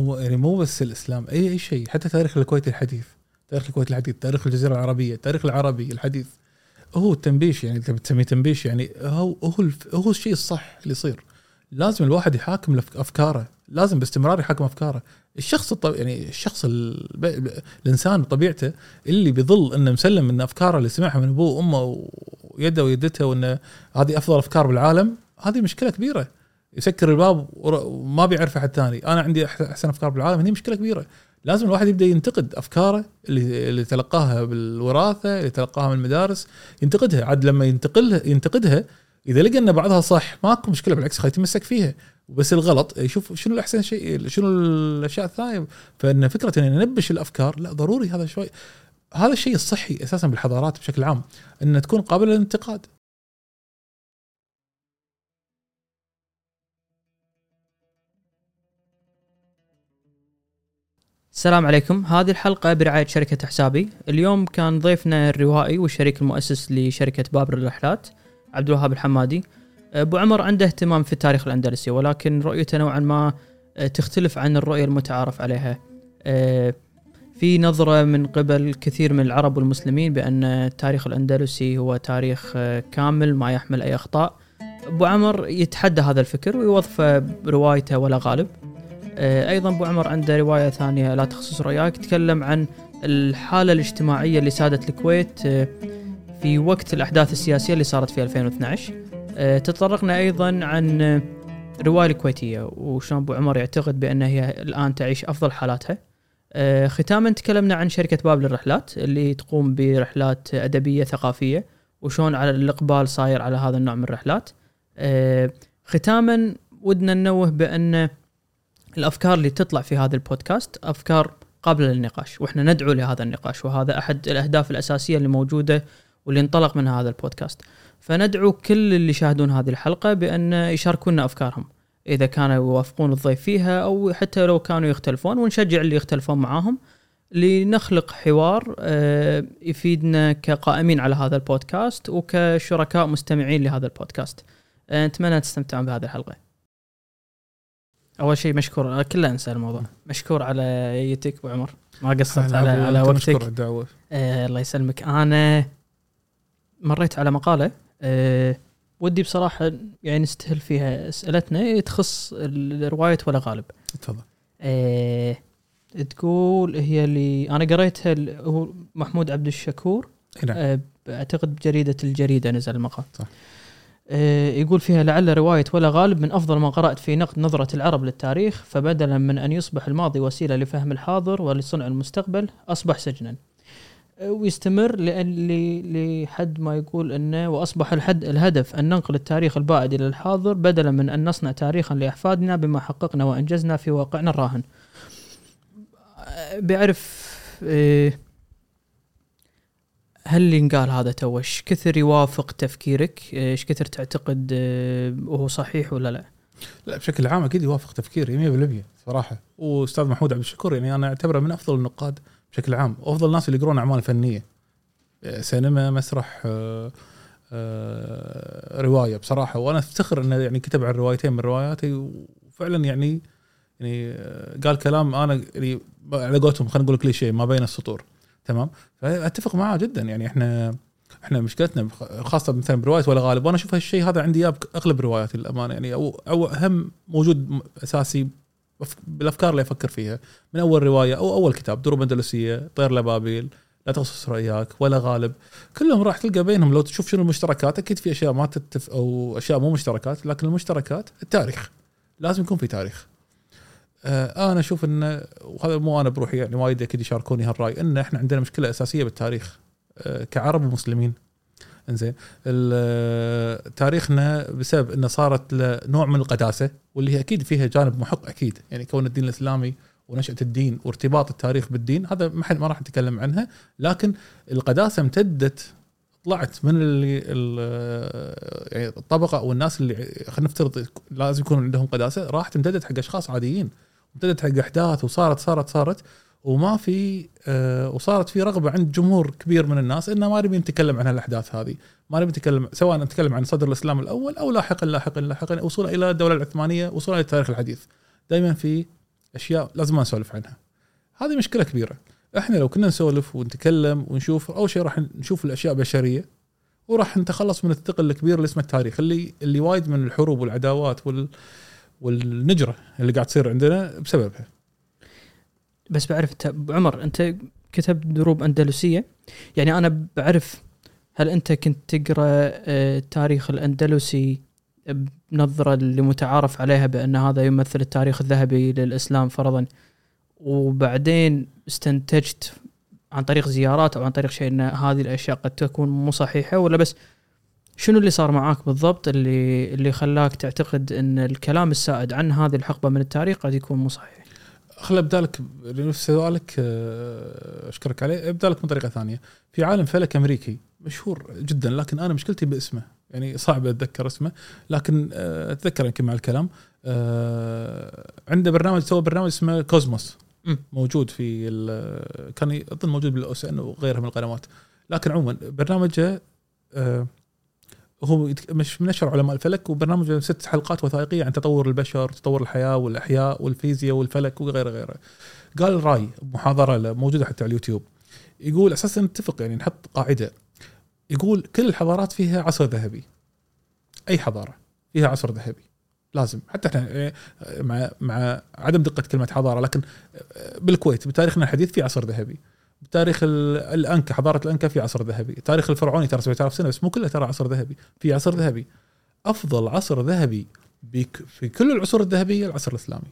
هو يعني مو بس الإسلام. اي أي شيء. حتى تاريخ الكويت الحديث. تاريخ الكويت الحديث تاريخ الجزيرة العربية التاريخ العربي الحديث. هو التنبيش يعني انت بتسميه تنبيش يعني هو هو هو الشيء الصح اللي يصير. لازم الواحد يحاكم أفكاره. لازم باستمرار يحاكم أفكاره. الشخص الطب... يعني الشخص ال... الإنسان بطبيعته اللي بيظل إنه مسلم إن أفكاره اللي سمعها من أبوه وأمه ويده ويدته وانه هذه أفضل أفكار بالعالم هذه مشكلة كبيرة. يسكر الباب وما بيعرف أحد ثاني. أنا عندي أحسن أفكار بالعالم. هذه مشكلة كبيرة. لازم الواحد يبدأ ينتقد أفكاره اللي اللي تلقاها بالوراثة اللي تلقاها من المدارس. ينتقدها. عاد لما ينتقلها ينتقدها إذا لقى إن بعضها صح ماكو مشكلة بالعكس خليه يتمسك فيها. بس الغلط يشوف شنو الأحسن شيء شنو الأشياء الثانية. فإن فكرة ان ننبش الأفكار لا ضروري هذا شوي. هذا الشيء الصحي أساسا بالحضارات بشكل عام إن تكون قابلة للانتقاد. السلام عليكم. هذه الحلقة برعاية شركة حسابي. اليوم كان ضيفنا الروائي والشريك المؤسس لشركة بابر الرحلات عبد الوهاب الحمادي. أبو عمر عنده اهتمام في التاريخ الأندلسي ولكن رؤيته نوعا ما أه، تختلف عن الرؤية المتعارف عليها. أه، في نظرة من قبل كثير من العرب والمسلمين بأن التاريخ الأندلسي هو تاريخ أه، كامل ما يحمل أي أخطاء. أبو عمر يتحدى هذا الفكر ويوظفه بروايته ولا غالب. آه، أيضا أبو عمر عنده رواية ثانية لا تخصص رؤياك تتكلم عن الحالة الاجتماعية اللي سادت الكويت آه، في وقت الأحداث السياسية اللي صارت في 2012 آه، تطرقنا أيضا عن آه، الروايه الكويتية وشلون أبو عمر يعتقد بأن هي الآن تعيش أفضل حالاتها. آه، ختاما تكلمنا عن شركة باب للرحلات اللي تقوم برحلات أدبية ثقافية وشلون على الإقبال صاير على هذا النوع من الرحلات. آه، ختاما ودنا ننوه بأن الأفكار اللي تطلع في هذا البودكاست أفكار قابلة للنقاش وإحنا ندعو لهذا النقاش وهذا أحد الأهداف الأساسية اللي موجودة واللي انطلق منها هذا البودكاست. فندعو كل اللي يشاهدون هذه الحلقة بأن يشاركونا أفكارهم إذا كانوا يوافقون الضيف فيها أو حتى لو كانوا يختلفون ونشجع اللي يختلفون معاهم لنخلق حوار آه، يفيدنا كقائمين على هذا البودكاست وكشركاء مستمعين لهذا البودكاست. آه، نتمنى تستمتعون بهذه الحلقة. أول شيء مشكور كله أنسى الموضوع. مشكور على يتك أبو عمر. ما قصرت على على وقتك. الدعوه آه الله يسلمك. أنا مريت على مقالة آه ودي بصراحة يعني نستهل فيها. اسئلتنا تخص روايه ولا غالب. تفضل. آه تقول هي اللي أنا قريتها هو محمود عبد الشكور. إي نعم. آه، أعتقد بجريدة الجريدة نزل المقال. صح. آه، يقول فيها لعل رواية ولا غالب من أفضل ما قرأت في نقد نظرة العرب للتاريخ فبدلا من أن يصبح الماضي وسيلة لفهم الحاضر ولصنع المستقبل أصبح سجنا آه، ويستمر لأن لحد ما يقول إنه وأصبح الحد الهدف أن ننقل التاريخ البائد إلى الحاضر بدلا من أن نصنع تاريخا لأحفادنا بما حققنا وأنجزنا في واقعنا الراهن. آه، بيعرف آه، هل اللي انقال هذا تو؟ إيش كثر يوافق تفكيرك؟ إيش كثر تعتقد آه، وهو صحيح ولا لا؟ لا بشكل عام أكيد يوافق تفكيري 100% صراحة. وأستاذ محمود عبد الشكور يعني أنا أعتبره من أفضل النقاد بشكل عام وأفضل الناس اللي يقرون أعمال فنية. آه، سينما مسرح آه، رواية بصراحة. وأنا أفتخر إنه يعني كتب عن روايتين من رواياتي وفعلا يعني يعني قال كلام أنا يعني على قولتهم خلينا نقول كليشيه ما بين السطور. تمام؟ فأتفق معاه جدا. يعني إحنا إحنا مشكلتنا خاصة مثلا برواية ولا غالب. وأنا أشوف هالشيء هذا عندي إياه باغلب رواياتي للأمانة. يعني أو أو أهم موجود أساسي بالأفكار اللي أفكر فيها. من أول رواية أو أول كتاب دروب أندلسية طير لبابيل لا تخصص رأيك ولا غالب. كلهم راح تلقى بينهم. لو تشوف شنو المشتركات أكيد في أشياء ما تتف أو أشياء مو مشتركات لكن المشتركات التاريخ. لازم يكون في تاريخ. أنا أشوف انه وهذا مو أنا بروحي يعني وايد أكيد يشاركوني هالرأي إن إحنا عندنا مشكلة أساسية بالتاريخ آه كعرب ومسلمين. إنزين تاريخنا بسبب إنه صارت نوع من القداسة واللي هي أكيد فيها جانب محق أكيد. يعني كون الدين الإسلامي ونشأة الدين وارتباط التاريخ بالدين هذا ما ما راح نتكلم عنها. لكن القداسة امتدت طلعت من اللي ال- يعني الطبقة أو الناس اللي خلينا نفترض لازم يكون عندهم قداسة راحت امتدت حق أشخاص عاديين. امتدت حق أحداث وصارت صارت صارت وما في آه وصارت في رغبة عند جمهور كبير من الناس إنه ما نبي نتكلم عن الاحداث هذه. ما نبي نتكلم سواء نتكلم عن صدر الإسلام الأول أو لاحقا لاحقا لاحقا وصولا إلى الدولة العثمانية وصولا إلى التاريخ الحديث. دائما في أشياء لازم ما نسولف عنها. هذه مشكلة كبيرة. إحنا لو كنا نسولف ونتكلم ونشوف أول شيء راح نشوف الأشياء بشرية وراح نتخلص من الثقل الكبير اللي اسمه التاريخ اللي اللي وايد من الحروب والعداوات وال والنجرة اللي قاعد تصير عندنا بسببها. بس بعرف انت عمر أنت كتبت دروب أندلسية. يعني أنا بعرف هل أنت كنت تقرأ آه، التاريخ الأندلسي بنظرة اللي متعارف عليها بأن هذا يمثل التاريخ الذهبي للإسلام فرضا. وبعدين استنتجت عن طريق زيارات أو عن طريق شيء أن هذه الأشياء قد تكون مو صحيحة ولا بس شنو اللي صار معاك بالضبط اللي اللي خلاك تعتقد إن الكلام السائد عن هذه الحقبة من التاريخ قد يكون مو صحيح؟ خل أبدأ لك نفس سؤالك آه، أشكرك عليه. أبدأ لك من طريقة ثانية. في عالم فلك أمريكي مشهور جدا لكن أنا مشكلتي باسمه. يعني صعب أتذكر اسمه لكن آه، أتذكر يمكن مع الكلام. آه، عنده برنامج سوى برنامج اسمه كوزموس. موجود في ال- كان أظن موجود بالاوس ان وغيرها من القنوات. لكن عموما برنامجه هو مش منشر علماء الفلك وبرنامجه ست حلقات وثائقية عن تطور البشر تطور الحياة والأحياء والفيزياء والفلك وغيره غيره. قال رأي محاضرة موجودة حتى على اليوتيوب. يقول أساسا نتفق يعني نحط قاعدة. يقول كل الحضارات فيها عصر ذهبي. أي حضارة فيها عصر ذهبي. لازم. حتى إحنا إيه، مع مع عدم دقة كلمة حضارة لكن بالكويت بتاريخنا الحديث في عصر ذهبي. بتاريخ ال- الأنكا حضارة الأنكا في عصر ذهبي. تاريخ الفرعوني ترى 7000 سنة بس مو كله ترى عصر ذهبي. في عصر ذهبي. أفضل عصر ذهبي بك في كل العصور الذهبية العصر الإسلامي.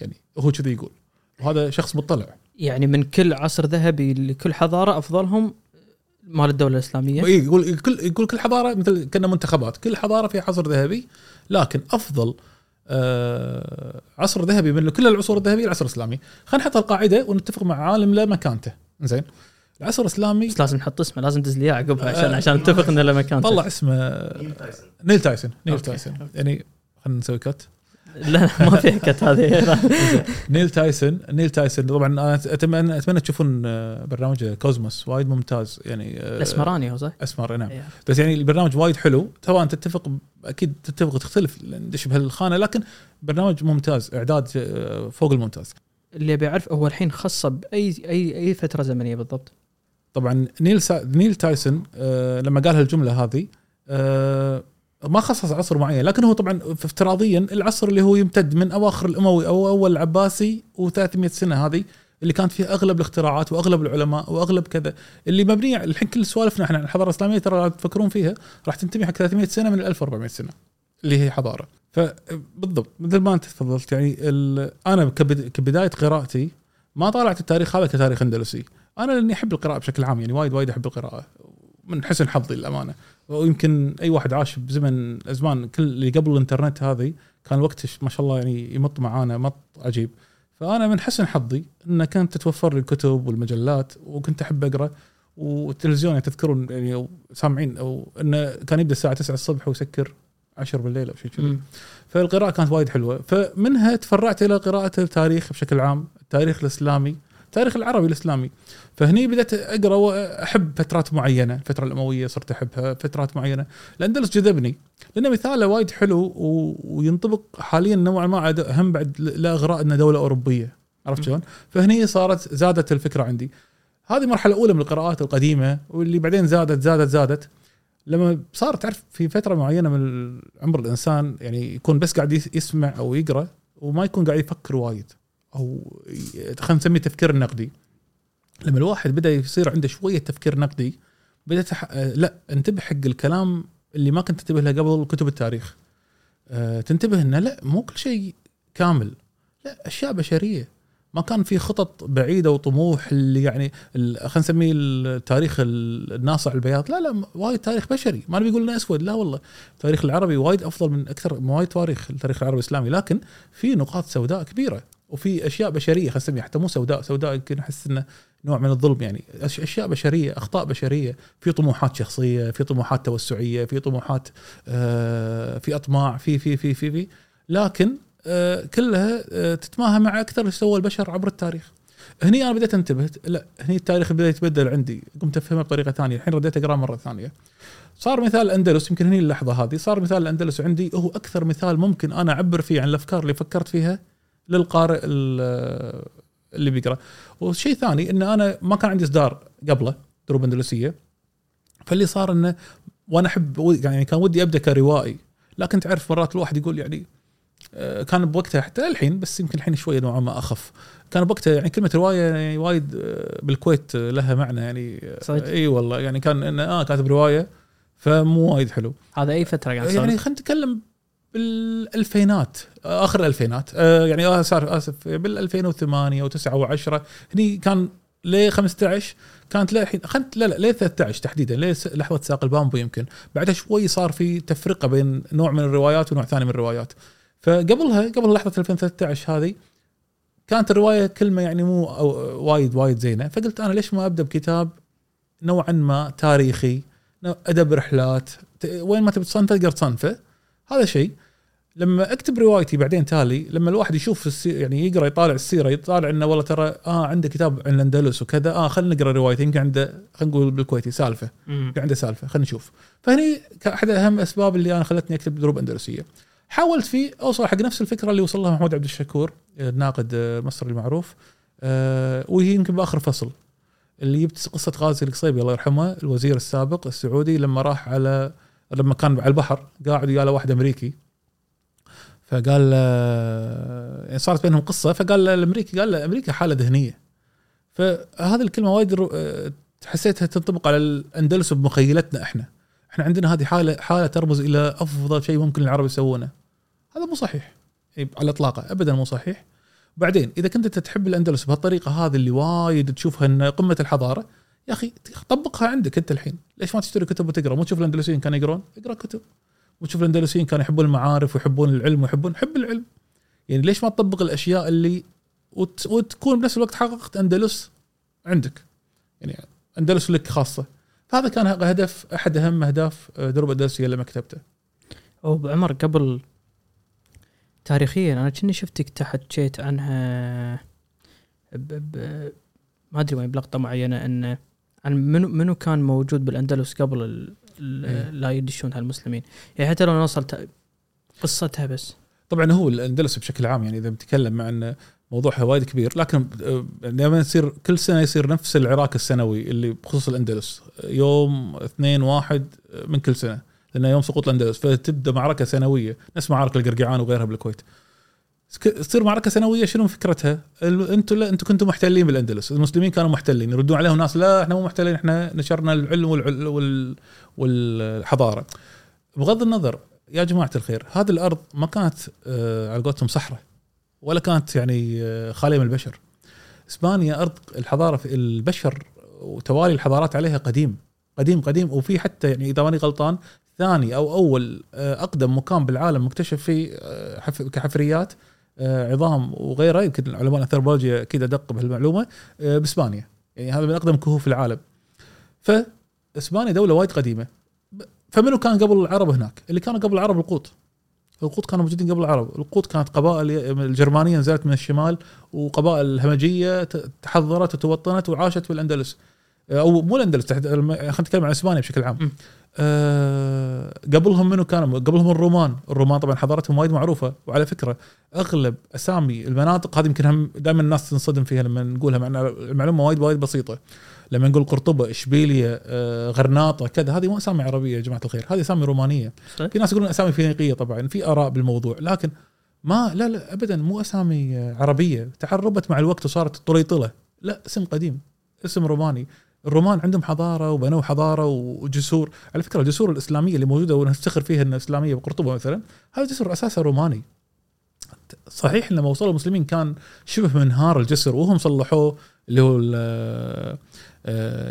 يعني هو كذي يقول. وهذا شخص مطلع. يعني من كل عصر ذهبي لكل حضارة أفضلهم مال الدولة الإسلامية؟ إيه، يقول كل يقول كل حضارة مثل كنا منتخبات. كل حضارة فيها عصر ذهبي لكن أفضل آه عصر ذهبي من كل العصور الذهبية العصر الإسلامي. خلينا نحط القاعدة ونتفق مع عالم له مكانته. زين؟ العصر الإسلامي بس لازم نحط اسمه لازم تدز لي إياه عقبها عشان آه، عشان نتفق إنه له مكان طلع اسمه نيل تايسون. نيل تايسون نيل. تايسون. يعني خلينا نسوي cut لا ما في حكت هذه. نيل تايسون نيل تايسون طبعا أنا أتمنى أتمنى تشوفون آه، برنامج Cosmos وايد ممتاز يعني آه، الأسمراني هو صح؟ اسمر نعم. إيه. بس يعني البرنامج وايد حلو. سواء تتفق أكيد تتفق وتختلف ندش بهالخانه لكن برنامج ممتاز إعداد آه، فوق الممتاز. اللي أبي أعرف هو الحين خاصه بأي أي أي فترة زمنية بالضبط؟ طبعا نيل سا... نيل تايسون آه لما قال هالجمله هذه آه ما خصص عصر معين لكن هو طبعا افتراضيا العصر اللي هو يمتد من أواخر الأموي أو أول العباسي و300 سنة هذه اللي كانت فيها أغلب الاختراعات وأغلب العلماء وأغلب كذا اللي مبنيه الحين كل سوالفنا إحنا عن الحضارة الإسلامية ترى لو تفكرون فيها راح تنتمي حق 300 سنة من 1400 سنة اللي هي حضارة. فبالضبط مثل ما أنت تفضلت يعني أنا كبد- كبداية قراءتي ما طالعت التاريخ هذا كتاريخ أندلسي. أنا لأني أحب القراءة بشكل عام يعني وايد وايد أحب القراءة من حسن حظي للأمانة. ويمكن أي واحد عاش بزمن ازمان كل اللي قبل الإنترنت هذه كان وقت ما شاء الله يعني يمط معانا مط عجيب. فأنا من حسن حظي ان كانت تتوفر لي الكتب والمجلات وكنت أحب أقرأ والتلفزيون يعني تذكرون يعني أو سامعين أو إنه كان يبدأ الساعة 9 الصبح ويسكر 10 بالليل أو شيء كذي. مم. فالقراءة كانت وايد حلوة. فمنها تفرعت إلى قراءة التاريخ بشكل عام التاريخ الإسلامي. التاريخ العربي الإسلامي. فهني بدأت أقرأ وأحب فترات معينة الفترة الأموية صرت أحبها فترات معينة. الأندلس جذبني لأن مثاله وايد حلو. وينطبق حاليا نوعا ما هم بعد لا إغراء أنه دولة أوروبية. عرفت شلون؟ فهني صارت زادت الفكرة عندي. هذه مرحلة أولى من القراءات القديمة واللي بعدين زادت زادت زادت. لما صار تعرف في فترة معينة من عمر الإنسان يعني يكون بس قاعد يس- يسمع أو يقرأ وما يكون قاعد يفكر وايد. أو خلينا نسميه تفكير نقدي. لما الواحد بدأ يصير عنده شوية تفكير نقدي بدا تح... آه، لا انتبه حق الكلام اللي ما كنت تنتبه له قبل كتب التاريخ. آه، تنتبه إنه لا مو كل شيء كامل. لا أشياء بشرية. ما كان في خطط بعيدة وطموح اللي يعني خلينا نسميه التاريخ ال- الناصع البياض. لا لا وايد تاريخ بشري. ما نبي لنا أسود لا والله. التاريخ العربي وايد أفضل من أكثر وايد تواريخ التاريخ العربي الإسلامي. لكن في نقاط سوداء كبيرة. وفي أشياء بشرية خلينا نسميها حتى مو سوداء سوداء يمكن أحس إنه نوع من الظلم يعني. أشياء بشرية أخطاء بشرية. في طموحات شخصية في طموحات توسعية في طموحات آه، في أطماع في في في في, في. لكن آه، كلها آه، تتماهى مع أكثر اللي سوى البشر عبر التاريخ. هني أنا بديت أنتبه. لا هني التاريخ بدأ يتبدل عندي. قمت أفهمه بطريقة ثانية. الحين رديت أقرأه مرة ثانية. صار مثال الاندلس يمكن هني اللحظة هذه. صار مثال الاندلس عندي. هو أكثر مثال ممكن أنا أعبر فيه عن الأفكار اللي فكرت فيها للقارئ ال- اللي بيقرأ. والشيء الثاني إن أنا ما كان عندي إصدار قبله دروب أندلسية. فاللي صار إنه وأنا أحب يعني كان ودي أبدأ كروائي. لكن تعرف مرات الواحد يقول يعني آه، كان بوقتها حتى الحين بس يمكن الحين شوية نوعا ما أخف. كان بوقتها يعني كلمة رواية يعني وايد آه، بالكويت آه، لها معنى يعني صدق؟ إي والله. يعني كان إنه آه كاتب رواية فمو وايد حلو. هذا أي فترة قاعد يعني خلينا نتكلم بالالفينات آخر الألفينات. آه يعني آه صار آسف بال 2008 و9 و10 هني كان ل 15 كانت للحين خلت لا لا ليه 13 تحديدا لحظة ساق البامبو يمكن. بعدها شوي صار في تفرقة بين نوع من الروايات ونوع ثاني من الروايات. فقبلها قبل لحظة 2013 هذه كانت الرواية كلمة يعني مو وايد وايد زينة. فقلت أنا ليش ما أبدأ بكتاب نوعا ما تاريخي أدب رحلات وين ما تبي تصنفه تقدر تصنفه. هذا شيء. لما اكتب روايتي بعدين تالي لما الواحد يشوف السي... يعني يقرأ يطالع السيرة يطالع إنه والله ترى آه عنده كتاب عن الأندلس وكذا آه خلينا نقرأ روايته يمكن عنده خلينا نقول بالكويتي سالفة. يمكن عنده سالفة خلينا نشوف. فهني كأحد أهم الاسباب اللي أنا خلتني أكتب دروب أندلسية. حاولت فيه أوصل حق نفس الفكرة اللي وصل لها محمود عبد الشكور الناقد آه، المصري المعروف آه وهي يمكن بآخر فصل. اللي جبت قصة غازي القصيبي الله يرحمه الوزير السابق السعودي لما راح على لما كان على البحر قاعد ويا له واحد أمريكي. فقال له- يعني صارت بينهم قصة. فقال الأمريكي قال أمريكا حالة ذهنية. فهذه الكلمة وايد آه، حسيتها تنطبق على الأندلس بمخيلتنا إحنا. إحنا عندنا هذه حالة حالة ترمز إلى أفضل شيء ممكن العرب يسوونه. هذا مو صحيح. على إطلاقه. ابدا مو صحيح. بعدين إذا كنت أنت تحب الأندلس بهالطريقة هذه اللي وايد تشوفها إن قمة الحضارة يا أخي طبقها عندك أنت الحين. ليش ما تشتري كتب وتقرأ؟ مو تشوف الأندلسيين كانوا يقرون؟ اقرأ كتب. وتشوف الأندلسيين كانوا يحبون المعارف ويحبون العلم ويحبون حب العلم. يعني ليش ما تطبق الأشياء اللي وت... وتكون بنفس الوقت حققت أندلس عندك؟ يعني أندلس لك خاصة. فهذا كان هدف أحد أهم أهداف دروب أندلسية لما كتبته. أو عمر قبل تاريخيا أنا كني شفتك تحكيت عنها ب... ب... ما أدري وين بلقطة معينة ان عن منو منو كان موجود بالأندلس قبل. لا يدشون هالمسلمين. يعني حتى لو نوصل. قصتها بس. طبعا هو الأندلس بشكل عام يعني إذا بنتكلم مع انه موضوعها وايد كبير لكن آه، دائما يصير كل سنة يصير نفس العراك السنوي اللي بخصوص الأندلس. يوم 2 1 من كل سنة لأنه يوم سقوط الأندلس. فتبدأ معركة سنوية نفس معارك القرقعان وغيرها بالكويت. تصير معركة سنوية شنو فكرتها؟ أنتم لا أنتم كنتم محتلين بالأندلس، المسلمين كانوا محتلين، يردون عليهم ناس لا إحنا مو محتلين إحنا نشرنا العلم والعل وال والحضارة. بغض النظر يا جماعة الخير هذه الأرض ما كانت آه على قولتهم صحراء ولا كانت يعني آه خالية من البشر. إسبانيا أرض الحضارة في البشر وتوالي الحضارات عليها قديم قديم قديم وفي حتى يعني إذا ماني غلطان ثاني أو أول آه، أقدم مكان بالعالم مكتشف فيه حف- كحفريات عظام وغيرها يمكن علماء الأنثروبولوجيا أكيد ادق بهالمعلومة بإسبانيا يعني هذا من أقدم كهوف العالم فاسبانيا دولة وايد قديمة فمنو كان قبل العرب هناك؟ اللي كانوا قبل العرب القوط القوط كانوا موجودين قبل العرب، القوط كانت قبائل الجرمانية نزلت من الشمال وقبائل همجيه ت- تحضرت وتوطنت وعاشت بالأندلس أو مو الأندلس خلينا نتكلم عن إسبانيا بشكل عام. م. آه قبلهم منو كانوا؟ قبلهم الرومان، الرومان طبعا حضارتهم وايد معروفة وعلى فكرة أغلب أسامي المناطق هذه يمكن دائما الناس تنصدم فيها لما نقولها مع المعلومة وايد وايد بسيطة. لما نقول قرطبة، إشبيلية، آه غرناطة كذا هذه مو أسامي عربية يا جماعة الخير، هذه أسامي رومانية. صحيح؟ في ناس يقولون أسامي فينيقية طبعا، في آراء بالموضوع، لكن ما لا لا ابدا مو أسامي آه، عربية، تعربت مع الوقت وصارت طريطله، لا اسم قديم، اسم روماني. الرومان عندهم حضارة وبنوا حضارة وجسور، على فكرة الجسور الإسلامية اللي موجودة ونفتخر فيها انها اسلاميه بقرطبة مثلا، هذا جسر أساسا روماني. صحيح لما وصلوا المسلمين كان شبه منهار الجسر وهم صلحوه اللي هو آه،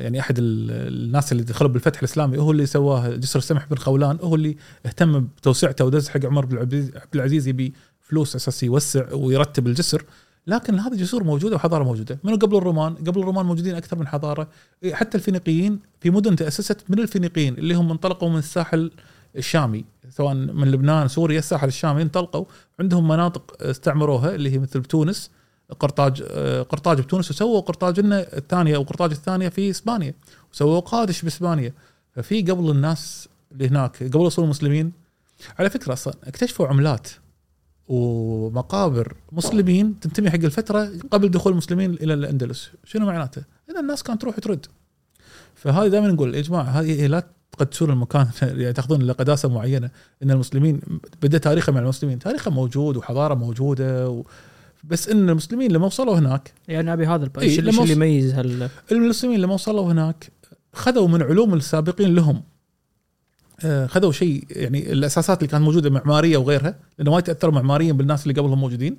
يعني أحد ال- الناس اللي دخلوا بالفتح الإسلامي هو اللي سواه جسر السمح بن خولان هو اللي اهتم بتوسعته ودز حق عمر بن عبد العزيز يبي فلوس أساس يوسع ويرتب الجسر. لكن هذه جسور موجودة وحضارة موجودة منو قبل الرومان قبل الرومان موجودين أكثر من حضارة. إيه، حتى الفينيقيين في مدن تأسست من الفينيقيين اللي هم انطلقوا من الساحل الشامي سواء من لبنان سوريا الساحل الشامي انطلقوا عندهم مناطق استعمروها اللي هي مثل بتونس قرطاج آه، قرطاج بتونس وسووا قرطاجنا الثانية أو قرطاج الثانية في إسبانيا. وسووا قادش بإسبانيا. ففي قبل الناس اللي هناك قبل وصول المسلمين. على فكرة أصلا اكتشفوا عملات ومقابر مسلمين تنتمي حق الفترة قبل دخول المسلمين إلى الأندلس. شنو معناته؟ إن الناس كانت تروح ترد فهذه دائما نقول يا جماعة هذه لا تقدسون المكان. يعني تأخذون لقداسة معينة. إن المسلمين بدأ تاريخه مع المسلمين. تاريخه موجود وحضارة موجودة بس إن المسلمين لما وصلوا هناك يعني ابي هذا الب- إيه، اللي يميز هال المسلمين لما وصلوا هناك خذوا من علوم السابقين لهم. آه، خذوا شيء يعني الأساسات اللي كانت موجودة معمارية وغيرها لأنه وايد تأثروا معماريا بالناس اللي قبلهم موجودين.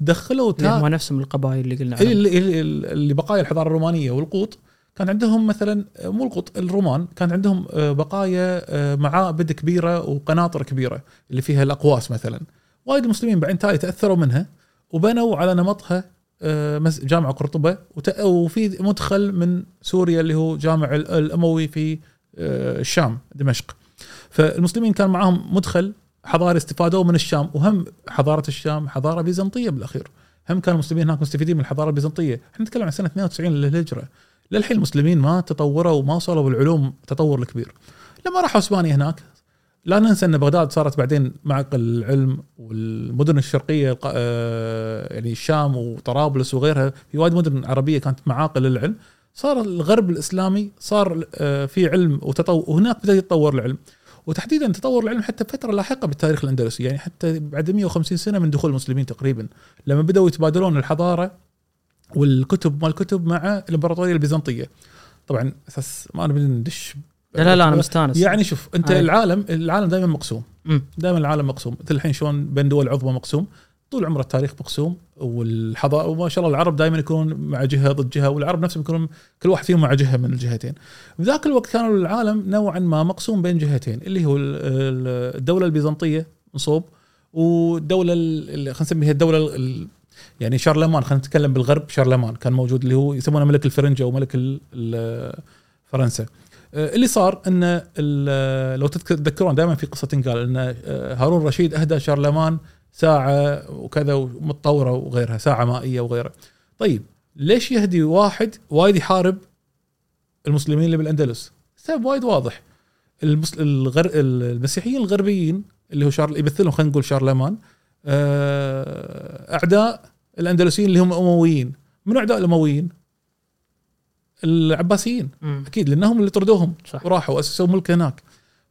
دخلوا اللي تا... هم نفسهم القبائل اللي قلنا اللي, عنهم. اللي, اللي بقايا الحضارة الرومانية والقوط. كان عندهم مثلا آه، مو القوط الرومان. كان عندهم آه، بقايا معابد كبيرة وقناطر كبيرة اللي فيها الأقواس مثلا. وايد المسلمين بعدين تالي تأثروا منها. وبنوا على نمطها آه، جامع قرطبة وفي مدخل من سوريا اللي هو جامع ال- الأموي في آه، الشام دمشق. فالمسلمين كان معاهم مدخل حضاري استفادوا من الشام وهم حضارة الشام حضارة بيزنطية بالأخير. هم كانوا المسلمين هناك مستفيدين من الحضارة البيزنطية. إحنا نتكلم عن سنة 92 للهجرة. للحين المسلمين ما تطوروا وما وصلوا بالعلوم تطور الكبير. لما راحوا اسبانيا هناك لا ننسى أن بغداد صارت بعدين معقل العلم والمدن الشرقية آه، يعني الشام وطرابلس وغيرها في وايد مدن عربية كانت معاقل للعلم صار الغرب الإسلامي صار آه، في علم وتطور وهناك بدأ يتطور العلم. وتحديدا تطور العلم حتى بفتره لاحقة بالتاريخ الأندلسي يعني حتى بعد 150 سنة من دخول المسلمين تقريبا. لما بدأوا يتبادلون الحضارة والكتب مال الكتب مع الإمبراطورية البيزنطية. طبعا أساس ما نبي ندش لا لا لا أنا مستأنس يعني شوف أنت أي. العالم العالم دائما مقسوم. دائما العالم مقسوم مثل الحين شلون بين دول عظمى مقسوم طول عمر التاريخ مقسوم والحضارة وما شاء الله العرب دائما يكونون مع جهة ضد جهة والعرب نفسهم يكونون كل واحد فيهم مع جهة من الجهتين. بذاك الوقت كانوا العالم نوعا ما مقسوم بين جهتين اللي هو ال- ال- الدولة البيزنطية نصوب والدولة ال- اللي خلينا نسميها الدولة ال- يعني شارلمان خلينا نتكلم بالغرب شارلمان كان موجود اللي هو يسمونه ملك الفرنجه وملك فرنسا. آه، اللي صار إن ال- لو تذكر- تذكرون دائما في قصة تنقال إن آه، هارون رشيد أهدى شارلمان ساعة وكذا ومتطورة وغيرها ساعة مائية وغيرها. طيب ليش يهدي واحد وايد يحارب المسلمين اللي بالأندلس؟ السبب وايد واضح. المس... الغر... المسيحيين الغربيين اللي هو شارل يمثلهم خلينا نقول شارلمان آه، أعداء الأندلسيين اللي هم الأمويين. من أعداء الأمويين؟ العباسيين. مم. أكيد لأنهم اللي طردوهم صح. وراحوا واسسوا ملك هناك.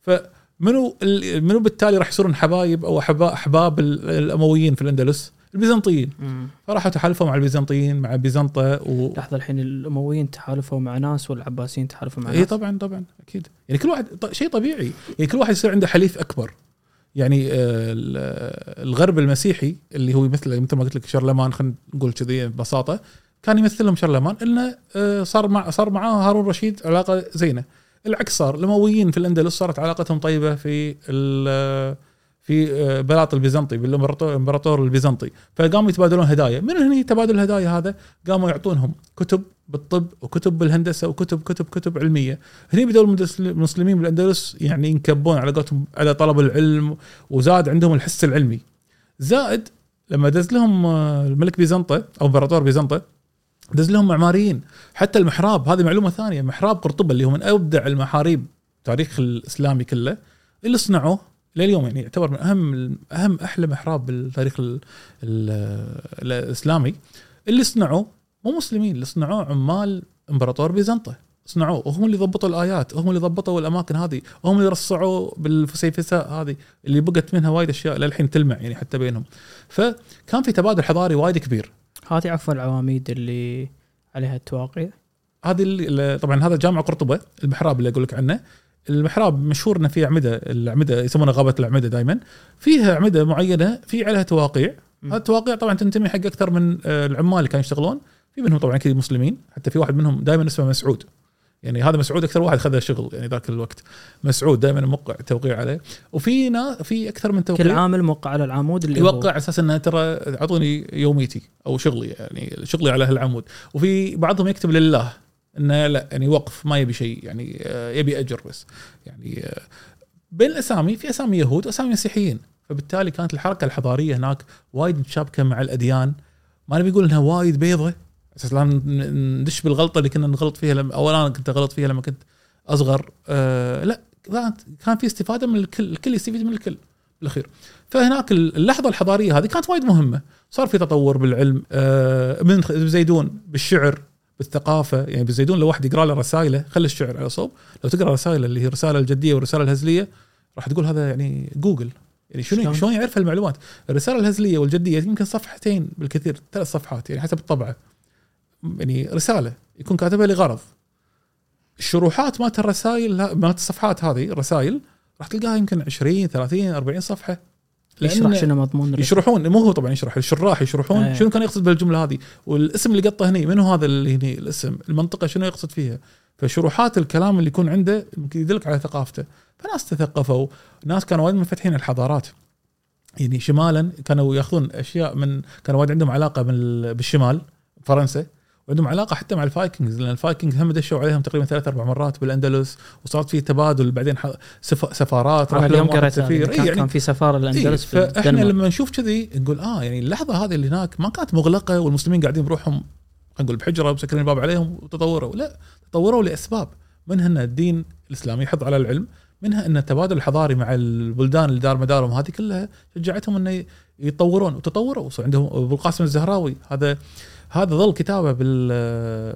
فمنو منو بالتالي راح يصيرون حبايب أو أحباب ال- الأمويين في الأندلس؟ البيزنطيين. مم. فراحوا تحالفوا مع البيزنطيين مع بيزنطة و لحظة الحين الأمويين تحالفوا مع ناس والعباسيين تحالفوا مع اي ناس؟ طبعا طبعا أكيد. يعني كل واحد شيء طبيعي. يعني كل واحد يصير عنده حليف أكبر. يعني آه، ال- الغرب المسيحي اللي هو يمثل مثل ما قلت لك شارلمان خلينا نقول كذي ببساطة كان يمثلهم شارلمان انه آه، صار مع صار معاه هارون رشيد علاقة زينة. العكس صار. الأمويين في الأندلس صارت علاقتهم طيبة في في آه، بلاط البيزنطي بالامبراطور الامبراطور البيزنطي. فقاموا يتبادلون هدايا. من هنا تبادل الهدايا هذا؟ قاموا يعطونهم كتب بالطب وكتب بالهندسة وكتب كتب كتب علمية. هني بدأوا المسلمين بالأندلس يعني ينكبون على قولتهم على طلب العلم وزاد عندهم الحس العلمي. زائد لما دز لهم آه، الملك بيزنطة أو إمبراطور بيزنطة دز لهم معماريين. حتى المحراب هذه معلومة ثانية محراب قرطبة اللي هو من ابدع المحاريب التاريخ الإسلامي كله اللي صنعوه لليوم يعني يعتبر من أهم أهم أحلى محراب بالتاريخ ال ال الإسلامي. اللي صنعوه مو مسلمين اللي صنعوه عمال إمبراطور بيزنطة. صنعوه وهم اللي ضبطوا الآيات وهم اللي ضبطوا الأماكن هذه وهم اللي رصعوا بالفسيفساء هذه اللي بقت منها وايد أشياء للحين تلمع يعني حتى بينهم. فكان في تبادل حضاري وايد كبير. هذه عفوا العواميد اللي عليها التواقيع هذه اللي طبعا هذا جامع قرطبة المحراب اللي أقول لك عنه. المحراب مشهور إنه فيه أعمدة الأعمدة يسمونها غابة الأعمدة دائما فيها أعمدة معينة في عليها تواقيع. هذه التواقيع طبعا تنتمي حق أكثر من آه، العمال اللي كانوا يشتغلون. في منهم طبعا أكيد مسلمين حتى في واحد منهم دائما اسمه مسعود. يعني هذا مسعود أكثر واحد خذ شغل يعني ذاك الوقت. مسعود دائما موقع توقيع عليه. وفي نا في أكثر من توقيع. كل عامل موقع على العمود اللي يوقع على أساس إنه ترى اعطوني يوميتي أو شغلي يعني شغلي على هالعمود وفي بعضهم يكتب لله إنه لا يعني وقف ما يبي شيء يعني آه، يبي أجر بس. يعني آه، بين الأسامي في أسامي يهود واسامي مسيحيين. فبالتالي كانت الحركة الحضارية هناك وايد متشابكة مع الأديان. ما نبي نقول إنها وايد بيضة. أساس لا ندش بالغلطة اللي كنا نغلط فيها لما أو أنا كنت غلط فيها لما كنت أصغر. آه لا كان في استفادة من الكل الكل يستفيد من الكل بالأخير. فهناك اللحظة الحضارية هذه كانت وايد مهمة. صار في تطور بالعلم. آه، ابن زيدون بالشعر بالثقافة. يعني بالزيدون لو واحد يقرأ له رسائله خلي الشعر على صوب. لو تقرأ رسائله اللي هي الرسالة الجدية والرسالة الهزلية راح تقول هذا يعني جوجل. يعني شنو شلون؟ يعرف المعلومات؟ الرسالة الهزلية والجدية يمكن صفحتين بالكثير ثلاث صفحات يعني حسب الطبعة. يعني رسالة يكون كاتبها لغرض. الشروحات مالت الرسائل مالت الصفحات هذه الرسائل راح تلقاها يمكن 20 30 40 صفحة. يشرح شنو مضمون. يشرحون مو هو طبعا يشرح الشراح يشرحون أيه. شنو كان يقصد بالجملة هذه والاسم اللي قطه هني منو هذا اللي هني الاسم المنطقة شنو يقصد فيها. فشروحات الكلام اللي يكون عنده يمكن يدلك على ثقافته. فناس تثقفوا ناس كانوا وايد منفتحين الحضارات. يعني شمالا كانوا ياخذون أشياء من كانوا وايد عندهم علاقة بال- بالشمال فرنسا. وعندهم علاقة حتى مع ال Vikings لأن ال Vikings هم دشوا عليهم تقريبا ثلاث أربع مرات بالأندلس وصارت في تبادل بعدين سفارات راح اليوم سفير كان, إي يعني كان في سفارة الأندلس في إيه فإحنا الدنمارك. لما نشوف كذي نقول آه يعني اللحظة هذه اللي هناك ما كانت مغلقة والمسلمين قاعدين بروحهم نقول بحجرة ومسكرين الباب عليهم وتطوروا. لا تطوروا لأسباب. منها ان الدين الإسلامي يحض على العلم منها إن التبادل الحضاري مع البلدان اللي دار مدارهم هذه كلها شجعتهم إنه يتطورون وتطوروا. عندهم أبو القاسم الزهراوي هذا هذا ظل كتابه بال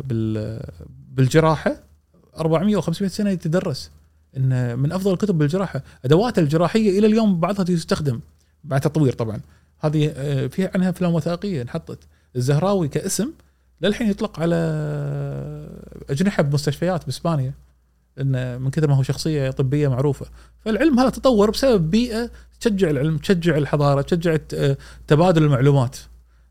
بال بالجراحة. 400 و500 سنة يتدرس. إن من أفضل الكتب بالجراحة. أدوات الجراحية إلى اليوم بعضها تستخدم بعد تطوير طبعا. هذه آه، في عنها أفلام وثائقية انحطت. الزهراوي كاسم للحين يطلق على أجنحة بمستشفيات بإسبانيا. انه من كثر ما هو شخصية طبية معروفة. فالعلم هذا تطور بسبب بيئة تشجع العلم تشجع الحضارة تشجع آه، تبادل المعلومات.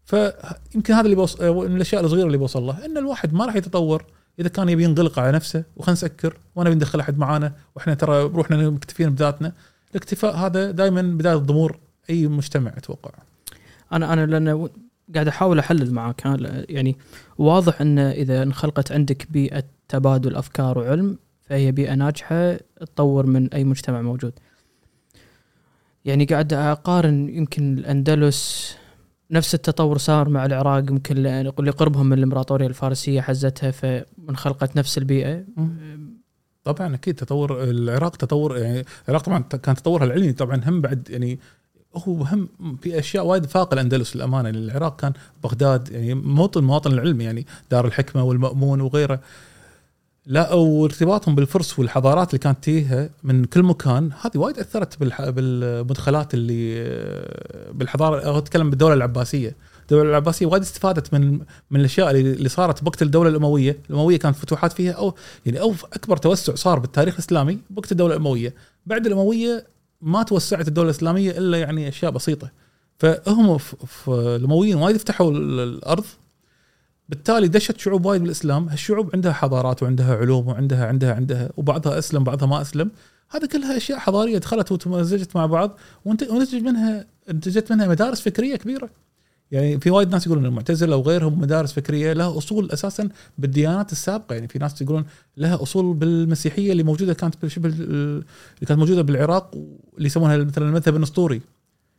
فيمكن هذا اللي بوص... آه، من الأشياء الصغيرة اللي بوصل له. إن الواحد ما راح يتطور إذا كان يبي ينغلق على نفسه. وخلنا نسكر وما نبي ندخل أحد معانا وإحنا ترى بروحنا مكتفين بذاتنا. الاكتفاء هذا دائما بداية ضمور أي مجتمع أتوقع. أنا أنا لأن قاعد أحاول أحلل ها، يعني واضح إن إذا انخلقت عندك بيئة تبادل أفكار وعلم فهي بيئة ناجحة تطور من أي مجتمع موجود. يعني قاعد أقارن يمكن الأندلس نفس التطور صار مع العراق يمكن لقربهم من الإمبراطورية الفارسية حزتها فانخلقت نفس البيئة. طبعا أكيد تطور العراق تطور يعني العراق طبعا كان تطورها العلمي طبعا هم بعد يعني هو هم في أشياء وايد فاق الأندلس للأمانة يعني العراق كان بغداد يعني موطن مواطن العلم يعني دار الحكمة والمأمون وغيره. لا وارتباطهم بالفرس والحضارات اللي كانت تيها من كل مكان هذه وايد أثرت. بالمدخلات اللي بالحضارة أتكلم بالدولة العباسية الدولة العباسية وايد استفادت من من الأشياء اللي صارت بوقت الدولة الأموية، الأموية كانت فتوحات فيها أو يعني أو أكبر توسع صار بالتاريخ الإسلامي بوقت الدولة الأموية، بعد الأموية ما توسعت الدولة الإسلامية إلا يعني أشياء بسيطة. فهم الأمويين وايد فتحوا ال- الأرض بالتالي دشت شعوب وايد بالاسلام، هالشعوب عندها حضارات وعندها علوم وعندها عندها عندها وبعضها أسلم بعضها ما أسلم، هذه كلها أشياء حضارية دخلت وتمزجت مع بعض ونتج منها انتجت منها مدارس فكرية كبيرة. يعني في وايد ناس يقولون المعتزلة وغيرهم مدارس فكرية لها أصول أساسا بالديانات السابقة. يعني في ناس يقولون لها أصول بالمسيحية اللي موجودة كانت بشبه اللي كانت موجودة بالعراق واللي يسمونها مثلا المذهب النسطوري.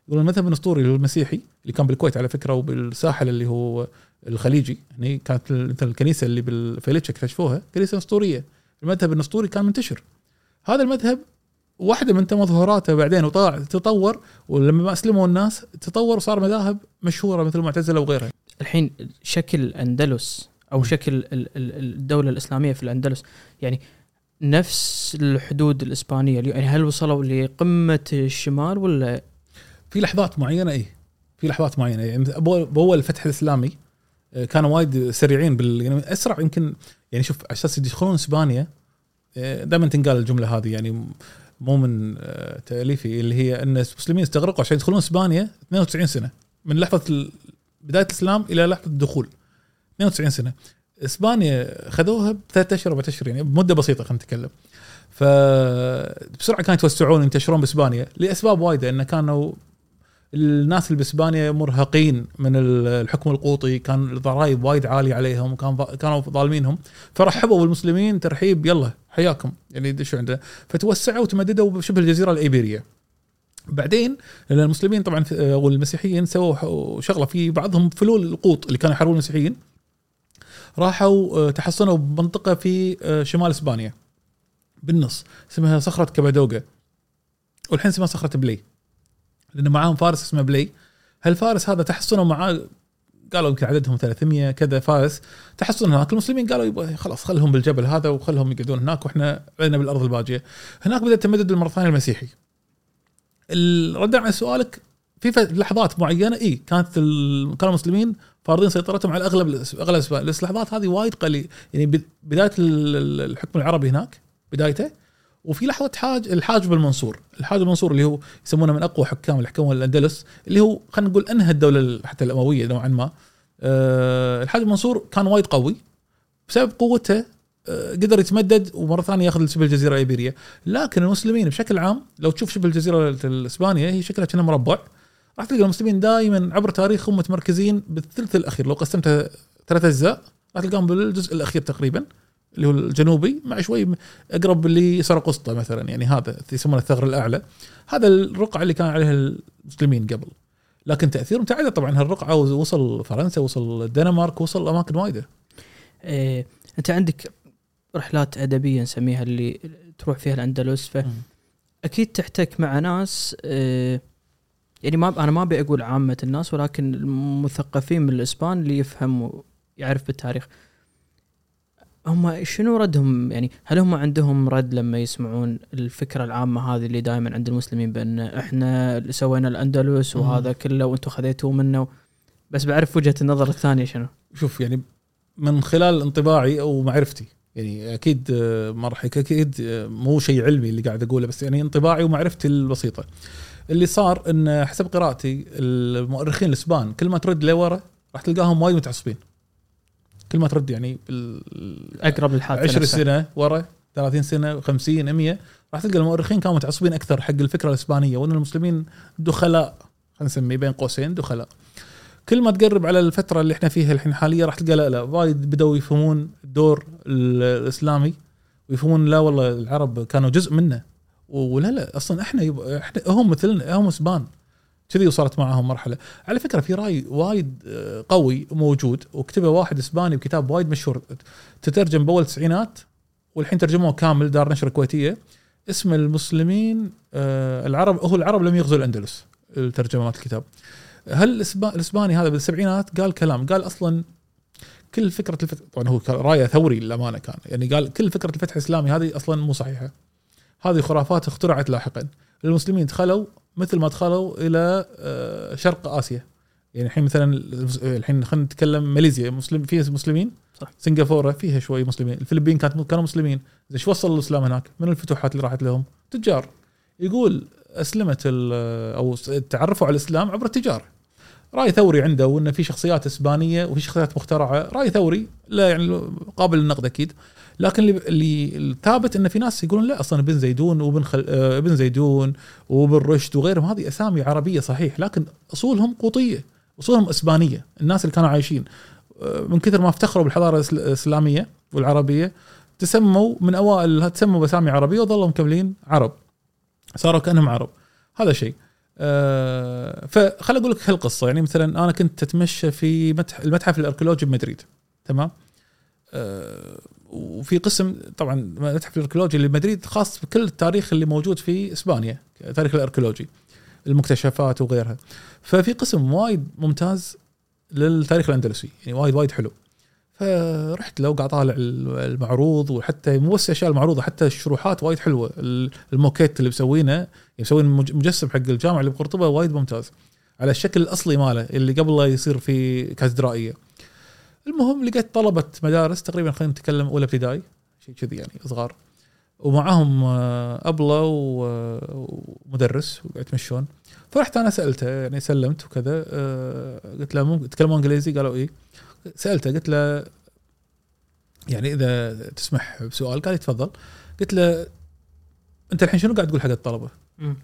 يقولون المذهب النسطوري المسيحي اللي كان بالكويت على فكرة وبالساحل اللي هو الخليجي يعني كانت مثلا الكنيسة اللي بالفيليتش اكتشفوها كنيسة نسطوريه المذهب النسطوري كان منتشر. هذا المذهب واحدة من تمظهراته بعدين وطلع تطور ولما ما أسلموا الناس تطور وصار مذاهب مشهورة مثل المعتزلة وغيرها. الحين شكل الاندلس أو. شكل ال- ال- الدولة الإسلامية في الأندلس يعني نفس الحدود الإسبانية. يعني هل وصلوا لقمة الشمال ولا في لحظات معينة اي في لحظات معينة. يعني باول الفتح الإسلامي كانوا وايد سريعين بال يعني أسرع يمكن يعني شوف على أساس يدخلون إسبانيا دائما تنقال الجملة هذه يعني مو من آه، تأليفي اللي هي إن المسلمين استغرقوا عشان يدخلون إسبانيا 92 سنة من لحظة بداية الإسلام إلى لحظة الدخول 92 سنة. إسبانيا خذوها بثلاث أشهر أربع أشهر يعني بمدة بسيطة خلينا نتكلم. فبسرعه كانوا يتوسعون ينتشرون بإسبانيا لأسباب وايدة انه كانوا الناس اللي بإسبانيا مرهقين من ال- الحكم القوطي كان الضرائب وايد عالية عليهم وكان كانوا ظالمينهم. فرحبوا بالمسلمين ترحيب يلا حياكم يعني دشوا عندنا فتوسعوا وتمددوا بشبه الجزيرة الإيبيرية. بعدين المسلمين طبعا آه، والمسيحيين سووا شغلة في بعضهم فلول القوط اللي كانوا يحاربون المسيحيين. راحوا آه، تحصنوا بمنطقة في آه، شمال إسبانيا بالنص اسمها صخرة كابادوغا والحين اسمها صخرة بلي. لأن معاهم فارس اسمه بلي. هالفارس هذا تحصنوا معاه؟ قالوا يمكن عددهم 300 كذا فارس. تحصن هناك المسلمين قالوا يبغى خلاص خلهم بالجبل هذا وخلهم يقعدون هناك وإحنا علينا بالأرض الباجية. هناك بدا التمدد المرة الثانية المسيحي. ال- ردا على سؤالك في لحظات معينة إي كانت كانوا المسلمين فارضين سيطرتهم على أغلب أغلب بس اللحظات هذه وايد قليل. يعني بد- بداية ال- ال- الحكم العربي هناك بدايته وفي لحظة حاج الحاجب المنصور الحاجب المنصور اللي هو يسمونه من أقوى حكام اللي حكموا الأندلس اللي هو خلينا نقول أنهى الدولة ال- حتى الأموية نوعا ما. أه الحاجب المنصور كان وايد قوي بسبب قوته أه قدر يتمدد ومرة ثانية ياخذ شبه الجزيرة الايبيريه لكن المسلمين بشكل عام لو تشوف شبه الجزيرة الإسبانية هي شكلها كأنها مربع. راح تلقى المسلمين دائما عبر تاريخهم متمركزين بالثلث الأخير. لو قسمتها ثلاث أجزاء راح تلقاهم بالجزء الأخير تقريبا. اللي هو الجنوبي مع شوي أقرب لسرق وسطى مثلا يعني هذا يسمونه الثغر الأعلى. هذا الرقعة اللي كان عليها المسلمين قبل. لكن تأثيرهم تعدى طبعا. هالرقعة وصل فرنسا وصل الدنمارك وصل أماكن وايدة. إيه أنت عندك رحلات أدبية نسميها اللي تروح فيها الأندلس. فاكيد تحتك مع ناس إيه يعني ما أنا ما أبي أقول عامة الناس ولكن المثقفين من الإسبان اللي يفهم ويعرف بالتاريخ. هم شنو ردهم؟ يعني هل هم عندهم رد لما يسمعون الفكرة العامة هذه اللي دائما عند المسلمين بأن إحنا سوينا الأندلس وهذا كله وأنتم خذيتوه منه بس بعرف وجهة النظر الثانية شنو؟ شوف يعني من خلال انطباعي أو معرفتي يعني أكيد آه، ما راح أكيد آه، مو شيء علمي اللي قاعد أقوله بس يعني انطباعي ومعرفتي البسيطة. اللي صار إن حسب قراءتي المؤرخين الأسبان كل ما ترد لورا راح تلقاهم وايد متعصبين. كل ما ترد يعني أقرب للحادثة 20 نفسها. سنة ورا 30 سنة 50 100 راح تلقى المؤرخين كانوا متعصبين أكثر حق الفكرة الإسبانية وأن المسلمين دخلاء خلينا نسميه بين قوسين دخلاء. كل ما تقرب على الفترة اللي إحنا فيها الحين حاليا راح تلقى لا لا وايد بدأوا يفهمون الدور ال- الإسلامي ويفهمون لا والله العرب كانوا جزء منه. ولا لا أصلا إحنا يب... إحنا هم مثلنا هم إسبان. كذي وصلت معاهم مرحلة. على فكرة في رأي وايد آه، قوي موجود وكتبه واحد إسباني بكتاب وايد مشهور تترجم بأول التسعينات والحين ترجموه كامل دار نشر كويتية. اسم المسلمين آه، العرب هو العرب لم يغزوا الأندلس الترجمه مالت الكتاب. هل الإسباني هذا بالسبعينات قال كلام؟ قال أصلا كل فكرة الفتح طبعا هو رأيه ثوري للأمانة كان يعني قال كل فكرة الفتح الإسلامي هذه أصلا مو صحيحة. هذه خرافات اخترعت لاحقا. المسلمين دخلوا مثل ما دخلوا إلى آه، شرق آسيا. يعني الحين مثلا الحين خلينا نتكلم ماليزيا. مسلم فيها مسلمين صح. سنغافورة فيها شوي مسلمين. الفلبين كانت كانوا مسلمين. شو وصل الإسلام هناك؟ من الفتوحات اللي راحت لهم؟ تجار. يقول أسلمت أو تعرفوا على الإسلام عبر التجاره رأي ثوري عنده وانه في شخصيات إسبانية وفي شخصيات مخترعة. رأي ثوري لا يعني قابل للنقد أكيد. لكن اللي الثابت إن في ناس يقولون لا أصلا ابن زيدون وابن خل... آه، ابن زيدون وابن رشد وغيرهم هذه أسامي عربية صحيح لكن أصولهم قوطية أصولهم إسبانية الناس اللي كانوا عايشين. آه، من كثر ما افتخروا بالحضارة الإسلامية والعربية تسموا من أوائل تسموا بأسامي عربية وظلوا مكملين عرب صاروا كأنهم عرب. هذا شيء. آه فخل أقول لك هالقصة. يعني مثلا أنا كنت أتمشى في متح المتحف الأركيولوجي بمدريد تمام؟ آه وفي قسم طبعا المتحف الأركيولوجي اللي بمدريد خاص بكل التاريخ اللي موجود في إسبانيا التاريخ الأركيولوجي المكتشفات وغيرها. ففي قسم وايد ممتاز للتاريخ الأندلسي يعني وايد وايد حلو. فرحت له وقاعد طالع المعروض وحتى مو بس الاشياء المعروضه حتى الشروحات وايد حلوة. الموكيت اللي مسوينه يعني مسوين مج- مجسم حق الجامعة اللي بقرطبة وايد ممتاز. على الشكل الأصلي ماله اللي قبل لا يصير في كاتدرائية. المهم لقيت طلبة مدارس تقريبا خلينا نتكلم أولى ابتدائي شيء كذي يعني صغار. ومعاهم آه، أبلة و- ومدرس وقاعد يتمشون فرحت أنا سألته يعني سلمت وكذا آه، قلت له ممكن تتكلمون إنجليزي؟ قالوا إيه. سألته قلت له يعني إذا تسمح بسؤال قال لي تفضل. قلت له أنت الحين شنو قاعد تقول حق الطلبة.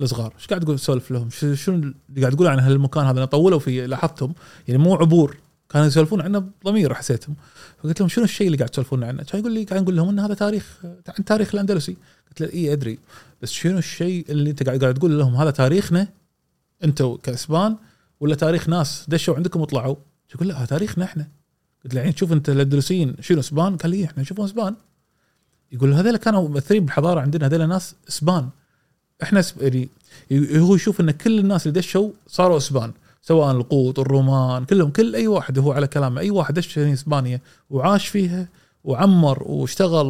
الصغار. إيش قاعد تقول تسولف لهم؟ شنو اللي قاعد تقول عن هالمكان هذا؟ أنا طولوا فيه لاحظتهم. يعني مو عبور. كانوا يسولفون عنه بضمير حسيتهم. فقلت لهم شنو الشيء اللي قاعد تسولفون عنه؟ كان يقول لي قاعد نقول لهم ان هذا تاريخ عن تاريخ الأندلسي. قلت له اي أدري. بس شنو الشيء اللي أنت قاعد قاعد تقول لهم؟ هذا تاريخنا أنتم كأسبان ولا تاريخ ناس؟ دشوا عندكم وطلعوا. يقول لا هذا تاريخنا إحنا. قلت له الحين شوف أنت الأندلسيين شنو أسبان؟ قال لي إحنا نشوفهم أسبان. يقول هذول كانوا ممثلين بالحضارة عندنا هذول ناس أسبان. إحنا سب- يعني هو يشوف إن كل الناس اللي دشوا صاروا أسبان. سواء القوط الرومان كلهم كل أي واحد هو على كلامه. أي واحد دش إسبانيا وعاش فيها وعمر واشتغل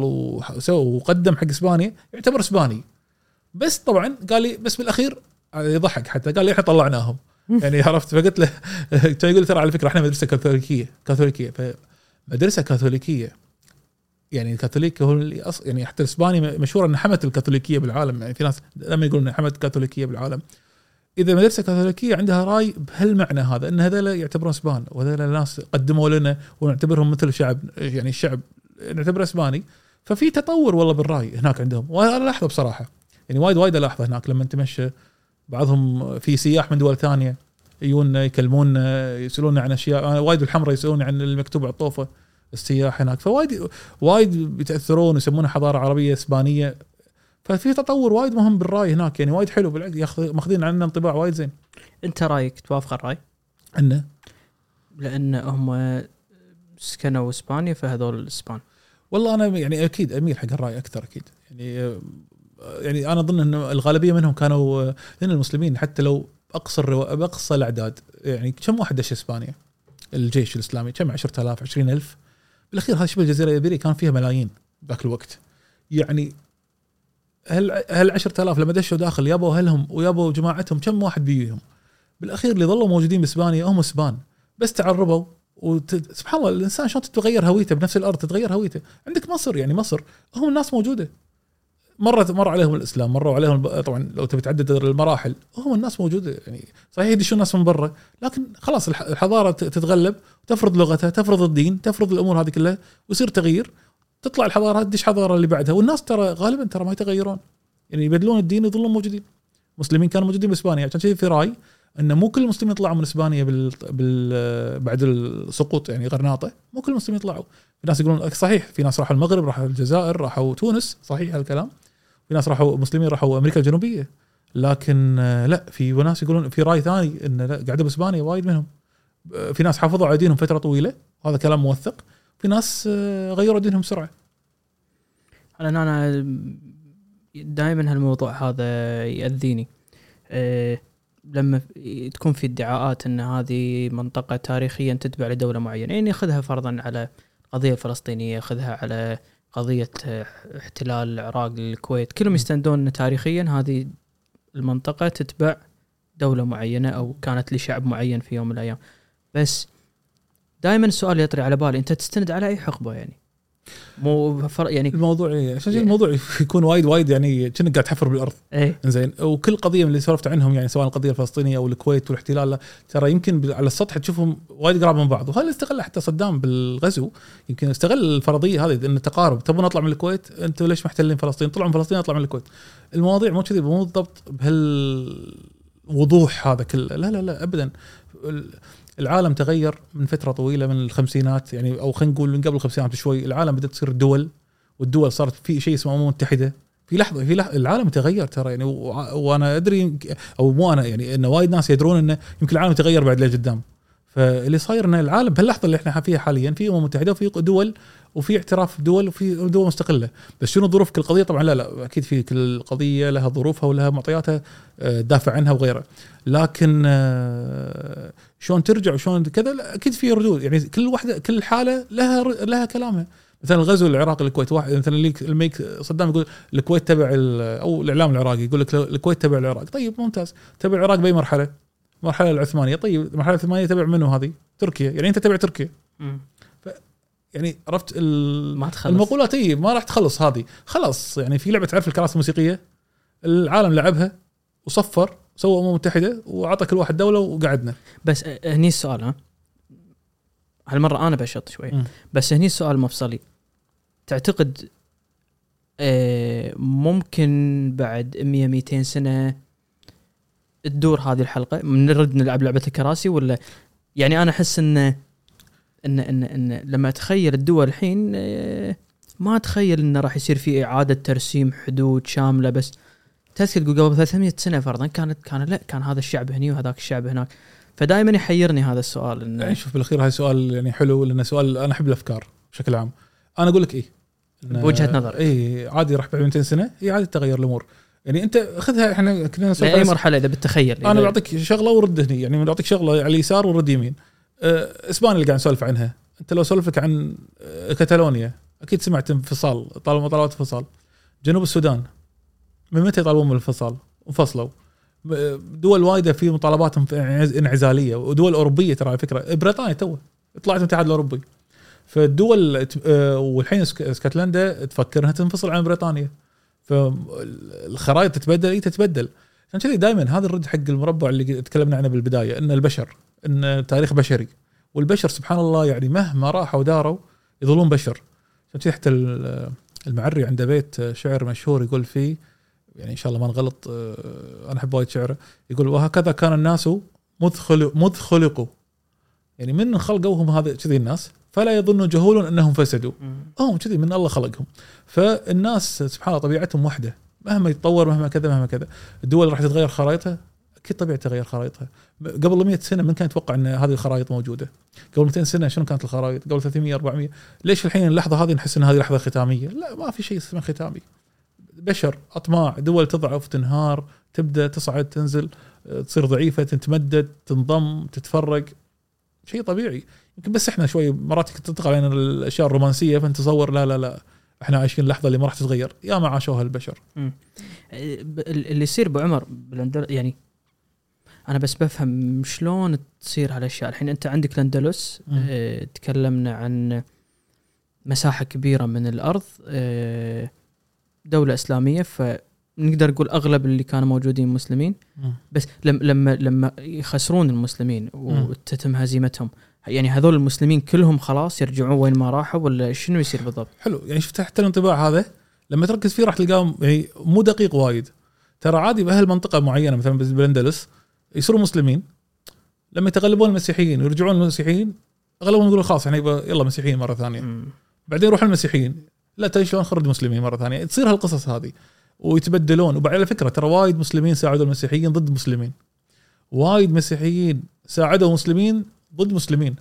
وسوى وقدم حق إسبانيا يعتبر إسباني. بس طبعا قال لي بس بالأخير يضحك حتى. قال لي إحنا طلعناهم. يعني عرفت؟ فقلت له كان يقول ترى على فكرة إحنا مدرسة كاثوليكية كاثوليكية. فمدرسه كاثوليكية. يعني الكاثوليك هو اللي أص... يعني حتى الاسباني مشهور ان حمت الكاثوليكية بالعالم. يعني في ناس لما يقولون حمت الكاثوليكية بالعالم. إذا مدرسة كاثوليكية عندها رأي بهالمعنى هذا إن هذول يعتبرون اسبان وهذول الناس قدموا لنا ونعتبرهم مثل شعب يعني الشعب نعتبره إسباني. ففي تطور والله بالرأي هناك عندهم وأنا الاحظه بصراحة. يعني وايد وايد الاحظه هناك لما تمشى بعضهم في سياح من دول ثانية يجون يكلمون يسالون عن أشياء. أنا وايد الحمراء يسالون عن المكتوب على الطوفة السياح هناك. فوايد وايد بيتأثرون ويسمونها حضارة عربية إسبانية. ففي تطور وايد مهم بالرأي هناك يعني وايد حلو بالعكس ياخذ ماخذين عنا انطباع وايد زين. انت رأيك توافق الرأي؟ انه لأن هم سكنوا إسبانيا فهذول الإسبان. والله أنا يعني أكيد أميل حق الرأي أكثر أكيد. يعني آه، يعني أنا أظن انه الغالبية منهم كانوا آه، لأن المسلمين حتى لو اقصى بأقصى الأعداد يعني كم واحد دش إسبانيا؟ الجيش الإسلامي كم؟ 10000 20000 بالأخير هذه شبه الجزيرة الايبيريه كان فيها ملايين ذاك الوقت. يعني هل هل 10000 لما دشوا داخل يابوا أهلهم ويابوا جماعتهم كم واحد بيهم بالأخير اللي ظلوا موجودين باسبانيا هم اسبان بس تعربوا وت... سبحان الله الإنسان شلون تتغير هويته بنفس الأرض تتغير هويته؟ عندك مصر يعني مصر هم الناس موجودة. مرت مر عليهم الإسلام مروا عليهم طبعا لو تبي تعدد المراحل هم الناس موجودة يعني صحيح يدشون الناس من برا لكن خلاص الح- الحضارة تتغلب تفرض لغتها تفرض الدين تفرض الأمور هذه كلها ويصير تغيير. تطلع الحضارة تدش حضارة اللي بعدها. والناس ترى غالبا ترى ما يتغيرون. يعني يبدلون الدين يظلون موجودين. مسلمين كانوا موجودين بإسبانيا. عشان في رأي أن مو كل المسلمين يطلعوا من إسبانيا بال... بال... بعد السقوط يعني غرناطة. مو كل المسلمين يطلعوا في ناس يقولون صحيح في ناس راحوا المغرب راحوا الجزائر راحوا تونس. صحيح هالكلام. في ناس راحوا مسلمين راحوا أمريكا الجنوبية. لكن آه، لا في ناس يقولون في رأي ثاني أن لا قاعدة بإسبانيا وايد منهم. آه، في ناس حافظوا على دينهم فترة طويلة. هذا كلام موثق. في ناس آه، غيروا دينهم بسرعة لأن أنا دائما هالموضوع هذا يأذيني. أه لما تكون في ادعاءات إن هذه منطقة تاريخيا تتبع لدولة معينة يعني خذها فرضا على القضية الفلسطينيه خذها على قضية آه، احتلال العراق للكويت. كلهم يستندون إن تاريخيا هذه المنطقة تتبع دولة معينة أو كانت لشعب معين في يوم من الأيام. بس دائما السؤال يطري على بالي. أنت تستند على أي حقبة يعني؟ مو فر... يعني الموضوع عشان كذا الموضوع يكون وايد وايد يعني كأنك قاعد تحفر بالأرض. إيه. زين وكل قضية من اللي سولفت عنهم يعني سواء القضية الفلسطينية أو الكويت والاحتلال لا، ترى يمكن على السطح تشوفهم وايد قراب من بعض. وهذا استغل حتى صدام بالغزو. يمكن استغل الفرضية هذه إن التقارب تبون أطلع من الكويت؟ أنتم ليش محتلين فلسطين؟ طلعوا من فلسطين أطلع من الكويت. المواضيع مو كذي مو بالضبط بهالوضوح هذا كله. لا لا لا ابدا. العالم تغير من فترة طويلة من الخمسينات يعني أو خلينا نقول من قبل الخمسينات بشوي العالم بدأت تصير دول والدول صارت في شيء اسمه أمم متحدة. في لحظة في لحظة العالم تغير ترى يعني وأنا أدري أو مو أنا يعني إن وايد ناس يدرون إنه يمكن العالم يتغير بعد لقدام. فاللي صاير إن العالم بهاللحظة اللي إحنا فيها حاليا في أمم متحدة وفي دول وفي اعتراف دول وفي دول مستقلة. بس شنو ظروف كل قضية؟ طبعا لا لا أكيد في كل قضية لها ظروفها ولها معطياتها آه، تدافع عنها وغيرها. لكن آه، شلون ترجع وشلون كذا لا، أكيد في ردود. يعني كل واحدة كل حالة لها لها كلامها. مثلا الغزو العراقي الكويت واحد مثلا الميك صدام يقول الكويت تبع أو الإعلام العراقي يقول لك الكويت تبع العراق. طيب ممتاز. تبع العراق بأي مرحلة؟ المرحله العثمانية. طيب المرحله العثمانيه تبع منو هذه؟ تركيا. يعني أنت تبع تركيا. يعني عرفت ما تخلص. المقولات اي ما راح تخلص هذه. خلاص يعني في لعبة تعرف الكراسي الموسيقية؟ العالم لعبها وصفر. سوى أمم متحدة واعطى كل واحد دولة وقعدنا. بس هني السؤال ها؟ هالمرة أنا بشط شوي. مم. بس هني السؤال مفصلي. تعتقد آه، ممكن بعد 100 200 سنة تدور هذه الحلقة؟ نرد نلعب لعبة الكراسي ولا؟ يعني أنا أحس إن إن إن إن لما أتخيل الدول الحين آه، ما أتخيل إنه راح يصير في إعادة ترسيم حدود شاملة بس تذكر تقول قبل 300 سنة فرضا كانت كان لا كان هذا الشعب هني وهذاك الشعب هناك. فدائما يحيرني هذا السؤال يعني انه شوف بالأخير هاي سؤال يعني حلو لأنه سؤال أنا أحب الأفكار بشكل عام. أنا أقول لك إيه بوجهة نظرك. اي عادي راح بعد 200 سنة اي عادي تغير الأمور. يعني أنت خذها إحنا كنا نسولف على- مرحلة إذا بتتخيل أنا بعطيك شغلة ورد هني يعني بعطيك شغلة على اليسار ورد يمين. أه، إسبانيا اللي قاعد نسولف عنها. أنت لو سولف لك عن أه، كاتالونيا أكيد سمعت انفصال طالما طلبات انفصال جنوب السودان. من متى يطالبون بالانفصال؟ انفصلوا. دول وايدة في مطالبات انف- انعز- انعزالية ودول أوروبية ترى على فكرة. بريطانيا تو طلعت من الاتحاد الأوروبي. فالدول أه، والحين اسك- اسكتلندا تفكر إنها تنفصل عن بريطانيا. فالخرائط تتبدل إي تتبدل. عشان كذي دائما هذا الرد حق المربع اللي تكلمنا عنه بالبداية إن البشر إن تاريخ بشري. والبشر سبحان الله يعني مهما راحوا وداروا يظلون بشر. عشان كذي حتى ال- المعري عنده بيت شعر مشهور يقول فيه يعني إن شاء الله ما نغلط آه، أنا أحب وايد شعره. يقول وهكذا كان الناس مذ خلق- مذ خلقوا يعني من خلقوا هم هذا كذي الناس. فلا يظن جهول أنهم فسدوا. هم كذي من الله خلقهم. فالناس سبحان الله طبيعتهم واحدة مهما يتطور مهما كذا مهما كذا. الدول راح تتغير خرائطها؟ أكيد طبيعي تغير خرائطها. قبل 100 سنة من كان يتوقع إن هذه الخرائط موجودة؟ قبل 200 سنة شنو كانت الخرائط؟ قبل 300 400 ليش الحين اللحظة هذه نحس إن هذه لحظة ختامية؟ لا ما في شيء اسمه ختامي. بشر أطماع دول تضعف تنهار تبدأ تصعد تنزل تصير ضعيفة تتمدد تنضم تتفرق. شيء طبيعي. يمكن بس إحنا شوي مرات تنتقل علينا الأشياء الرومانسية فنتصور لا لا لا إحنا عايشين اللحظه اللي ما راح تتغير. يا ما عاشوها البشر. اللي يصير ابو عمر بالاندلس يعني أنا بس بفهم شلون تصير هالأشياء. الحين أنت عندك الاندلس. آه تكلمنا عن مساحة كبيرة من الأرض آه دولة إسلامية فنقدر نقول أغلب اللي كانوا موجودين مسلمين. بس لما لما لما يخسرون المسلمين وتتم هزيمتهم يعني هذول المسلمين كلهم خلاص يرجعون وين ما راحوا ولا شنو يصير بالضبط؟ حلو يعني شفت حتى الانطباع هذا لما تركز فيه راح تلقاه يعني مو دقيق وايد. ترى عادي بأهل منطقة معينة مثلا بالاندلس يصيروا مسلمين. لما يتغلبون المسيحيين ويرجعون المسيحيين أغلبهم يقولوا خلاص إحنا يبقى يلا مسيحيين مرة ثانية. مم. بعدين يروح المسيحيين. لا تدري شلون خرج مسلمين مرة ثانية؟ تصير هالقصص هذه. ويتبدلون. وبعد على فكرة ترى وايد مسلمين ساعدوا المسيحيين ضد مسلمين. وايد مسيحيين ساعدوا مسلمين ضد مسلمين.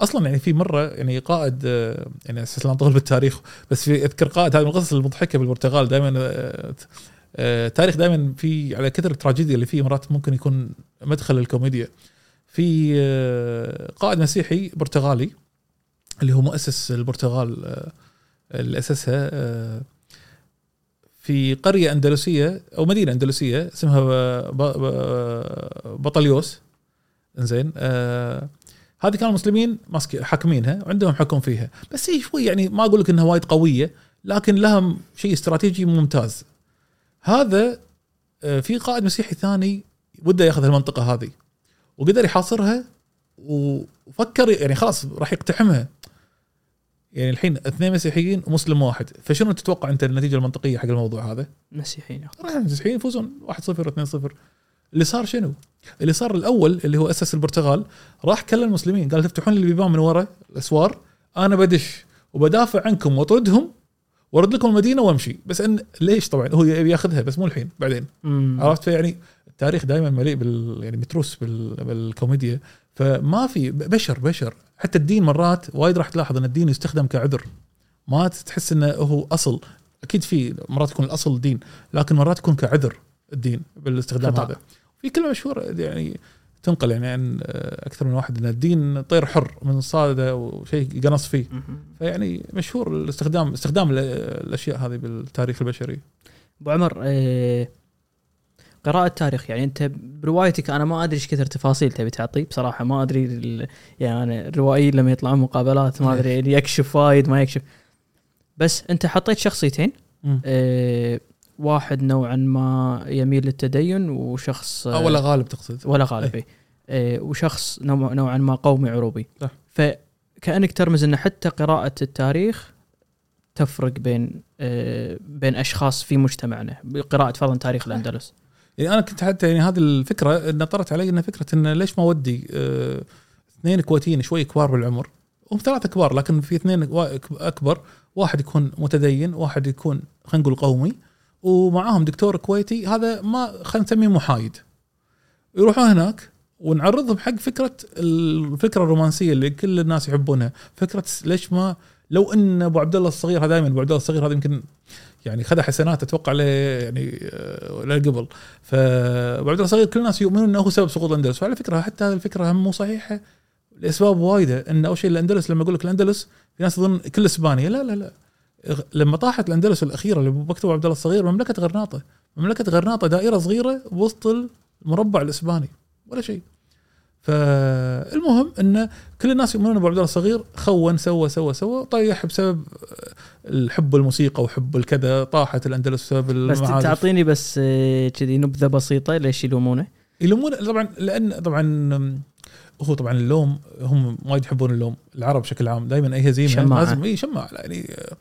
أصلا يعني في مرة يعني قائد آه، يعني أساس لا نطول بالتاريخ بس في أذكر قائد هذه من القصص المضحكة بالبرتغال. دائما تاريخ دائما في على كثر التراجيديا اللي فيه مرات ممكن يكون مدخل الكوميديا. في آه، قائد مسيحي برتغالي اللي هو مؤسس البرتغال آه، اللي أسسها آه، في قرية أندلسية أو مدينة أندلسية اسمها بطليوس. إنزين آه هذه كانوا المسلمين حاكمينها وعندهم حكم فيها. بس هي شوي يعني ما أقول لك إنها وايد قوية لكن لها شيء استراتيجي ممتاز. هذا آه، في قائد مسيحي ثاني وده ياخذ المنطقة هذه وقدر يحاصرها وفكر يعني خلاص راح يقتحمها. يعني الحين اثنين مسيحيين ومسلم واحد. فشنو تتوقع أنت النتيجة المنطقية حق الموضوع هذا؟ مسيحيين راح المسيحيين يفوزون. 1-0 2-0 اللي صار شنو؟ اللي صار الأول اللي هو اسس البرتغال راح كلم المسلمين قال تفتحون لي البيبان من ورا الأسوار أنا بدش وبدافع عنكم واطردهم وأرد لكم المدينة وأمشي. بس ان ليش طبعا؟ هو ياخذها بس مو الحين بعدين. مم. عرفت؟ فيعني التاريخ دائما مليء بال يعني متروس بال بالكوميديا. فما في بشر بشر. حتى الدين مرات وايد راح تلاحظ إن الدين يستخدم كعذر. ما تحس إنه هو أصل. أكيد في مرات يكون الأصل دين لكن مرات يكون كعذر الدين بالاستخدام خطأ. هذا. في كلمة مشهورة يعني تنقل يعني عن آه، أكثر من واحد إن الدين طير حر من صادة وشيء يقنص فيه. فيعني مشهور الاستخدام استخدام ال- الأشياء هذه بالتاريخ البشري. أبو عمر آه، قراءة تاريخ يعني أنت بروايتك أنا ما أدري إيش كثر تفاصيل تبي تعطي بصراحة ما أدري يعني الروائيين لما يطلعون مقابلات ما أدري يعني يكشف وايد ما يكشف. بس أنت حطيت شخصيتين. آه، واحد نوعا ما يميل للتدين وشخص آه، ولا غالب تقصد. ولا غالبي آه، وشخص نوع- نوعا ما قومي عروبي. صح. فكانك ترمز إن حتى قراءة التاريخ تفرق بين آه، بين أشخاص في مجتمعنا بقراءه فرضا تاريخ الأندلس. يعني أنا كنت حتى يعني هذه الفكرة ان طرت علي ان فكرة إن ليش ما ودي آه، اثنين كويتيين شوي كبار بالعمر؟ هم ثلاثة كبار لكن في اثنين أكبر واحد يكون متدين واحد يكون خلينا نقول قومي ومعاهم دكتور كويتي هذا ما خلينا نسميه محايد. يروحون هناك ونعرضهم حق فكرة الفكرة الرومانسية اللي كل الناس يحبونها فكرة ليش ما لو إن أبو عبد الله الصغير هذا دائما أبو عبد الله الصغير هذا يمكن يعني خذ حسنات أتوقع له يعني آه، قبل. فابو عبد الله الصغير كل الناس يؤمنون إنه هو سبب سقوط الأندلس. وعلى فكرة حتى هذه الفكرة هم مو صحيحة لأسباب وايدة. إن أول شيء الأندلس لما أقول لك الأندلس في ناس تظن كل إسبانيا. لا لا لا. لما طاحت الأندلس الأخيرة اللي أبو عبد الله الصغير مملكة غرناطة. مملكة غرناطة دائرة صغيرة وسط المربع الإسباني. ولا شيء. فالمهم إن كل الناس يؤمنون ابو عبد الله الصغير خون سوى سوى سوى طيح بسبب الحب الموسيقى وحب الكذا طاحت الأندلس بسبب بس المعازف. تعطيني بس آه، كذي نبذة بسيطة ليش يلومونه؟ يلومون طبعا لأن طبعا هو طبعا اللوم هم وايد يحبون اللوم العرب بشكل عام دائما أي هزيمة. لازم إي شماعة يعني آه،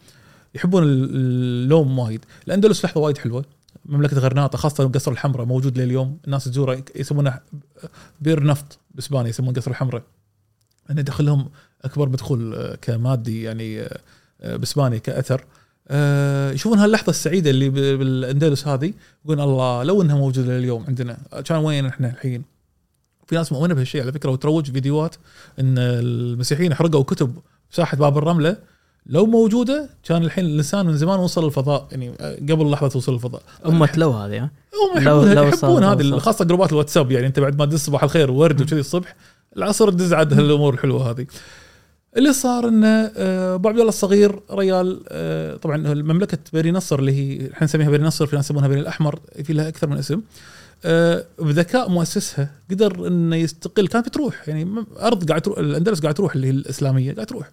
يحبون اللوم وايد الأندلس لحظة وايد حلوة مملكة غرناطة خاصة القصر الحمراء موجود لليوم. الناس تزوره يسمونه بير نفط باسبانيا يسمونه القصر الحمراء. انه يدخل لهم أكبر مدخول آه، كمادي يعني آه، آه، باسبانيا كأثر. يشوفون هاللحظة السعيدة اللي بالأندلس هذه يقولون الله لو إنها موجودة لليوم عندنا كان وين إحنا الحين؟ في ناس مؤمنة بهالشيء على فكرة وتروج فيديوهات إن المسيحيين حرقوا كتب بساحه باب الرملة لو موجودة كان الحين الإنسان من زمان وصل الفضاء يعني آه، قبل لحظة وصول الفضاء. أمة لو هذه ها؟ هم لو- يحبون لو يحبون هذه. خاصة جروبات الواتساب يعني أنت بعد ما تدز صباح الخير وورد وكذي الصبح العصر تدز عاد هالأمور الحلوه هذه. اللي صار إنه آه، أبو عبد الله الصغير ريال آه، طبعا مملكه بني نصر اللي هي إحنا نسميها بني نصر في ناس يسمونها بني الاحمر في لها أكثر من اسم بذكاء مؤسسها قدر إنه يستقل. كانت بتروح يعني أرض قاعد تروح الأندلس قاعد تروح اللي هي الإسلامية قاعد تروح.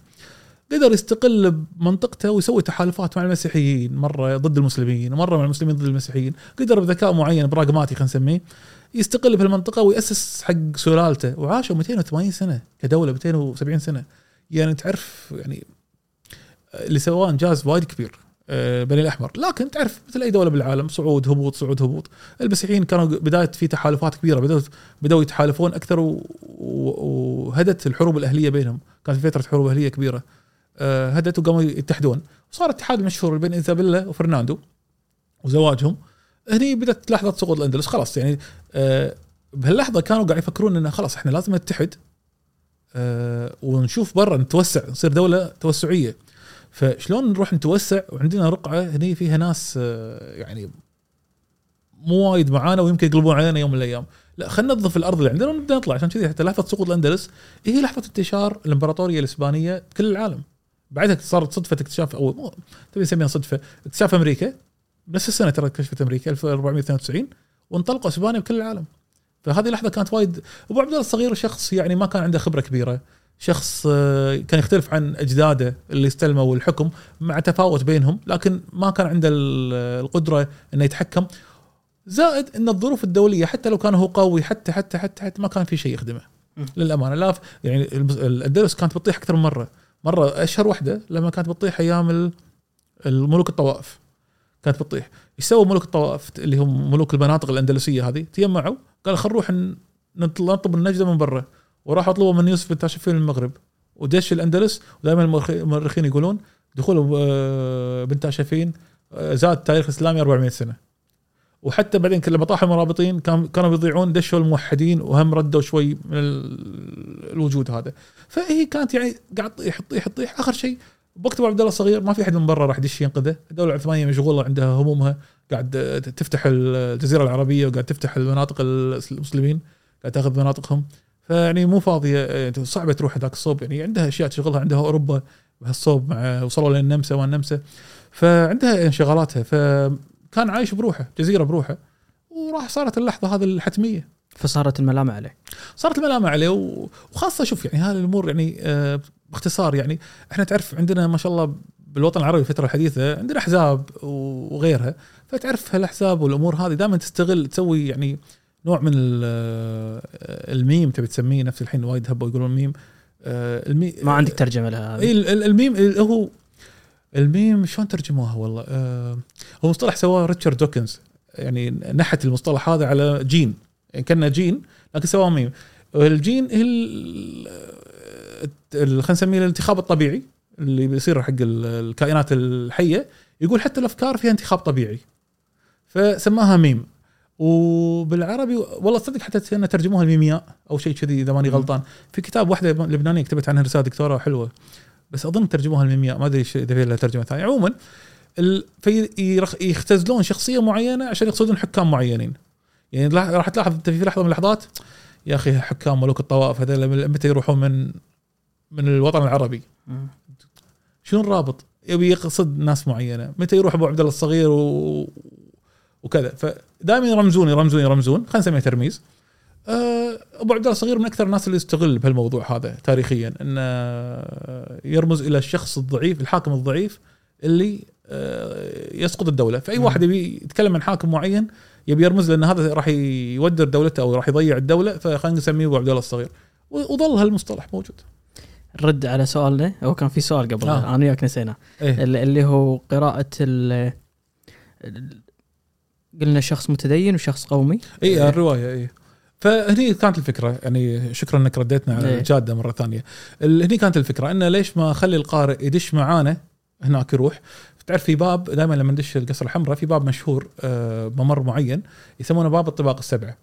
قدر يستقل بمنطقته ويسوي تحالفات مع المسيحيين مرة ضد المسلمين ومره مع المسلمين ضد المسيحيين. قدر بذكاء معين براغماتي خلينا نسميه يستقل بهالمنطقه ويأسس حق سلالته. وعاشوا 280 سنة كدولة 270 سنة. يعني تعرف يعني اللي سواه إنجاز وايد كبير آه، بني الأحمر. لكن تعرف مثل أي دولة بالعالم صعود هبوط صعود هبوط. المسيحيين كانوا بداية في تحالفات كبيرة بدأوا بدأوا يتحالفون أكثر وهدت الحروب الأهلية بينهم. كانت في فترة حروب أهلية كبيرة. هدت وقاموا يتحدون. صار اتحاد مشهور بين إيزابيلا وفرناندو وزواجهم. هني بدأت لحظة سقوط الأندلس. خلاص يعني آه، بهاللحظة كانوا قاعد يفكرون إنه خلاص إحنا لازم نتحد آه، ونشوف برا نتوسع نصير دولة توسعية. فشلون نروح نتوسع؟ وعندنا رقعة هني فيها ناس آه، يعني مو وايد معانا ويمكن يقلبون علينا يوم من الأيام. لا خلينا ننظف الأرض اللي عندنا ونبدا نطلع. عشان كذي حتى لحظة سقوط الأندلس هي لحظة انتشار الإمبراطورية الإسبانية بكل العالم. بعدها صارت صدفة اكتشاف أو مو تبي نسميها صدفة؟ اكتشاف أمريكا. بنفس السنة ترى اكتشفت أمريكا 1492 وانطلقوا أسبانيا بكل العالم. فهذه لحظة كانت وايد أبو عبد الله الصغير شخص يعني ما كان عنده خبرة كبيرة. شخص آه، كان يختلف عن أجداده اللي استلموا الحكم مع تفاوت بينهم لكن ما كان عنده ال- القدرة إنه يتحكم. زائد إن الظروف الدولية حتى لو كان هو قوي حتى حتى حتى حتى ما كان في شيء يخدمه. للأمانة لا يعني الاندلس كانت بتطيح أكثر من مرة. مرة أشهر واحدة لما كانت بتطيح أيام ال- الملوك الطوائف. كانت بتطيح. إيش سووا ملوك الطوائف؟ اللي هم ملوك المناطق الأندلسية هذه. تجمعوا قالوا خلينا نروح نطلب النجدة من برا. وراحوا طلبوا من يوسف بن تاشفين من المغرب. ودش الأندلس ودائما المؤرخ- المؤرخين يقولون دخول آه، بن تاشفين آه، زاد التاريخ الإسلامي 400 سنة. وحتى بعدين لما طاحوا المرابطين كان كانوا بيضيعون دشوا الموحدين وهم ردوا شوي من ال- الوجود هذا. فهي كانت يعني قاعد تطيح تطيح تطيح. آخر شيء بوقت عبد الله الصغير ما في أحد من برا راح يدش ينقذه. الدولة العثمانية مشغولة عندها همومها قاعد تفتح الجزيرة العربية وقاعد تفتح المناطق المسلمين قاعد تأخذ مناطقهم. فيعني مو فاضية. يعني صعبة تروح هذاك الصوب. يعني عندها أشياء تشغلها. عندها أوروبا بهالصوب مع وصلوا للنمسا والنمسا. فعندها انشغالاتها. فكان عايش بروحه جزيرة بروحه وراح صارت اللحظة هذه الحتمية. فصارت الملامة عليه. صارت الملامة عليه وخاصة شوف يعني هذه الأمور يعني آه، باختصار يعني إحنا تعرف عندنا ما شاء الله بالوطن العربي الفترة الحديثة عندنا أحزاب وغيرها فتعرف هالأحزاب والأمور هذه دائما تستغل تسوي يعني نوع من آه، الميم تبي تسميه نفس الحين وايد هبوا يقولون ميم. آه، المي ما عندك ترجمة لها الميم اللي هو الميم شلون ترجموها والله؟ هو مصطلح سواه ريتشارد دوكنز. يعني نحت المصطلح هذا على جين. يعني كأنه جين لكن سواه ميم. الجين هي خلينا نسميه الانتخاب الطبيعي اللي بيصير حق ال- الكائنات الحية. يقول حتى الأفكار فيها انتخاب طبيعي. فسماها ميم. وبالعربي والله تصدق حتى ترجموها الميمياء أو شيء كذي إذا ماني. غلطان. في كتاب واحدة لبنانية كتبت عنها رسالة دكتوراه حلوة بس أظن ترجموها الميمياء. ما أدري إذا في لها ترجمة ثانية. عموما ال... في يرخ- يختزلون شخصية معينة عشان يقصدون حكام معينين يعني راح تلاحظ أنت في لحظة من اللحظات يا أخي حكام ملوك الطوائف هذول متى يروحون من من الوطن العربي. شنو الرابط؟ يبي يقصد ناس معينة، متى يروح أبو عبد الله الصغير و... وكذا، فدائما يرمزون يرمزون يرمزون، خلينا نسميه ترميز. آه، أبو عبد الله الصغير من أكثر الناس اللي يستغل بهالموضوع هذا تاريخيا إنه يرمز إلى الشخص الضعيف، الحاكم الضعيف اللي يسقط الدولة، فأي. واحد يبي يتكلم عن حاكم معين يبي يرمز لأن هذا راح يودر دولته أو راح يضيع الدولة فخلينا نسميه ابو عبد الله الصغير. وظل هالمصطلح موجود. رد على سؤالنا هو كان في سؤال قبل آه. أنا وياك نسيناه إيه اللي هو قراءة ال قلنا شخص متدين وشخص قومي اي الرواية اي فهني كانت الفكرة يعني شكرا إنك رديتنا على إيه. الجاده مرة ثانية هني كانت الفكرة إنه ليش ما اخلي القارئ يدش معانا هناك يروح تعرف في باب دائما لما ندش القصر الحمراء في باب مشهور آه، ممر معين يسمونه باب الطباق السبعه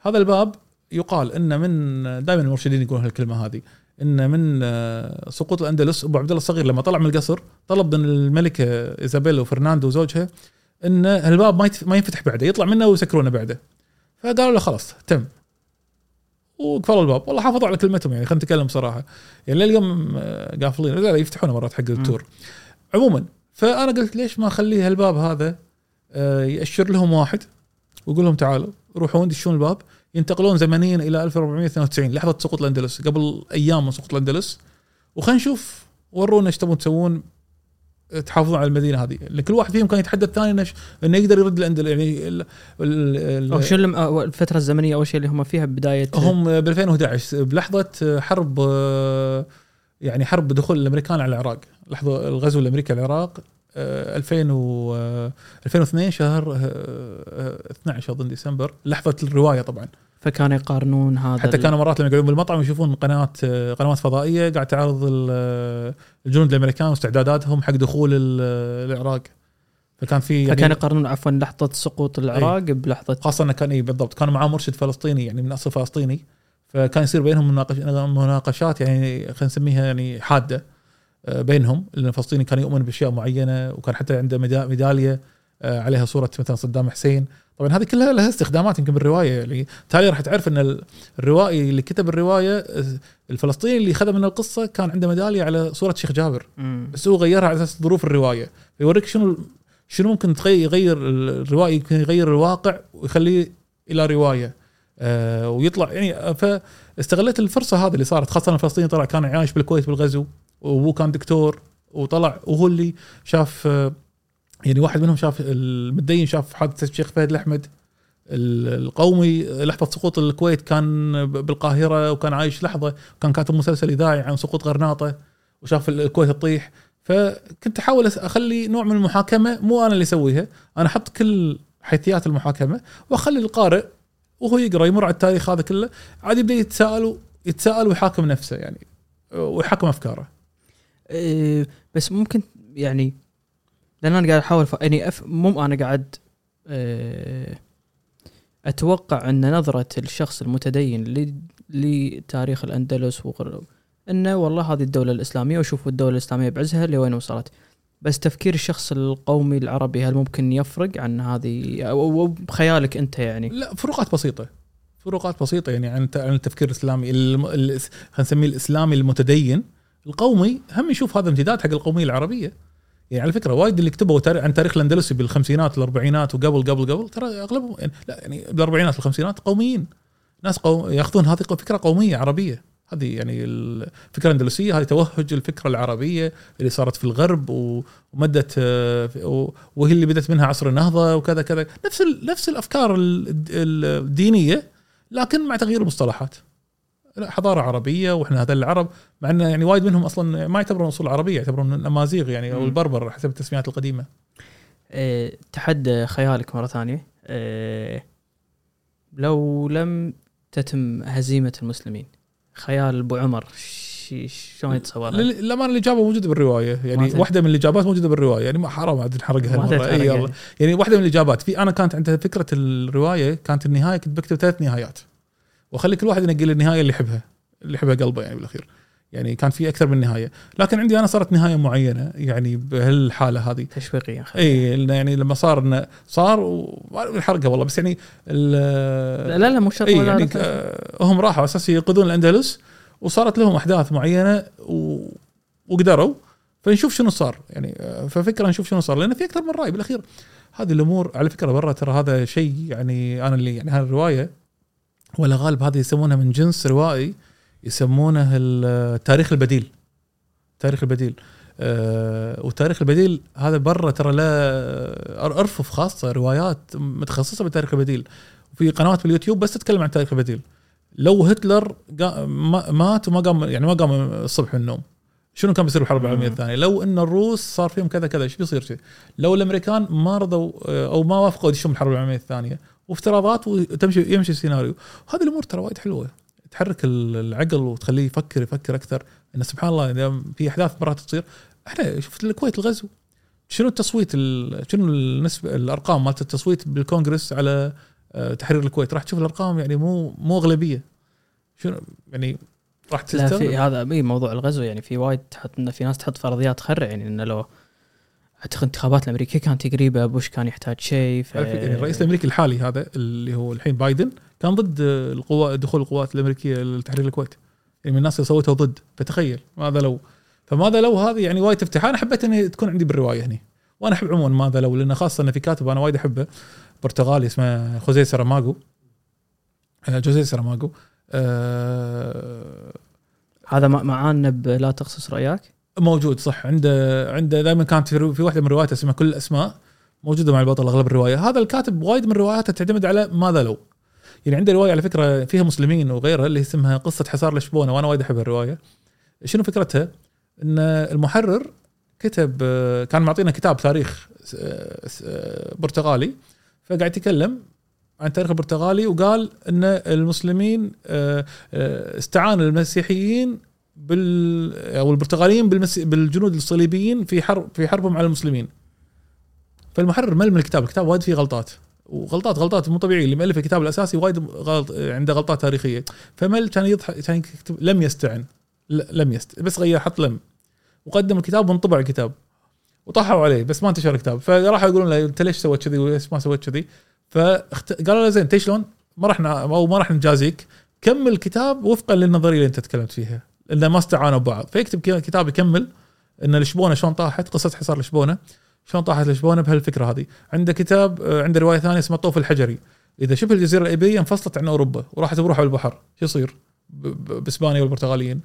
هذا الباب يقال إن من دائما المرشدين يقولون هالكلمة هذه إن من آه، سقوط الأندلس. أبو عبد الله الصغير لما طلع من القصر طلب من الملكة ايزابيلا وفرناندو زوجها إن الباب ما ما ينفتح بعده يطلع منه ويسكرونه بعده. فقالوا له خلاص تم. وقفلوا الباب. والله حافظوا على كلمتهم يعني خلينا نتكلم بصراحة. يعني لليوم آه، قافلين. لا لا يفتحونه مرات حق التور. عموما فأنا قلت ليش ما اخلي هالباب هذا؟ آه، يأشر لهم واحد ويقول لهم تعالوا روحون دشون الباب؟ ينتقلون زمنيا إلى 1492 لحظة سقوط الأندلس قبل أيام من سقوط الأندلس. وخلينا نشوف ورونا إيش تبون تسوون تحافظون على المدينة هذه. لأن كل واحد فيهم كان يتحدى الثاني إنه يقدر يرد الأندلس يعني ال- ال- أو ال- شو الفترة الزمنية أول شيء اللي هم فيها بداية؟ هم ب 2011 بلحظة حرب يعني حرب دخول الأمريكان على العراق. لحظة الغزو الأمريكي العراق آه، 2000 و آه، 2002 شهر آه، آه، 12 أظن ديسمبر لحظة الرواية طبعا. فكانوا يقارنون هذا حتى كانوا مرات لما يقعدون بالمطعم يشوفون قناه آه، قنوات فضائية قاعد تعرض ال- آه، الجنود الأمريكان واستعداداتهم حق دخول ال- العراق. فكان في يعني فكانوا يقارنون عفوا لحظة سقوط العراق بلحظة خاصة إنه كان إيه بالضبط كانوا معاه مرشد فلسطيني يعني من اصل فلسطيني فكان يصير بينهم مناقش مناقشات يعني خلينا نسميها يعني حادة. آه، بينهم لأن الفلسطيني كان يؤمن بأشياء معينة وكان حتى عنده ميدا- ميدالية آه، عليها صورة مثلا صدام حسين. طبعا هذه كلها لها استخدامات يمكن بالرواية. يعني تالي راح تعرف إن ال- الروائي اللي كتب الرواية آه، الفلسطيني اللي خذ من القصة كان عنده ميدالية على صورة شيخ جابر. مم. بس هو غيرها على أساس ظروف الرواية. فيوريك شنو شنو ممكن يغير الروائي يمكن يغير الواقع ويخليه إلى رواية. آه ويطلع يعني آه، فاستغلت الفرصة هذه اللي صارت خاصة الفلسطيني طلع كان عايش بالكويت بالغزو وابوه كان دكتور وطلع وهو اللي شاف يعني واحد منهم شاف المتدين شاف حادثة الشيخ فهد الأحمد. ال- القومي لحظة سقوط الكويت كان بالقاهرة وكان عايش لحظة كان كاتب مسلسل إذاعي عن سقوط غرناطة وشاف الكويت تطيح. فكنت أحاول أخلي نوع من المحاكمة مو أنا اللي أسويها أنا أحط كل حيثيات المحاكمة وأخلي القارئ وهو يقرأ يمر على التاريخ هذا كله عاد يبدأ يتساءل يتساءل ويحاكم نفسه يعني ويحاكم أفكاره. إيه، بس ممكن يعني لأن أنا قاعد أحاول ف... يعني أف... مو أنا قاعد إيه، أتوقع أن نظرة الشخص المتدين ل... لتاريخ الأندلس وغيره أنه والله هذه الدولة الإسلامية وشوفوا الدولة الإسلامية بعزها لوين وصلت. بس تفكير الشخص القومي العربي هل ممكن يفرق عن هذه؟ أو بخيالك أنت يعني؟ لا فروقات بسيطة. فروقات بسيطة يعني عن التفكير الإسلامي خلينا نسميه الإسلامي المتدين. القومي هم يشوف هذا امتداد حق القومية العربية. يعني على فكرة وايد اللي كتبوا عن تاريخ الأندلسي بالخمسينات والاربعينات وقبل قبل قبل ترى اغلبهم يعني لا يعني بالأربعينات والخمسينات قوميين. ناس قوم ياخذون هذه فكرة قومية عربية. هذه يعني الفكرة الاندلسيه هذه توهج الفكرة العربية اللي صارت في الغرب ومدت آه، وهي اللي بدت منها عصر النهضة وكذا كذا. نفس نفس الأفكار ال- الدينية لكن مع تغيير المصطلحات. لا، حضارة عربية وإحنا هذول العرب مع إن يعني وايد منهم أصلا ما يعتبرون أصول عربية يعتبرون الأمازيغ يعني أو. البربر حسب التسميات القديمة إيه، تحدى خيالك مرة ثانية إيه، لو لم تتم هزيمة المسلمين خيال أبو عمر شلون يتصور لك؟ للأمانة الإجابة موجودة بالرواية يعني. واحدة من الإجابات موجودة بالرواية يعني ما حرام عاد نحرقها يعني. يعني واحدة من الإجابات في أنا كانت عندها فكرة الرواية كانت النهاية كنت بكتب ثلاث نهايات واخلي كل واحد ينقي لي النهاية اللي يحبها اللي يحبها قلبه يعني بالأخير. يعني كان في أكثر من نهاية. لكن عندي أنا صارت نهاية معينة يعني بهالحالة هذه. تشويقيا اي يعني لما صار انه صار والحرقه والله. بس يعني لا لا مو شرط ولا يعني هم راحوا أساس ينقذون الأندلس وصارت لهم أحداث معينة و... وقدروا. فنشوف شنو صار. يعني ففكرة نشوف شنو صار. لأن في أكثر من رأي بالأخير. هذه الأمور على فكرة برا ترى هذا شيء يعني أنا اللي يعني هذه الرواية ولا غالب هذه يسمونها من جنس روائي يسمونه التاريخ البديل التاريخ البديل آه والتاريخ البديل هذا برا ترى لا أرفف خاصة روايات متخصصة بالتاريخ البديل وفي قنوات باليوتيوب بس تتكلم عن التاريخ البديل لو هتلر مات وما قام يعني ما قام الصبح من النوم شنو كان بيصير بالحرب العالمية. الثانية؟ لو إن الروس صار فيهم كذا كذا إيش بيصير شيء؟ لو الأمريكان ما رضوا آه، أو ما وافقوا يدشون بالحرب العالمية الثانية وافتراضات وتمشي يمشي السيناريو. هذه الأمور ترى وايد حلوة. تحرك ال- العقل وتخليه يفكر يفكر أكثر. انه سبحان الله إذا في أحداث مرات تصير. إحنا شفت الكويت الغزو. شنو التصويت ال- شنو النسبة الأرقام مالت التصويت بالكونغرس على آه، تحرير الكويت؟ راح تشوف الأرقام يعني مو مو أغلبية. شنو يعني راح تستغرب؟ هذا إي موضوع الغزو يعني في وايد تحط في ناس تحط فرضيات خرع يعني إنه لو أعتقد الانتخابات الأمريكية كانت قريبه بوش كان يحتاج شيء ف... يعني الرئيس الأمريكي الحالي هذا اللي هو الحين بايدن كان ضد القوات دخول القوات الأمريكية لتحرير الكويت. يعني من الناس اللي صوتوا ضد. فتخيل ماذا لو. فماذا لو هذه يعني وايد تفتح. أنا حبيت إني تكون عندي بالرواية هني. وأنا أحب عموما ماذا لو لأن خاصة انه في كاتب أنا وايد أحبه برتغالي اسمه خوزيه سراماغو. آه، جوزيه سراماغو. آه، هذا مع- معانا بلا تخصص رأيك. موجود صح. عنده عنده دائما كانت في في واحدة من رواياته اسمها كل الأسماء موجودة مع البطل أغلب الرواية. هذا الكاتب وايد من رواياته تعتمد على ماذا لو. يعني عنده رواية على فكرة فيها مسلمين وغيرها اللي اسمها قصة حصار لشبونة وأنا وايد أحب الرواية. شنو فكرتها؟ إن المحرر كتب كان معطينا كتاب تاريخ برتغالي فقاعد يتكلم عن التاريخ البرتغالي وقال إن المسلمين آه، آه، استعانوا المسيحيين بال أو البرتغاليين بالمسي... بالجنود الصليبيين في حرب في حربهم على المسلمين. فالمحرر مل من الكتاب، الكتاب وايد فيه غلطات. وغلطات غلطات مو طبيعية. اللي مؤلف الكتاب الأساسي وايد غلط عنده غلطات تاريخية. فمل كان يضحك كان يكتب لم يستعن. لم يست بس غير حط لم. وقدم الكتاب وانطبع الكتاب. وطحوا عليه بس ما انتشر الكتاب. فراحوا يقولون له أنت ليش سويت كذي؟ وليش ما سويت كذي؟ فقالوا له زين انت شلون؟ ما راح ن- أو ما راح نجازيك. كمل الكتاب وفقا للنظرية اللي أنت تكلمت فيها. لأنه ما استعانوا ببعض. فيكتب كتاب يكمل إن لشبونة شلون طاحت قصة حصار لشبونة شلون طاحت لشبونة بهالفكرة هذه. عنده كتاب آه، عنده رواية ثانية اسمها الطوف الحجري. إذا شبه الجزيرة الايبيرية انفصلت عن أوروبا وراحت بروحها بالبحر شو يصير؟ بإسبانيا والبرتغاليين.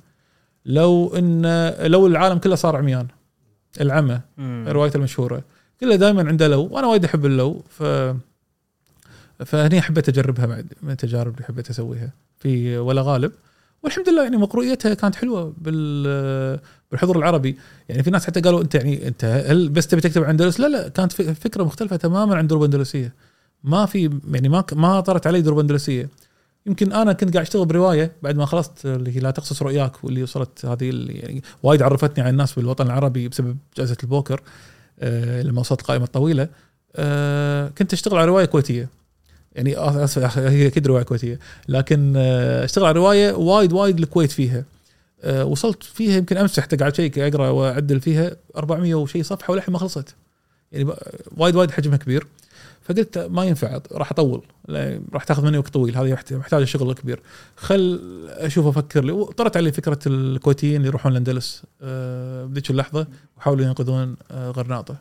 لو إن لو العالم كله صار عميان العمى روايته المشهورة كلها دائما عنده لو. وأنا وايد أحب اللو ف فهني حبيت أجربها بعد من التجارب اللي حبيت أسويها. في ولا غالب. والحمد لله يعني مقروئيتها كانت حلوة بال بالحضور العربي. يعني في ناس حتى قالوا أنت يعني أنت هل بس تبي تكتب عن أندلس؟ لا لا كانت فكرة مختلفة تماما عن دروب أندلسية. ما في يعني ما ما طرت علي دروب أندلسية. يمكن أنا كنت قاعد أشتغل برواية بعد ما خلصت اللي هي لا تقصص رؤياك واللي وصلت هذه اللي يعني وايد عرفتني على الناس بالوطن العربي بسبب جائزة البوكر آه لما وصلت القائمه الطويله آه كنت أشتغل على رواية كويتية. يعني اسف هي أكيد رواية كويتية. لكن آه اشتغل على رواية وايد وايد الكويت فيها. آه وصلت فيها يمكن أمس حتى قاعد شيء أقرأ وأعدل فيها 400 وشيء صفحة وللحين ما خلصت. يعني وايد وايد حجمها كبير. فقلت ما ينفع راح أطول. راح تاخذ مني وقت طويل. هذه محت- محتاجة شغل كبير. خل أشوف أفكر لي. وطرت علي فكرة الكويتيين اللي يروحون الاندلس آه، بذيك اللحظة وحاولوا ينقذون آه، غرناطة.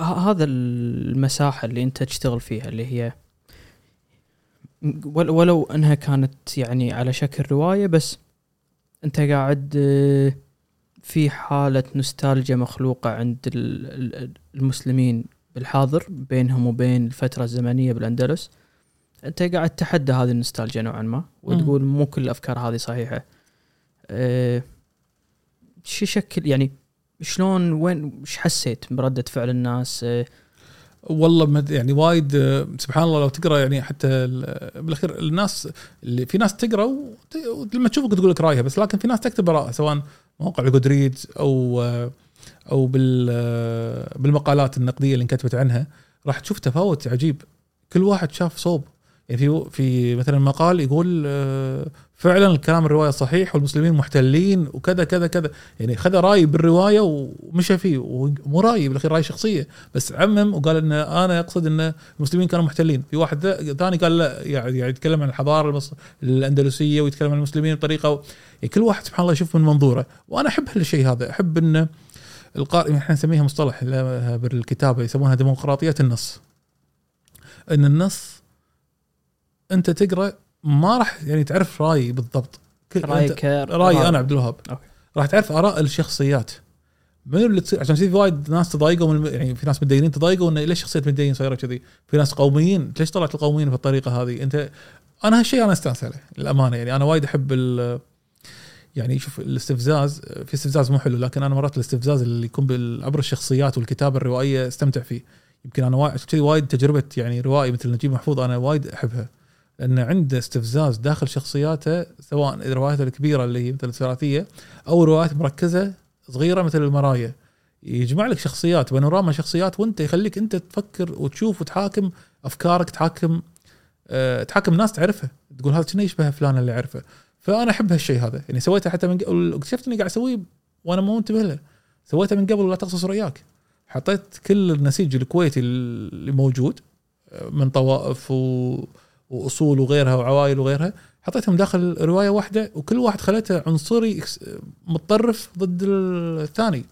هذا المساحة اللي أنت تشتغل فيها اللي هي ولو انها كانت يعني على شكل رواية بس انت قاعد آه، في حالة نوستالجيا مخلوقة عند ال- ال- المسلمين بالحاضر بينهم وبين الفترة الزمنية بالأندلس. انت قاعد تتحدى هذه النوستالجيا نوعا ما وتقول مو كل الأفكار هذه صحيحة. أه شو شكل يعني شلون وين إيش حسيت بردة فعل الناس؟ أه والله مد- يعني وايد سبحان الله لو تقرأ يعني حتى ال- بالأخير الناس اللي في ناس تقرأ ولما تشوفك تقول لك رايها بس لكن في ناس تكتب اراء سواء موقع الجودريدز أو أو بال بالمقالات النقدية اللي انكتبت عنها راح تشوف تفاوت عجيب. كل واحد شاف صوب. يعني في في مثلا مقال يقول آه، فعلا الكلام الرواية صحيح والمسلمين محتلين وكذا كذا كذا. يعني خذ رأي بالرواية ومشى فيه ومو رأي بالأخير رأي شخصية. بس عمم وقال إن أنا أقصد إن المسلمين كانوا محتلين. في واحد ثاني قال لا يعني يعني يتكلم عن الحضارة المص... الأندلسية ويتكلم عن المسلمين بطريقة يعني كل واحد سبحان الله يشوف من منظوره. وأنا أحب هالشيء هذا. أحب إن القارئ إحنا نسميها مصطلح بالكتابة يسمونها ديمقراطيه النص. إن النص انت تقرا ما راح يعني تعرف رايي بالضبط. رايك رايي أنا عبد الوهاب. راح تعرف آراء الشخصيات. منو اللي تصير؟ عشان في وايد ناس تضايقوا من يعني في ناس متدينين تضايقوا انه ليش شخصية متدين صايرة كذي؟ في ناس قوميين. ليش طلعت القوميين بالطريقة هذه؟ انت أنا هالشيء أنا أستانس عليه للأمانة يعني. أنا وايد أحب ال يعني شوف الاستفزاز في استفزاز مو حلو لكن أنا مرات الاستفزاز اللي يكون عبر الشخصيات والكتابة الروائية أستمتع فيه. يمكن أنا وايد كذي وايد تجربة يعني روائي مثل نجيب محفوظ أنا وايد أحبها. لأن عنده استفزاز داخل شخصياته سواء رواياته الكبيرة اللي هي مثل الثلاثية أو روايات مركزة صغيرة مثل المرايا. يجمع لك شخصيات بانوراما شخصيات وأنت يخليك أنت تفكر وتشوف وتحاكم أفكارك تحاكم أه تحاكم ناس تعرفها. تقول هذا كنا يشبه فلان اللي أعرفه؟ فأنا أحب هالشيء هذا. يعني سويته حتى من اكتشفت إني قاعد أسويه وأنا مو منتبه له. سويته من قبل لا تقصص رؤياك حطيت كل النسيج الكويتي اللي موجود آه، من طوائف و... وأصول وغيرها وعوائل وغيرها حطيتهم داخل رواية واحدة وكل واحد خليته عنصري متطرف ضد الثاني.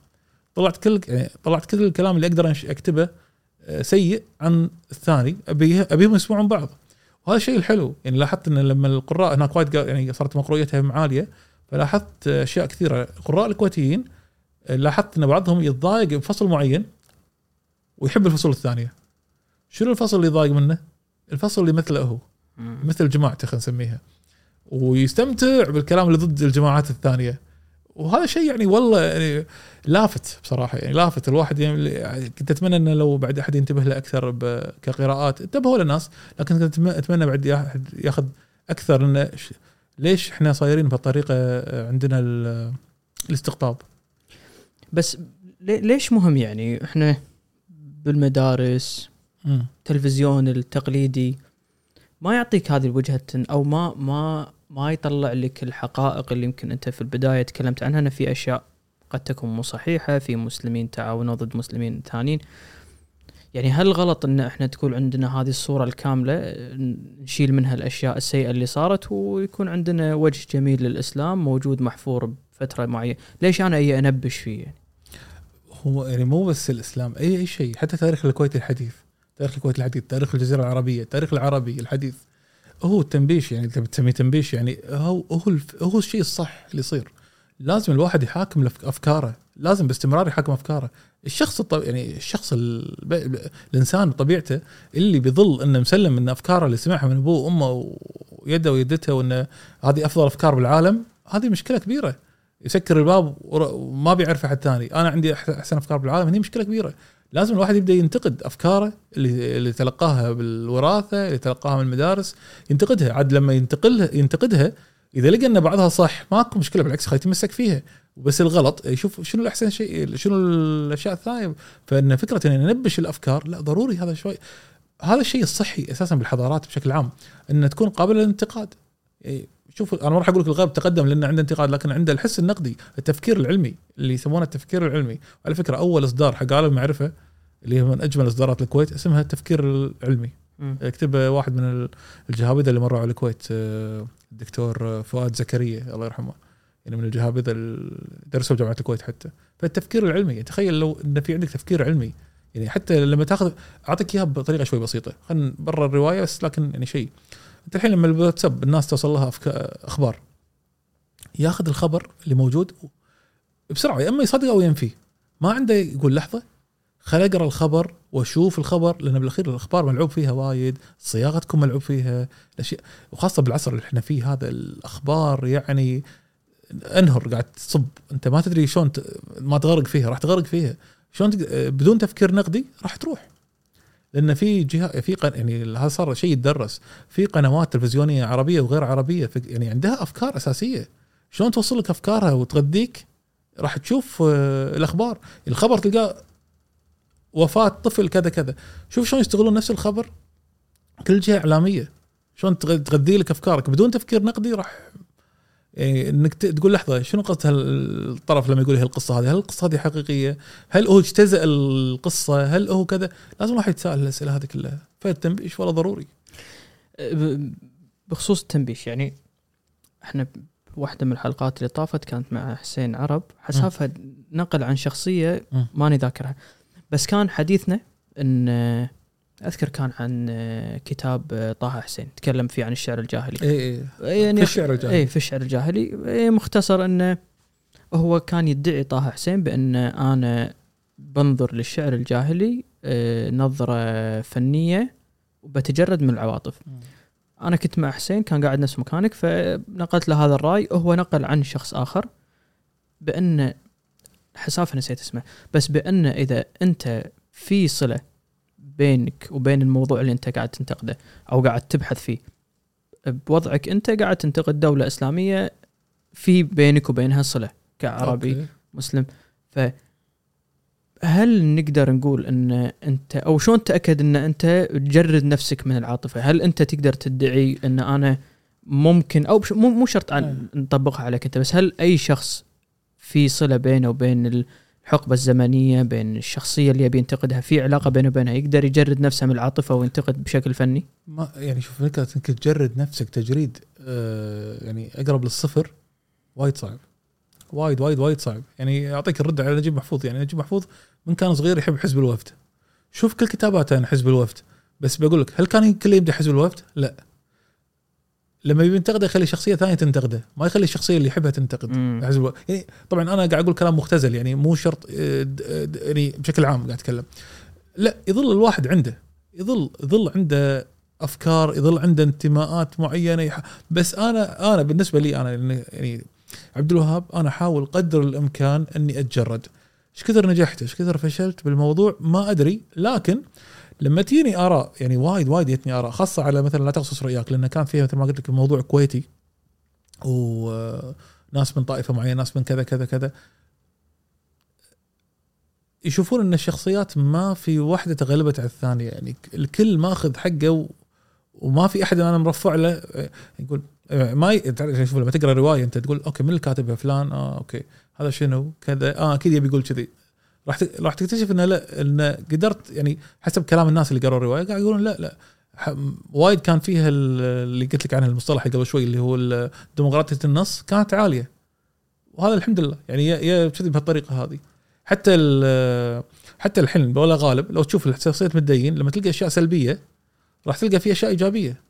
طلعت كل يعني طلعت كل الكلام اللي أقدر أكتبه آه، سيء عن الثاني. ابيه أبيهم يسمعون بعض. وهذا الشيء الحلو. يعني لاحظت إن لما القراء هناك وايد يعني صارت مقرويتهم عالية فلاحظت أشياء كثيرة. القراء الكويتيين آه، لاحظت إن بعضهم يتضايق بفصل معين ويحب الفصول الثانية. شنو الفصل اللي يضايق منه؟ الفصل اللي مثله هو. مثل جماعته خلينا نسميها. ويستمتع بالكلام اللي ضد الجماعات الثانية. وهذا شيء يعني والله يعني لافت بصراحة. يعني لافت. الواحد يعني كنت أتمنى إنه لو بعد أحد ينتبه له أكثر كقراءات. انتبهوا للناس. لكن كنت أتمنى بعد أحد ياخذ أكثر إنه ليش إحنا صايرين بهالطريقة عندنا ال- الاستقطاب؟ بس لي- ليش مهم يعني إحنا بالمدارس مم. التلفزيون التقليدي ما يعطيك هذه الوجهة أو ما ما ما يطلع لك الحقائق اللي يمكن أنت في البداية تكلمت عنها. انه في أشياء قد تكون مو صحيحة في مسلمين تعاونوا ضد مسلمين ثانيين. يعني هل غلط إن إحنا تكون عندنا هذه الصورة الكاملة نشيل منها الأشياء السيئة اللي صارت ويكون عندنا وجه جميل للإسلام موجود محفور بفترة معينة؟ ليش أنا أي أنبش فيه يعني؟ هو يعني مو بس الإسلام اي أي شيء حتى تاريخ الكويت الحديث. تاريخ الكويت الحديث تاريخ الجزيرة العربية التاريخ العربي الحديث. هو التنبيش يعني تبي تسميه تنبيش يعني هو هو هو الشيء الصح اللي يصير. لازم الواحد يحاكم أفكاره لازم باستمرار يحاكم أفكاره. الشخص الطب... يعني الشخص ال... الإنسان بطبيعته اللي بيظل إنه مسلم إن أفكاره اللي سمعها من أبوه وأمه ويده ويدته وإنه هذه أفضل أفكار بالعالم هذه مشكلة كبيرة. يسكر الباب وما بيعرف أحد ثاني. أنا عندي أحسن أفكار بالعالم هذه مشكلة كبيرة. لازم الواحد يبدأ ينتقد أفكاره اللي اللي تلقاها بالوراثة اللي تلقاها من المدارس ينتقدها. عاد لما ينتقلها ينتقدها إذا لقى إن بعضها صح ماكو مشكلة بالعكس خليه يتمسك فيها. بس الغلط يشوف شنو الأحسن شيء شنو الأشياء الثانية. فإن فكرة ان ننبش الأفكار لا ضروري هذا شوي. هذا الشيء الصحي أساسا بالحضارات بشكل عام ان تكون قابلة للانتقاد. إيه، شوف أنا ما راح أقول لك الغرب تقدم لأن عنده انتقاد لكن عنده الحس النقدي التفكير العلمي اللي يسمونه التفكير العلمي. على فكرة أول إصدار حق عالم المعرفة اللي هي من أجمل إصدارات الكويت اسمها التفكير العلمي. يكتب واحد من الجهابذة اللي مروا على الكويت آه، الدكتور فؤاد زكريا الله يرحمه. يعني من الجهابذة اللي درسوا بجامعة الكويت حتى. فالتفكير العلمي تخيل لو إن في عندك تفكير علمي يعني حتى لما تاخذ أعطيك إياها بطريقة شوي بسيطة. خلينا برا الرواية بس لكن يعني شيء. انت الحين لما الواتساب الناس توصل لها أخبار ياخذ الخبر اللي موجود بسرعة يا إما يصدق أو ينفي ما عنده يقول لحظة خل أقرأ الخبر وأشوف الخبر لأن بالأخير الأخبار ملعوب فيها وايد صياغتكم ملعوب فيها الأشياء. وخاصة بالعصر اللي إحنا فيه هذا الأخبار يعني أنهر قاعد تصب. أنت ما تدري شلون ما تغرق فيها راح تغرق فيها. شلون بدون تفكير نقدي راح تروح. لأن في جهة في قن... يعني هذا صار شيء يتدرس. في قنوات تلفزيونية عربية وغير عربية في... يعني عندها أفكار أساسية. شلون توصل لك أفكارها وتغذيك؟ راح تشوف آه، الأخبار. الخبر تلقاه وفاة طفل كذا كذا. شوف شلون يستغلون نفس الخبر. كل جهة إعلامية. شلون تغ- تغذي لك أفكارك. بدون تفكير نقدي راح يعني إنك تقول لحظة شنو قصد هالطرف لما يقول هي القصة هذه؟ هل القصة هذه حقيقية؟ هل هو اجتزأ القصة؟ هل هو كذا؟ لازم الواحد يتساءل الأسئلة هذه كلها فالتنبيش ولا ضروري ب- بخصوص التنبيش يعني إحنا واحدة من الحلقات اللي طافت كانت مع حسين عرب حسافها نقل عن شخصية. ماني ذاكرها بس كان حديثنا إن أذكر كان عن كتاب طه حسين تكلم فيه عن الشعر الجاهلي اي اي يعني في الشعر الجاهلي. اي في الشعر الجاهلي إيه مختصر إنه هو كان يدعي طه حسين بأن أنا بنظر للشعر الجاهلي آه، نظرة فنية وبتجرد من العواطف. أنا كنت مع حسين كان قاعد نفس مكانك فنقلت له هذا الرأي وهو نقل عن شخص آخر بأن حساف نسيت اسمه بس بأن إذا أنت في صلة بينك وبين الموضوع اللي انت قاعد تنتقده أو قاعد تبحث فيه بوضعك انت قاعد تنتقد دولة إسلامية في بينك وبينها صلة كعربي أوكي. مسلم ف هل نقدر نقول إن أنت أو شلون تأكد إن أنت تجرد نفسك من العاطفة؟ هل أنت تقدر تدعي إن أنا ممكن أو مو مو شرط عن نطبقها عليك أنت بس هل أي شخص في صلة بينه وبين الحقبة الزمنية بين الشخصية اللي يبي ينتقدها في علاقة بينه وبينها يقدر يجرد نفسه من العاطفة وينتقد بشكل فني؟ ما يعني شوف فكرة إنك تجرد نفسك تجريد آه يعني أقرب للصفر وايد صعب. وايد وايد وايد صعب. يعني أعطيك الرد على نجيب محفوظ. يعني نجيب محفوظ من كان صغير يحب حزب الوفد. شوف كل كتاباته عن حزب الوفد. بس بقول لك هل كان كله يمدح حزب الوفد؟ لا. لما يبي ينتقده يخلي شخصية ثانية تنتقده ما يخلي الشخصية اللي يحبها تنتقد. يعني طبعا أنا قاعد أقول كلام مختزل يعني مو شرط آه، د- يعني بشكل عام قاعد أتكلم. لا يظل الواحد عنده يظل يظل عنده أفكار يظل عنده انتماءات معينة يح... بس أنا أنا بالنسبة لي أنا يعني- يعني عبد الوهاب أنا أحاول قدر الإمكان أني أتجرد. إيش كثر نجحت؟ إيش كثر فشلت بالموضوع؟ ما أدري لكن لما تجيني آراء يعني وايد وايد جتني آراء خاصة على مثلا لا تقصص رؤياك لأن كان فيها مثل ما قلت لك الموضوع كويتي وناس من طائفة معينة ناس من كذا كذا كذا. يشوفون إن الشخصيات ما في واحدة تغلبت على الثانية يعني الكل ماخذ حقه. وما في أحد أنا مرفع له يقول ما ي... شوف لما تقرأ رواية أنت تقول okay من اللي كاتبها فلان؟ آه okay. هذا شنو؟ كذا. آه أكيد يبي يقول كذي. راح. راح تكتشف إنه لا انه قدرت يعني حسب كلام الناس اللي قروا الرواية قاعد يقولون لا لا. وايد كان فيها ال- اللي قلت لك عنه المصطلح قبل شوي اللي هو ديمقراطية النص كانت عالية. وهذا الحمد لله. يعني يا- كذي بهالطريقة هذه. حتى حتى الحين ولا غالب لو تشوف شخصية متدين لما تلقى أشياء سلبية راح تلقى فيه أشياء إيجابية.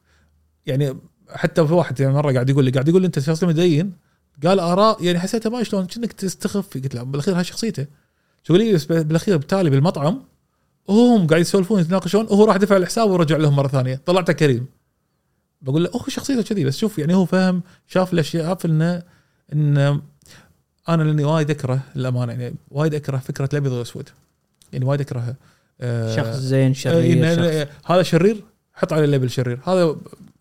يعني حتى في واحد يعني مرة قاعد يقول لي قاعد يقول لي أنت شخص متدين قال آراء يعني حسيتها ما شلون كأنك تستخف. قلت له بالأخير هاي شخصيته. شو لي بس بالأخير بالتالي بالمطعم هم قاعد يسولفون يتناقشون وهو راح دفع الحساب ورجع لهم مرة ثانية. طلعته كريم. بقول له هو شخصيته كذي بس شوف يعني هو فهم شاف الأشياء عارف انه إن أنا لأني وايد أكره الأمانة يعني وايد أكره فكرة الابيض والاسود يعني وايد اكرهها آه، شخص زين إيه، شرير إن- شخص. هذا شرير حط عليه label شرير. هذا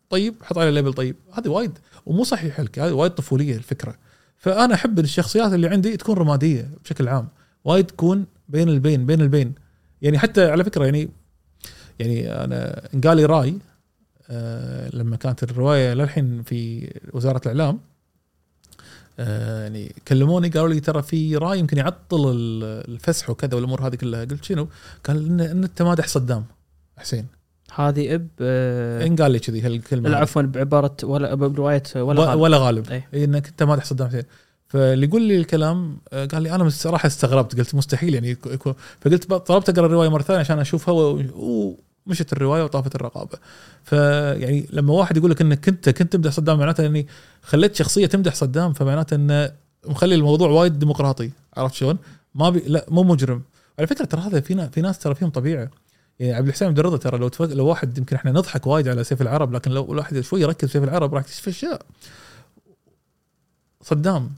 طيب حط عليه label طيب. هذه وايد ومو صحيح لك هذه وايد طفولية الفكرة. فأنا أحب الشخصيات اللي عندي تكون رمادية بشكل عام. وايد تكون بين البين بين البين يعني حتى على فكرة يعني يعني أنا قال لي رأي آه لما كانت الرواية للحين في وزارة الإعلام آه يعني كلموني قالوا لي ترى في رأي يمكن يعطل ال- الفسح وكذا والأمور هذه كلها قلت شنو؟ قال إن, إن أنت مادح صدام حسين هذه إب آه، إن قال لي كذي هالكلمة عفوا بعبارة ولا بروايه ولا غالب. ولا غالب. إيه إنك أنت مادح صدام حسين فاللي يقول لي الكلام آه، قال لي أنا الصراحه استغربت قلت مستحيل يعني يكون- فقلت طلبت أقرأ الرواية مرة ثانية عشان اشوفها ومشت الرواية وطافت الرقابة فيعني لما واحد يقول لك إنك كنت كنت تمدح صدام معناته إني خليت شخصية تمدح صدام فمعناته إنه مخلي الموضوع وايد ديمقراطي عرفت شلون؟ ما بي لا مو مجرم على فكرة ترى هذا في في ناس ترى فيهم طبيعة يعني عبد الحسين عبد الرضا ترى لو. لو واحد يمكن إحنا نضحك وايد على سيف العرب لكن لو الواحد شوي يركز سيف العرب راح يكتشف أشياء صدام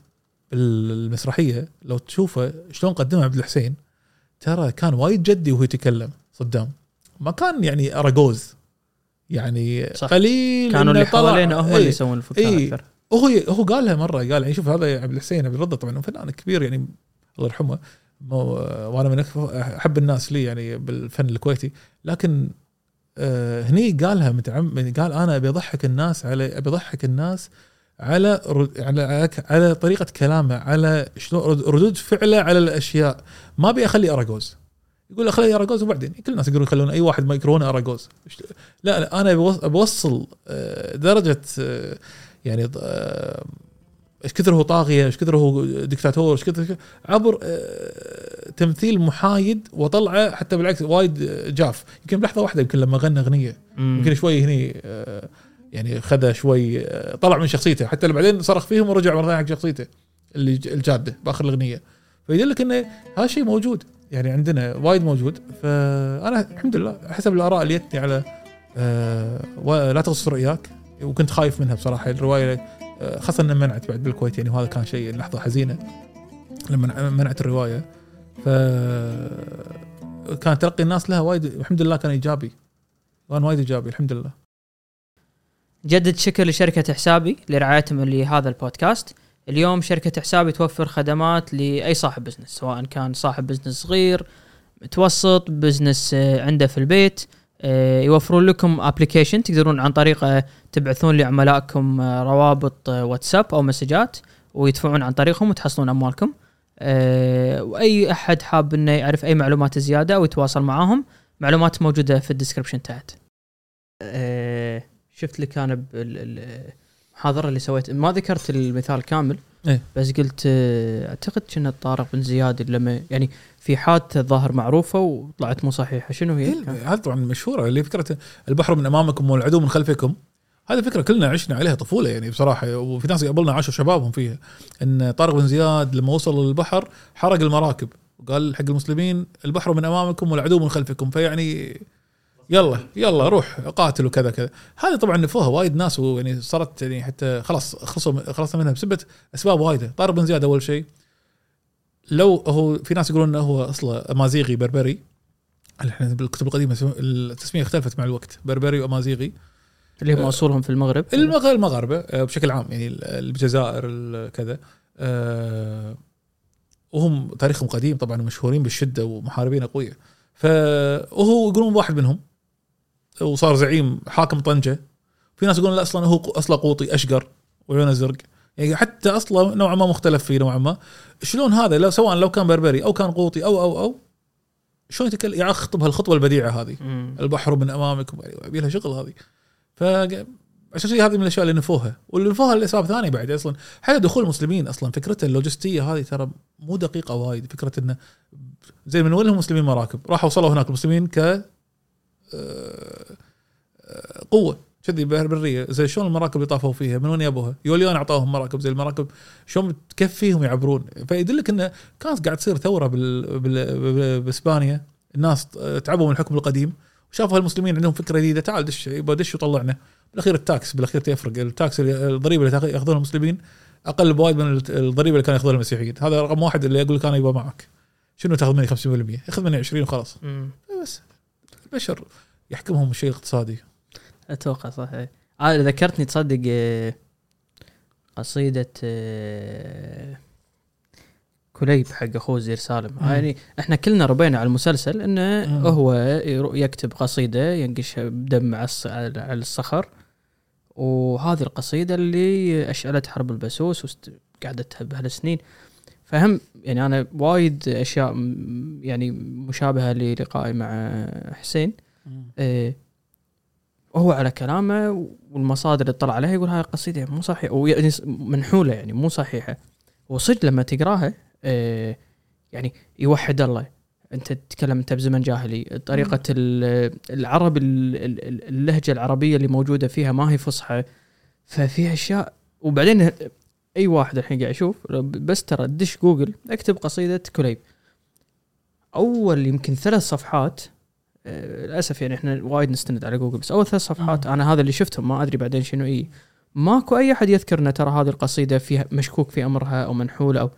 المسرحية لو تشوفه شلون قدمها عبد الحسين ترى كان وايد جدي وهو يتكلم صدام ما كان يعني اراجوز يعني صح. قليل كانوا اللي حوالينا هم إيه. اللي يسوون الفكرة إيه. أكثر هو هو قالها مرة قال يعني شوف هذا عبد الحسين عبد الرضا طبعا فنان كبير يعني الله يرحمه وأنا من أحب الناس لي يعني بالفن الكويتي لكن آه هني قالها متعمد قال أنا أبي أضحك الناس على أبي أضحك الناس على على على طريقة كلامه على شلون رد- ردود فعله على الأشياء. ما أبي أخلي أراجوز. يقول أخلي أراجوز وبعدين. كل الناس يقولون يخلون أي واحد ما يكرهونه اراجوز لا لا أنا بوصل آه، درجة آه، يعني آه، إيش كثر هو طاغية إيش كثر هو دكتاتور إيش كثر عبر تمثيل محايد وطلعة حتى بالعكس وايد جاف. يمكن بلحظة واحدة يمكن لما غنى أغنية. يمكن شوي هني يعني خذ شوي طلع من شخصيته حتى اللي بعدين صرخ فيهم ورجع مرة ثانية حق شخصيته اللي الجادة بآخر الأغنية. فيدلك إنه هذا الشيء موجود يعني عندنا وايد موجود. فأنا الحمد لله حسب الآراء اللي جتني على آه، ولا تغص رؤياك. وكنت خايف منها بصراحة الرواية آه، خاصة إنها منعت بعد بالكويت يعني وهذا كان شيء لحظة حزينة لما منعت الرواية. ف كان تلقي الناس لها وايد الحمد لله كان إيجابي. كان وايد إيجابي الحمد لله. جدد شكر لشركة حسابي لرعايتهم لهذا البودكاست. اليوم شركة حسابي توفر خدمات لأي صاحب business سواء كان صاحب business صغير متوسط business آه، عنده في البيت. آه، يوفرون لكم application تقدرون عن طريقه تبعثون لعملائكم آه، روابط آه، واتساب أو مسجات ويدفعون عن طريقهم وتحصلون أموالكم. آه، وأي أحد حاب إنه يعرف أي معلومات زيادة أو يتواصل معاهم معلومات موجودة في ال description تحت. آه، شفت لك أنا بالمحاضره اللي سويت. ما ذكرت المثال كامل إيه. بس قلت آه، أعتقد كنا طارق بن زياد لما يعني في حادثة الظاهر معروفة وطلعت مو صحيحة. شنو هي؟ هذا طبعا مشهورة اللي فكرة البحر من أمامكم والعدو من خلفكم. هذه فكرة كلنا عشنا عليها طفولة يعني بصراحة. وفي ناس قبلنا عاشوا شبابهم فيها. إن طارق بن زياد لما وصل للبحر حرق المراكب وقال حق المسلمين البحر من أمامكم والعدو من خلفكم. فيعني يلا يلا روح قاتل وكذا كذا. هذه طبعا نفوها وايد ناس ويعني صارت يعني حتى خلاص خلصوا خلصنا منها بسبه أسباب وايدة. طارق بن زياد أول شيء لو هو في ناس يقولون إنه هو اصله أمازيغي بربري. إحنا بالكتب القديمة التسمية اختلفت مع الوقت بربري وأمازيغي. اللي هم أصولهم في المغرب. المغ- المغاربه آه، بشكل عام يعني ال- الجزائر ال- كذا. آه، وهم تاريخهم قديم طبعا مشهورين بالشدة ومحاربين أقوياء. فهو يقولون واحد منهم. وصار زعيم حاكم طنجة. في ناس يقولون لا أصلا هو أصلا قوطي أشقر وعيونه زرق. يعني حتى أصلا نوعا ما مختلف فيه نوعا ما. شلون هذا؟ لو سواء لو كان بربري أو كان قوطي أو أو أو شلون يتكلم؟ يخطب هالخطوه البديعة هذه. مم. البحر من امامكم يعني يبي لها شغل هذه. ف عشان كذي هذه من الأشياء اللي نفوها. واللي نفوها لأسباب ثانية بعد أصلا. حتى دخول المسلمين أصلا فكرته اللوجستية هذه ترى مو دقيقة وايد. فكرة إنه زي من وين المسلمين مراكب؟ راحوا وصلوا هناك المسلمين ك قوة كذي بر- بريه زي شلون المراكب اللي طافوا فيها؟ من وين يابوها؟ يوليان أعطاهم مراكب زي المراكب. شلون تكفيهم يعبرون؟ فيدلك انه كانت قاعد تصير ثورة بال... بإسبانيا. الناس تعبوا من الحكم القديم وشافوا المسلمين عندهم فكرة جديدة. تعال دش يبغى دش وطلعنا. بالأخير ال tax بالأخير تفرق ال tax الضريبة اللي ياخذونها المسلمين أقل بوايد من الضريبة اللي كانوا ياخذونها المسيحيين. هذا رقم واحد اللي يقول لك أنا يبغى معك. شنو تاخذ مني 5% ياخذ مني 20 وخلاص. بس. البشر يحكمهم الشيء الاقتصادي أتوقع صحيح. آه ذكرتني تصدق آه، قصيدة آه، كليب حق أخوه زير سالم. مم. يعني إحنا كلنا ربينا على المسلسل انه مم. هو يكتب قصيدة ينقش بدم على الصخر. وهذه القصيدة اللي اشعلت حرب البسوس وقعدتها بهالسنين. فهم يعني أنا وايد أشياء يعني مشابهة للقائي مع حسين. إيه وهو على كلامه والمصادر اللي طلع عليها يقول هاي القصيده مو صحيحة ويعني منحولة يعني مو صحيحة. وصدق لما تقراها إيه يعني يوحد الله. أنت تتكلم أنت بزمن جاهلي. طريقة ال- العرب ال- ال- اللهجة العربية اللي موجودة فيها ما هي فصحى. ففيها أشياء وبعدين أي واحد الحين قاعد يشوف بس ترى دش جوجل اكتب قصيدة كليب أول يمكن ثلاث صفحات آه، للأسف يعني إحنا وايد نستند على جوجل بس أول ثلاث صفحات أنا هذا اللي شفتهم ما أدري بعدين شنو اي ماكو أي أحد يذكر إن ترى هذه القصيدة فيها مشكوك في أمرها أو منحولة أو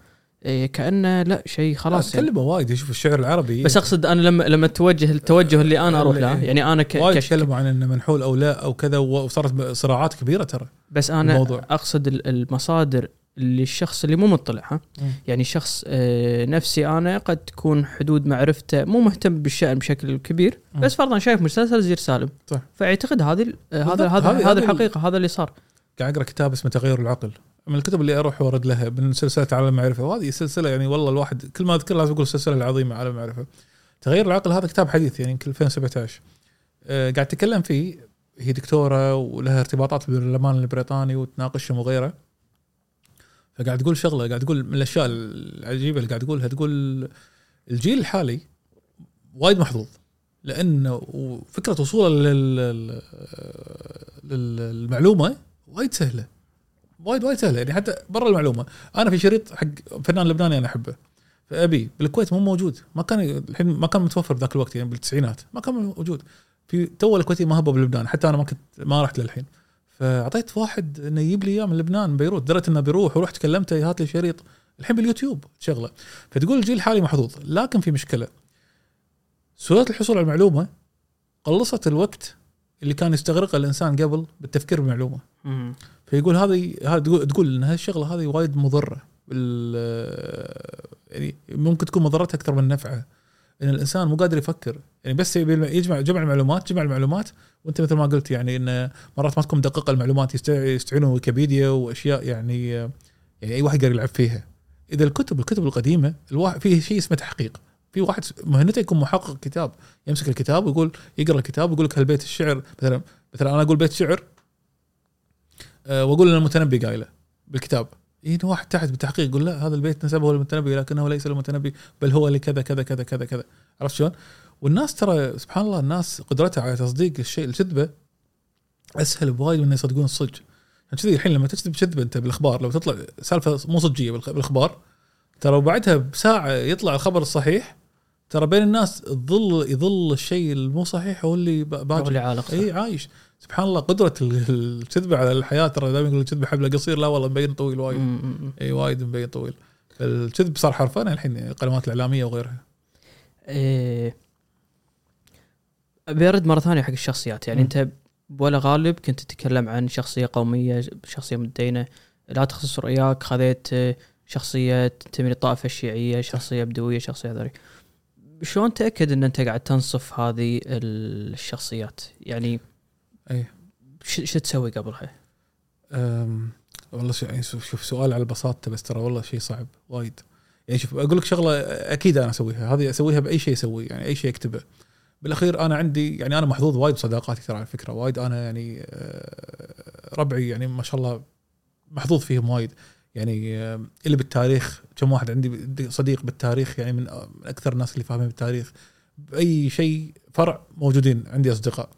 إيه كأنه لا شيء خلاص خلاص يعني. وايد يشوف الشعر العربي بس أقصد أنا لما لما توجه التوجه اللي أنا أروح له يعني أنا ك... وايد. تكلموا عن إنه منحول أو لا أو كذا وصارت صراعات كبيرة ترى بس أنا الموضوع. أقصد ال- المصادر اللي الشخص اللي مو مطلع ها يعني شخص آه، نفسي أنا قد تكون حدود معرفته مو مهتم بالشأن بشكل كبير مم. بس فرضا شايف مسلسل زير سالم صح. فأعتقد هذه. هذا هذا هذه الحقيقة هذا اللي صار قاعد أقرأ كتاب اسمه تغير العقل من الكتب اللي أروح وأرد لها من سلسلة عالم المعرفة. وهذه سلسلة يعني والله الواحد كل ما اذكر لازم أقول السلسله العظيمة عالم المعرفة. تغير العقل هذا كتاب حديث يعني يمكن 2017 آه، قاعد تتكلم فيه هي دكتورة ولها ارتباطات بالبرلمان البريطاني وتناقشهم وغيره. فقاعد تقول شغلة قاعد تقول من الأشياء العجيبة اللي قاعد تقولها تقول الجيل الحالي وايد محظوظ. لأنه فكرة وصوله لل- لل- للمعلومة وايد سهلة. وايد وايد سهله يعني حتى برا المعلومة. أنا في شريط حق فنان لبناني أنا أحبه. فابي بالكويت مو موجود. ما كان الحين ما كان متوفر ذاك الوقت يعني بالتسعينات. ما كان موجود. في تو الكويتي ما هبوا بلبنان. حتى أنا ما كنت ما رحت للحين. فأعطيت واحد إنه يجيب لي إياه من لبنان بيروت. دريت إنه بيروح ورحت كلمته هات لي شريط. الحين باليوتيوب شغلة. فتقول الجيل الحالي محظوظ. لكن في مشكلة. سهولة الحصول على المعلومة قلصت الوقت اللي كان يستغرقه الإنسان قبل بالتفكير بالمعلومة. فيقول هذه تقول إن هالشغله هذه وايد مضرة يعني ممكن تكون مضرتها أكثر من نفعها. إن الإنسان مو قادر يفكر. يعني بس يجمع جمع المعلومات جمع المعلومات وأنت مثل ما قلت يعني إن مرات ما تكون مدققة المعلومات يست- يستعينون ويكيبيديا وأشياء يعني يعني أي واحد يقدر يلعب فيها. إذا الكتب الكتب القديمة الواحد في شيء اسمه تحقيق. في واحد مهنته يكون محقق كتاب يمسك الكتاب ويقول يقرأ الكتاب ويقول لك هالبيت الشعر مثلا مثلا أنا أقول بيت شعر وأقول إن المتنبي قايله بالكتاب. يجي واحد تحت بالتحقيق يقول لا هذا البيت نسبه للمتنبي لكنه ليس للمتنبي بل هو لكذا كذا كذا كذا كذا. عرفت شلون؟ والناس ترى سبحان الله الناس قدرتها على تصديق الشيء الكذبة أسهل بوايد من يصدقون الصدق. عشان كذي الحين لما تكتب كذبة أنت بالأخبار لو تطلع سالفة مو صجيه بالأخبار ترى وبعدها بساعة يطلع الخبر الصحيح ترى بين الناس تظل يظل الشيء المو صحيح هو اللي ب- هو باقي اللي عالق اي عايش. سبحان الله قدرة ال- الكذبه على الحياة ترى دائما يقول الكذبه حبله قصير لا والله مبين طويل وايد. إي وايد مبين طويل. الكذب صار حرفان الحين القنوات الإعلامية وغيرها. إيه. ابي ارد مرة ثانية حق الشخصيات. يعني مم. أنت ولا غالب كنت تتكلم عن شخصية قومية شخصية متدينه لا تخصص رؤياك خذيت شخصية تنتمي للطائفه الشيعيه شخصية بدويه شخصية ذري شلون تأكد إن أنت قاعد تنصف هذه الشخصيات؟ يعني اي ش- شو تسوي قبلها أم، والله شو يعني شوف شوف سؤال على بساطته بس ترى والله شيء صعب وايد. يعني شوف أقول لك شغلة أكيد أنا أسويها هذه أسويها بأي شيء أسويه يعني أي شيء أكتبه. بالأخير أنا عندي يعني أنا محظوظ وايد بصداقاتي ترى على فكرة وايد أنا يعني آه، ربعي يعني ما شاء الله محظوظ فيهم وايد. يعني آه، اللي بالتاريخ كم واحد عندي صديق بالتاريخ يعني من آه، من أكثر الناس اللي فاهمين بالتاريخ بأي شيء فرع موجودين عندي أصدقاء.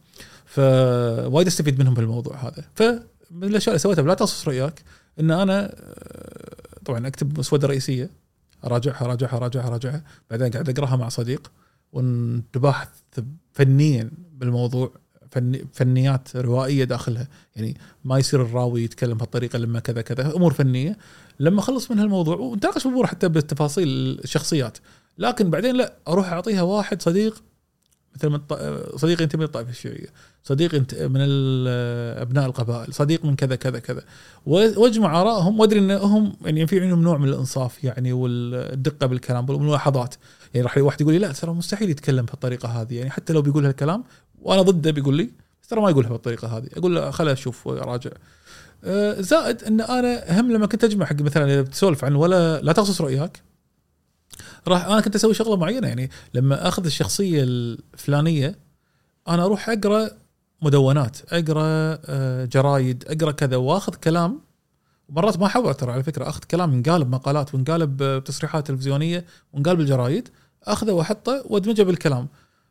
فوايد استفيد منهم بالموضوع هذا. فمن الأشياء اللي سويتها بلا تخصص رؤياك إن أنا آه، طبعا أكتب مسودة رئيسية أراجعها أراجعها أراجعها أراجعها بعدين قاعد أقراها مع صديق ونبحث فنيا بالموضوع فني فنيات روائية داخلها. يعني ما يصير الراوي يتكلم بهالطريقة لما كذا كذا أمور فنية. لما أخلص من هالموضوع ونتناقش بالامور حتى بالتفاصيل الشخصيات لكن بعدين لا أروح أعطيها واحد صديق مثل من الط- صديق ينتمي للطائفه الشيعيه صديق من ال- أبناء القبائل صديق من كذا كذا كذا. واجمع آرائهم وادري انهم يعني في عندهم نوع من الإنصاف يعني والدقة بالكلام والملاحظات. يعني راح واحد يقول لي لا ترى مستحيل يتكلم بهالطريقة هذه. يعني حتى لو بيقول هالكلام وأنا ضده بيقول لي ترى ما يقولها بالطريقة هذه. أقول له خل أشوف واراجع آه، زائد إن أنا هم لما كنت أجمع حق مثلا إذا بتسولف عن ولا لا تخصص رؤياك راح أنا كنت أسوي شغلة معينة يعني لما أخذ الشخصية الفلانية أنا أروح أقرأ مدونات أقرأ آه، جرايد أقرأ كذا وأخذ كلام. مرات ما احاول ترى على فكرة أخذ كلام ينقال بمقالات وينقال بتصريحات تلفزيونية وينقال بالجرايد أخذه وأحطه وأدمجه بالكلام.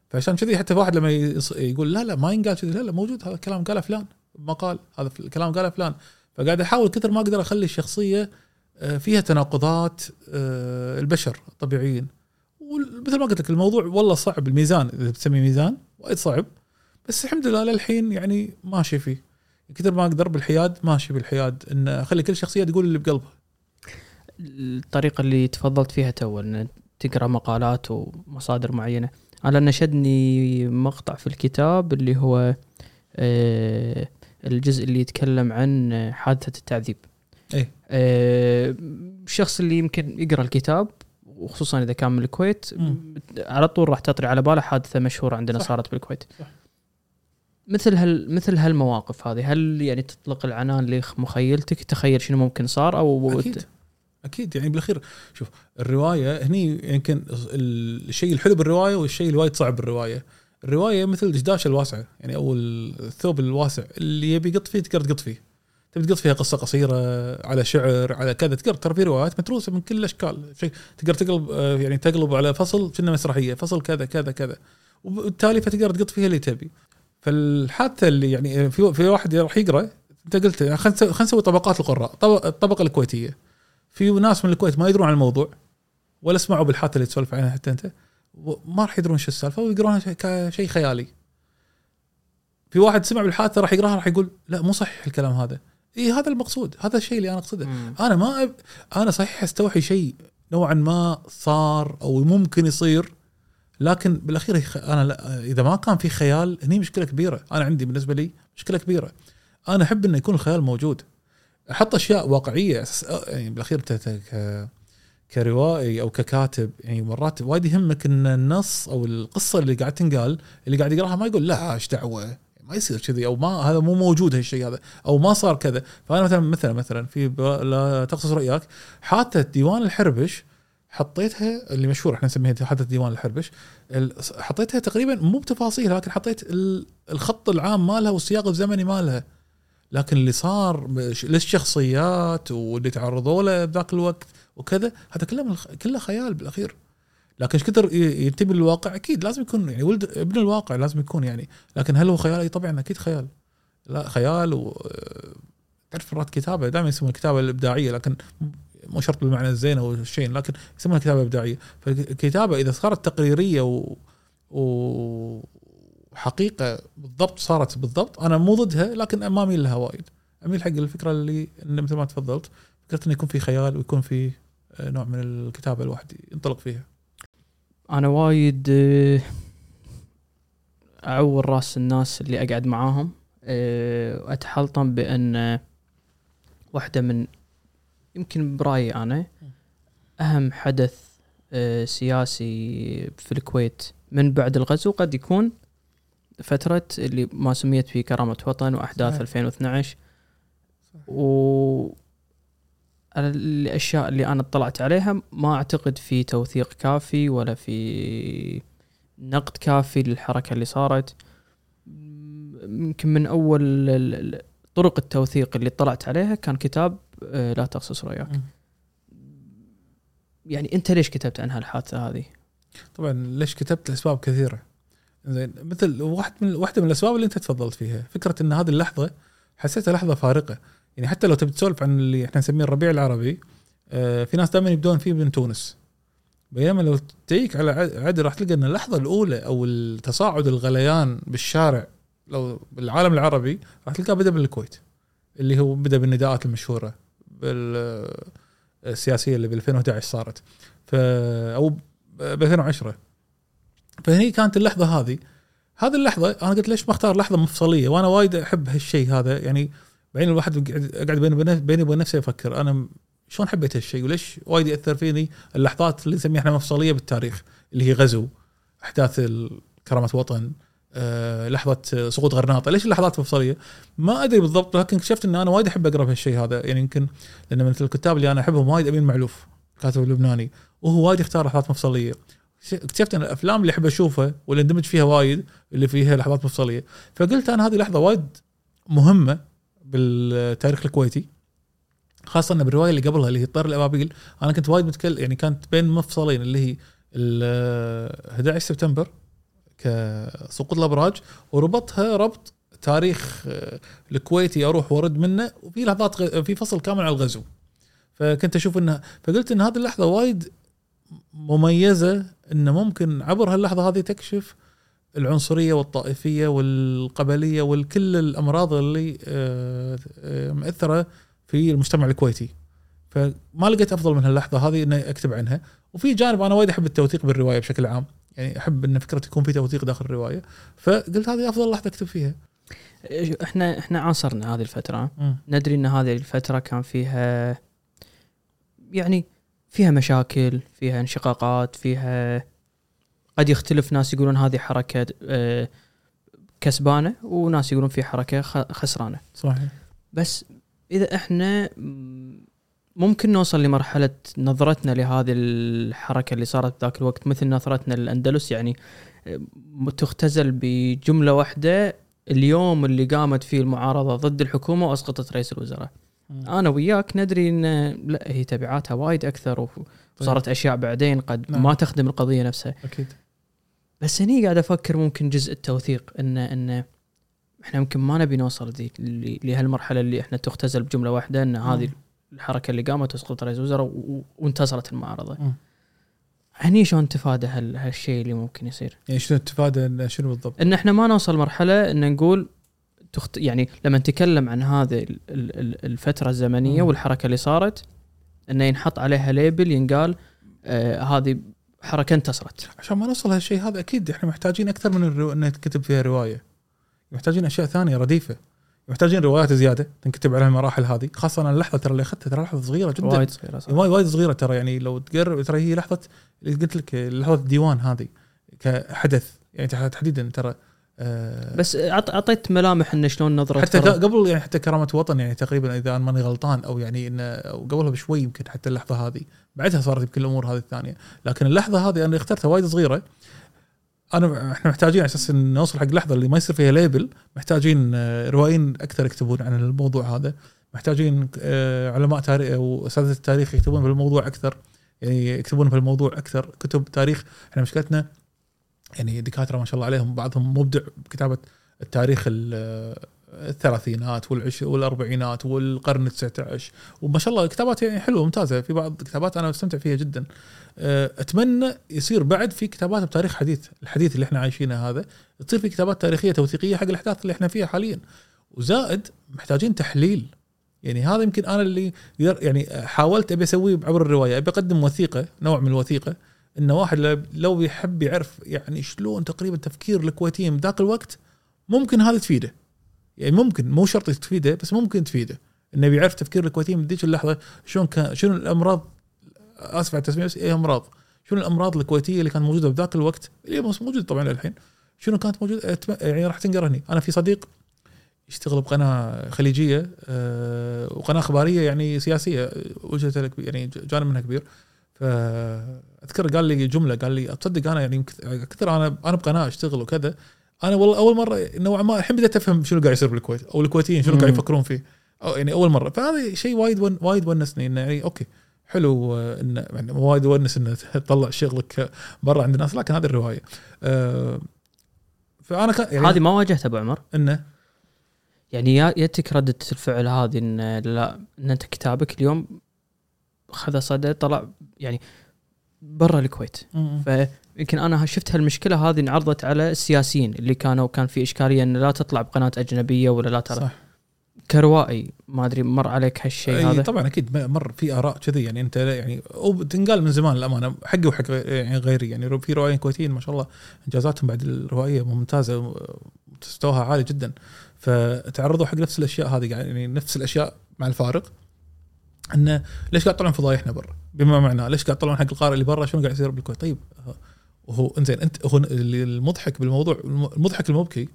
فعشان كذي حتى واحد لما يقول لا لا ما ينقال كذي لا لا موجود هذا الكلام قاله فلان بمقال هذا الكلام قاله فلان. فقاعد أحاول كثر ما أقدر أخلي الشخصية فيها تناقضات آه، البشر الطبيعيين. ومثل ما قلت لك الموضوع والله صعب الميزان إذا بتسميه ميزان وايد صعب. بس الحمد لله للحين يعني ماشي فيه. كثر ما أقدر بالحياد ماشي بالحياد. إن أخلي كل شخصية تقول اللي بقلبها. الطريقة اللي تفضلت فيها تو إن تقرأ مقالات ومصادر معينة. أنا نشدني مقطع في الكتاب اللي هو آه، الجزء اللي يتكلم عن حادثة التعذيب. إيه. آه، الشخص اللي يمكن يقرأ الكتاب وخصوصا إذا كان من الكويت مم. على طول راح تطري على باله حادثة مشهورة عندنا صح. صارت بالكويت صح. مثل هال مثل هالمواقف هذه هل يعني تطلق العنان لمخيلتك تخيل شنو ممكن صار أو أكيد أكيد يعني بالأخير شوف الرواية هني يمكن الشيء الحلو بالرواية والشيء اللي وايد صعب بالرواية الرواية مثل الدشداشه الواسعة يعني أو الثوب الواسع اللي يبي يقط فيه تقدر تقط فيه تبي تقط فيها قصة قصيرة على شعر على كذا تقدر ترى في روايات متروسة من كل الأشكال. تقدر تقلب آه، يعني تقلب على فصل كأنه مسرحية فصل كذا كذا كذا. وبالتالي فتقدر تقط فيها اللي تبي. فالحادثة اللي يعني في في واحد راح يقرأ انت قلت نسوي- خلينا نسوي طبقات القراء طبق- الطبقة الكويتية. في ناس من الكويت ما يدرون عن الموضوع ولا سمعوا بالحادثة اللي تسولف عنها حتى انت ما راح يدرون شو السالفة ويقرونها شيء- كشيء خيالي. في واحد سمع بالحادثة راح يقراها راح يقول لا مو صحيح الكلام هذا. اي هذا المقصود. هذا الشيء اللي أنا أقصده. مم. أنا ما أب... أنا صحيح أستوحي شيء نوعا ما صار أو ممكن يصير لكن بالأخير. أنا لا... إذا ما كان في خيال هني مشكلة كبيرة. أنا عندي بالنسبة لي مشكلة كبيرة. أنا أحب إنه يكون الخيال موجود. أحط أشياء واقعية يعني بالأخير ك... كروائي أو ككاتب يعني مرات وايد يهمك إن النص أو القصة اللي قاعد تنقال اللي قاعد يقراها ما يقول لا إيش دعوة؟ ما يصير كذي أو ما هذا مو موجود هالشيء هذا أو ما صار كذا. فأنا مثلا مثلا مثلا في لا تقصص رأيك حادثه ديوان الحربش حطيتها اللي مشهور إحنا نسميها حادثه ديوان الحربش ال- حطيتها تقريبا مو بتفاصيل لكن حطيت ال- الخط العام مالها والسياق الزمني مالها. لكن اللي صار للشخصيات واللي تعرضوا له بذاك الوقت وكذا هذا كله كله خيال بالأخير. لكن إيش كثر ي- ينتمي للواقع؟ أكيد لازم يكون يعني ولد ابن الواقع لازم يكون يعني. لكن هل هو خيال؟ أي طبعا أكيد خيال. لا خيال و تعرف مرات كتابة دائما يسمون الكتابه الإبداعية لكن مو شرط بالمعنى الزين أو الشين لكن يسمونها كتابة إبداعية. فالكتابة إذا صارت تقريرية و. وحقيقة بالضبط صارت بالضبط أنا مو ضدها لكن ما أميل لها وايد. أميل حق الفكرة اللي مثل ما تفضلت فكرة انه يكون في خيال ويكون في آه، نوع من الكتابة الواحد ينطلق فيها. أنا وايد آه، أعور رأس الناس اللي أقعد معاهم واتحلطم بأن آه، واحدة من يمكن برأيي أنا أهم حدث آه، سياسي في الكويت من بعد الغزو قد يكون فترة اللي ما سميت في كرامة وطن وأحداث صحيح. 2012 و الأشياء اللي أنا اطلعت عليها ما أعتقد في توثيق كافي ولا في نقد كافي للحركة اللي صارت. يمكن من ال- طرق التوثيق اللي اطلعت عليها كان كتاب آه، لا تقصص رؤياك يعني أنت ليش كتبت عن هالحادثة هذه؟ طبعا ليش كتبت لأسباب كثيرة. زين مثل واحد من واحدة من الأسباب اللي أنت تفضلت فيها. فكرة إن هذه اللحظة حسيتها لحظة فارقة. يعني حتى لو تبي تسولف عن اللي إحنا نسميه الربيع العربي آه، في ناس دائما يبدون فيه من تونس. بينما لو تجيك على عد- عدل راح تلقى إن اللحظة الأولى أو التصاعد الغليان بالشارع لو بالعالم العربي راح تلقاه بدأ بالكويت اللي هو بدأ بالنداءات المشهورة السياسيه اللي ب 2011 صارت. ف أو ب 2010 فهني كانت اللحظة هذه. هذه اللحظة أنا قلت ليش ما أختار لحظة مفصلية؟ وأنا وايد أحب هالشيء هذا. يعني بعدين الواحد قاعد بيني وبين نفسي أفكر أنا شلون حبيت هالشيء؟ وليش وايد يأثر فيني اللحظات اللي نسميها إحنا مفصلية بالتاريخ اللي هي غزو أحداث كرامة وطن آه، لحظة سقوط غرناطة ليش اللحظات مفصلية؟ ما أدري بالضبط لكن اكتشفت إن أنا وايد أحب أقرأ بهالشيء هذا. يعني يمكن لأن من الكتاب اللي أنا أحبهم وايد امين معلوف كاتب لبناني وهو وايد يختار لحظات مفصلية. اكتشفت إن الأفلام اللي أحب أشوفها واللي اندمج فيها وايد اللي فيها لحظات مفصلية. فقلت أنا هذه لحظة وايد مهمة بالتاريخ الكويتي خاصة بالرواية اللي قبلها اللي هي طير الأبابيل. أنا كنت وايد متكلم يعني كانت بين مفصلين اللي هي ال 11 سبتمبر كسقوط الأبراج وربطها ربط تاريخ آه، الكويتي أروح وأرد منه وفي لحظات في فصل كامل على الغزو. فكنت أشوف انها فقلت إن هذه اللحظة وايد مميزة إنه ممكن عبر هاللحظة هذه تكشف العنصرية والطائفية والقبلية والكل الأمراض اللي آه، آه، مأثرة في المجتمع الكويتي. فما لقيت أفضل من هاللحظة هذه إني أكتب عنها. وفي جانب أنا وايد أحب التوثيق بالرواية بشكل عام. يعني أحب إن فكرة يكون في توثيق داخل الرواية. فقلت هذه أفضل لحظة أكتب فيها. إحنا إحنا عاصرنا هذه الفترة. ندري إن هذه الفترة كان فيها يعني فيها مشاكل فيها انشقاقات فيها قد يختلف ناس يقولون هذه حركة آه، كسبانة وناس يقولون في حركة خسرانة. صحيح. بس إذا إحنا ممكن نوصل لمرحلة نظرتنا لهذه الحركة اللي صارت ذاك الوقت مثل نظرتنا للأندلس يعني آه، تختزل بجملة واحدة اليوم اللي قامت فيه المعارضة ضد الحكومة وأسقطت رئيس الوزراء. أنا وياك ندري إن لا هي تبعاتها وايد أكثر وصارت أشياء بعدين قد نعم. ما تخدم القضية نفسها. أكيد. بس هني قاعد أفكر ممكن جزء التوثيق ان إن إحنا يمكن ما نبي نوصل ذي لهالمرحلة اللي إحنا تختزل بجملة واحدة إن هذه الحركة اللي قامت وسقطت رئيس الوزراء وانتصرت المعارضة. مم. هني شلون نتفادى هال- هالشيء اللي ممكن يصير؟ يعني شنو التفادى إن شنو بالضبط؟ إن إحنا ما نوصل مرحلة إن نقول تخت... يعني لما نتكلم عن هذه ال- ال- ال- الفترة الزمنية مم. والحركة اللي صارت إنه ينحط عليها label ينقال آه هذه حركة انتصرت. عشان ما نوصل هالشيء هذا أكيد إحنا محتاجين أكثر من الرو... إنه تكتب فيها رواية. محتاجين أشياء ثانية رديفة. محتاجين روايات زيادة تنكتب عليها المراحل هذه. خاصة أنا اللحظة ترى اللي أخذتها ترى لحظة صغيرة جدا. وايد صغيرة صح. وايد صغيرة ترى يعني لو تقرب ترى هي لحظة اللي قلت لك لحظة الديوان هذه كحدث. يعني تحديدا ترى آه بس أعطيت ملامح انه شلون نظرة حتى. قبل يعني حتى كرامة وطن يعني تقريبا إذا أنا ماني غلطان أو يعني انه قبلها بشوي يمكن حتى اللحظة هذه. بعدها صارت يمكن الأمور هذه الثانية. لكن اللحظة هذه أنا اخترتها وايد صغيرة. أنا إحنا محتاجين على أساس نوصل حق اللحظه اللي ما يصير فيها ليبل محتاجين آه، روائيين أكثر يكتبون عن الموضوع هذا. محتاجين آه، علماء تاريخ أو أساتذة التاريخ يكتبون في الموضوع أكثر. يعني يكتبون في الموضوع أكثر. كتب تاريخ. إحنا مشكلتنا يعني دكاترة ما شاء الله عليهم بعضهم مبدع بكتابة التاريخ ال- الثلاثينات والعش والأربعينات والقرن ال19 وما شاء الله كتابات يعني حلوة ممتازة. في بعض الكتابات أنا استمتع فيها جدا. أه، أتمنى يصير بعد في كتابات بتاريخ حديث الحديث اللي إحنا عايشينه هذا تصير في كتابات تاريخية توثيقية حق الأحداث اللي إحنا فيها حاليا. وزائد محتاجين تحليل. يعني هذا يمكن أنا اللي يعني حاولت أبي أسويه عبر الرواية أبي أقدم وثيقة نوع من الوثيقة. إن واحد لو يحب يعرف يعني شلون تقريبا تفكير الكويتيين بذاك الوقت ممكن هذا تفيده. يعني ممكن مو شرط تفيده بس ممكن تفيده. انه بيعرف تفكير الكويتيين بذيك اللحظة شلون كان شنو الأمراض آسف على التسمية بس إيه أمراض؟ شنو الأمراض الكويتية اللي كانت موجودة بذاك الوقت؟ اللي موجودة طبعا للحين. شنو كانت موجودة؟ يعني راح تنقرأ هني. أنا في صديق يشتغل بقناة خليجية أه وقناة إخبارية يعني سياسية وجهته لك- يعني جانب منها كبير. فأذكر قال لي جملة قال لي تصدق أنا يعني كثر أنا أنا بقناه أشتغل وكذا. أنا والله أول مرة نوعا ما الحين بديت أفهم شنو قاعد يصير بالكويت أو الكويتيين شنو. قاعد يفكرون فيه. أو يعني أول مرة. فهذا شيء وايد ون وايد ونسني إنه يعني okay حلو آه، انه يعني وايد ونس إنه تطلع شغلك برا عند الناس لكن هذه الرواية. آه، فأنا كان يعني هذه ما واجهتها أبو عمر. إنه يعني يا- ياتك ردة الفعل هذه إن لا إن أنت كتابك اليوم خذ صدى طلع يعني برا الكويت. فيمكن أنا شفت هالمشكلة هذه انعرضت على السياسيين اللي كانوا كان في إشكالية إن لا تطلع بقناه أجنبية ولا لا ترى. صح. كروائي ما أدري مر عليك هالشيء أي هذا؟ طبعا أكيد مر في آراء كذي يعني أنت يعني وتنقال من زمان الامانه حقي وحق يعني غيري يعني في روائيين كويتيين ما شاء الله إنجازاتهم بعد الروائيه ممتازة مستواها عالي جدا. فتعرضوا حق نفس الأشياء هذه يعني نفس الأشياء مع الفارق. إنه ليش قاعد تطلعون فضايحنا برا؟ بما معناه ليش قاعد تطلعون حق القارئ اللي برا شنو قاعد يصير بالكويت؟ طيب آه، وهو إنزين أنت هو المضحك بالموضوع المضحك المبكي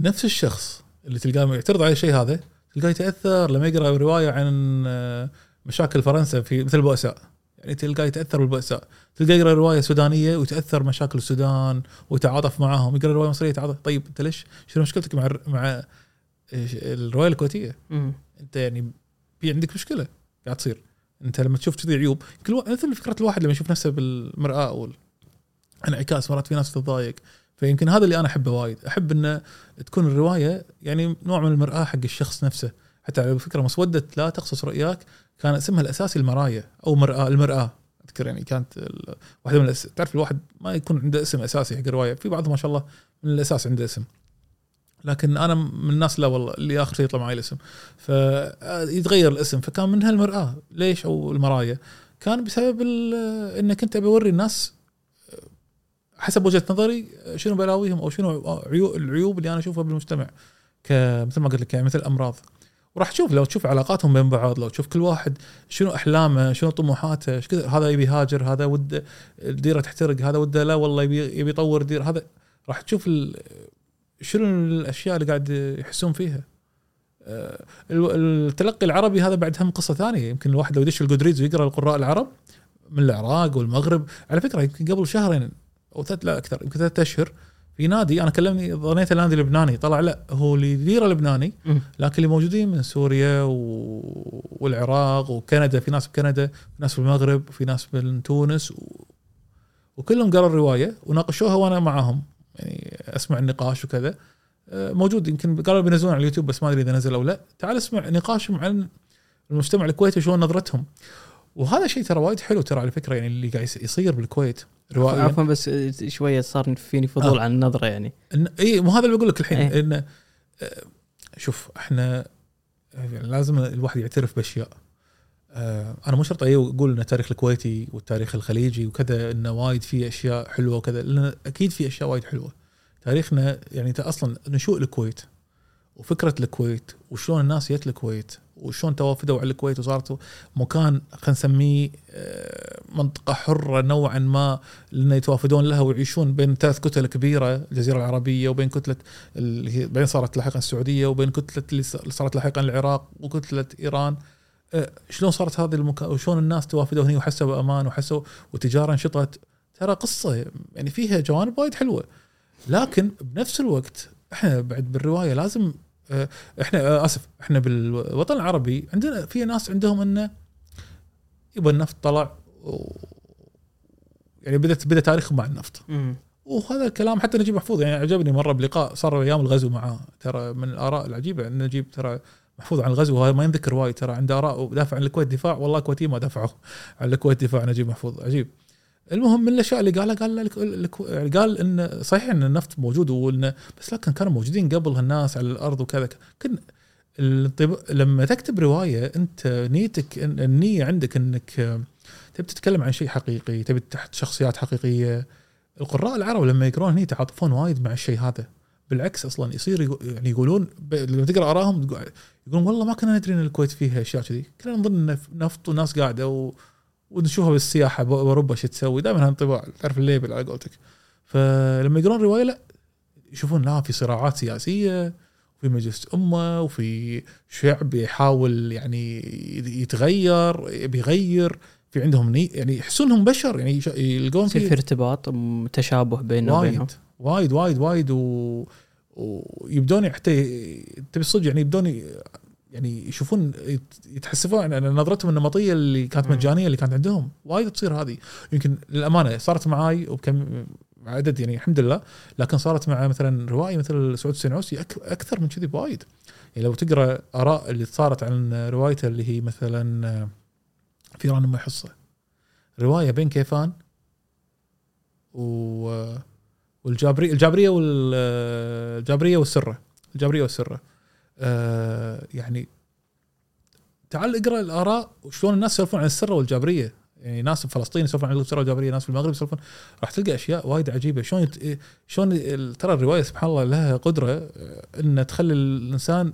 نفس الشخص اللي تلقاه يعترض على الشيء هذا تلقاه يتأثر لما يقرأ رواية عن آه، مشاكل فرنسا في مثل البؤساء يعني تلقاه يتأثر بالبؤساء تلقاه يقرأ رواية سودانية ويتأثر مشاكل السودان ويتعاطف معاهم يقرأ رواية مصرية يتعاطف طيب أنت ليش شنو مشكلتك مع مع إيش- الرواية الكويتية. أنت يعني في عندك مشكلة قاعد تصير. أنت لما تشوف كذي عيوب كل مثل فكرة الواحد لما يشوف نفسه بالمرأة أو انعكاس مرات في ناس تتضايق. فيمكن هذا اللي أنا أحبه وايد. أحب ان تكون الرواية يعني نوع من المرآة حق الشخص نفسه. حتى على فكرة مسوده لا تقصص رؤياك كان اسمها الاساسي المرايا أو مرآة المرآة. أذكر يعني كانت ال- واحدة من الأس... تعرف الواحد ما يكون عنده اسم أساسي حق الرواية. في بعضهم ما شاء الله من الأساس عنده اسم. لكن أنا من الناس لا والله اللي آخر شيء يطلع معي الاسم. فيتغير الاسم. فكان من هالمرأة. ليش؟ أو المرايا. كان بسبب ال- إنك أنت بوري الناس حسب وجهة نظري شنو بلاويهم أو شنو عيوب العيوب اللي أنا أشوفها بالمجتمع. كمثل ما قلت لك يعني مثل امراض وراح تشوف لو تشوف علاقاتهم بين بعض لو تشوف كل واحد شنو أحلامه شنو طموحاته إيش هذا يبي يهاجر هذا وده الديرة تحترق هذا وده لا والله يبي يبي يطور دير هذا. راح تشوف شنو الأشياء اللي قاعد يحسون فيها؟ آه، ال- التلقي العربي هذا بعد هم قصة ثانية. يمكن الواحد لو يدش الجودريدز ويقرأ القراء العرب من العراق والمغرب. على فكرة يمكن قبل شهرين أو ثلاث لا أكثر يمكن ثلاث أشهر في نادي أنا كلمني ظنيت النادي لبناني طلع لا هو اللي يديره لبناني. لكن اللي موجودين من سوريا و... والعراق وكندا في ناس بكندا في ناس في المغرب في ناس من تونس و... وكلهم قروا الرواية وناقشوها وأنا معاهم. يعني أسمع النقاش وكذا. آه، موجود. يمكن قالوا بينزلون على اليوتيوب بس ما أدري إذا نزل أو لا. تعال اسمع نقاشهم عن المجتمع الكويتي وشلون نظرتهم. وهذا شيء ترى وايد حلو ترى على فكرة يعني اللي قاعد يصير بالكويت. روائيا عفوا بس شوية صار فيني فضول آه. عن النظرة يعني. إي مو هذا اللي بقول لك الحين إيه. انه آه، شوف إحنا يعني لازم الواحد يعترف بأشياء. أنا مو شرط أقول إن التاريخ الكويتي والتاريخ الخليجي وكذا انه وايد فيه أشياء حلوة وكذا لأن أكيد في أشياء وايد حلوة. تاريخنا يعني أنت أصلا نشوء الكويت وفكرة الكويت وشلون الناس جت الكويت وشلون توافدوا على الكويت وصارت مكان خلينا نسميه آه، منطقة حرة نوعا ما لأن يتوافدون لها ويعيشون بين ثلاث كتل كبيرة الجزيرة العربية وبين كتلة اللي بعدين صارت لاحقا السعودية وبين كتلة اللي صارت لاحقا العراق وكتلة إيران. آه، شلون صارت هذه المكان وشلون الناس توافدوا هنا وحسوا بأمان وحسوا وتجارة نشطت ترى قصة يعني فيها جوانب وايد حلوة. لكن بنفس الوقت إحنا بعد بالرواية لازم آه، إحنا آه، آسف إحنا بالوطن العربي عندنا في ناس عندهم إنه يبغى النفط طلع و يعني بدت بدأ تاريخهم مع النفط. وهذا الكلام حتى نجيب محفوظ. يعني عجبني مرة بلقاء صار أيام الغزو معاه. ترى من الآراء العجيبة ان نجيب ترى محفوظ عن الغزو وهذا ما ينذكر وايد ترى عنده آراء ودافع عن الكويت دفاع. والله الكويتيين ما دافعوا عن الكويت دفاع نجيب محفوظ عجيب. المهم من الأشياء اللي قالها قال الك- يعني قال إن صحيح إن النفط موجود وانه بس لكن كانوا موجودين قبل هالناس على الأرض وكذا. كن. لما تكتب رواية أنت نيتك النية عندك إنك تبي تتكلم عن شيء حقيقي تبي تحت شخصيات حقيقية. القراء العرب لما يقرون هني يتعاطفون وايد مع الشيء هذا. بالعكس أصلا يصير يعني يقولون. لما تقرأ آرائهم تقول- يقولون والله ما كنا ندري إن الكويت فيها أشياء كذي. كنا نظن انه نفط وناس قاعدة و... ونشوفها بالسياحة بأوروبا شو تسوي. دائما هالانطباع تعرف الليبل على قولتك. فلما يقرون رواية لا يشوفون لا في صراعات سياسية وفي مجلس أمة وفي شعب يحاول يعني يتغير يبي يغير في عندهم ني يعني يحسون انهم بشر يعني يلقون في ارتباط تشابه بيننا وبينهم. وايد وايد وايد و... ويبدون حتى تبي الصدق يعني يبدون يعني يشوفون يت- يتحسفون عن نظرتهم النمطية اللي كانت. مجانية اللي كانت عندهم وايد تصير هذه يمكن للأمانة صارت معاي وبكم عدد يعني الحمد لله لكن صارت مع مثلا روائي مثل سعود السنعوسي. أكثر من كذي بوايد يعني لو تقرأ آراء اللي صارت عن روايته اللي هي مثلا فيران أم حصة رواية بين كيفان و والجابري الجابرية والجابريه والسرة. الجابرية والسرة. آه يعني تعال اقرأ الآراء وشلون الناس يسولفون عن السرة والجابرية. يعني ناس في فلسطين يسولفون عن السرة والجابرية ناس في المغرب يسولفون. راح تلقى أشياء وايد عجيبة. شلون يت... شلون ترى الرواية سبحان الله لها قدرة آه، ان تخلي الإنسان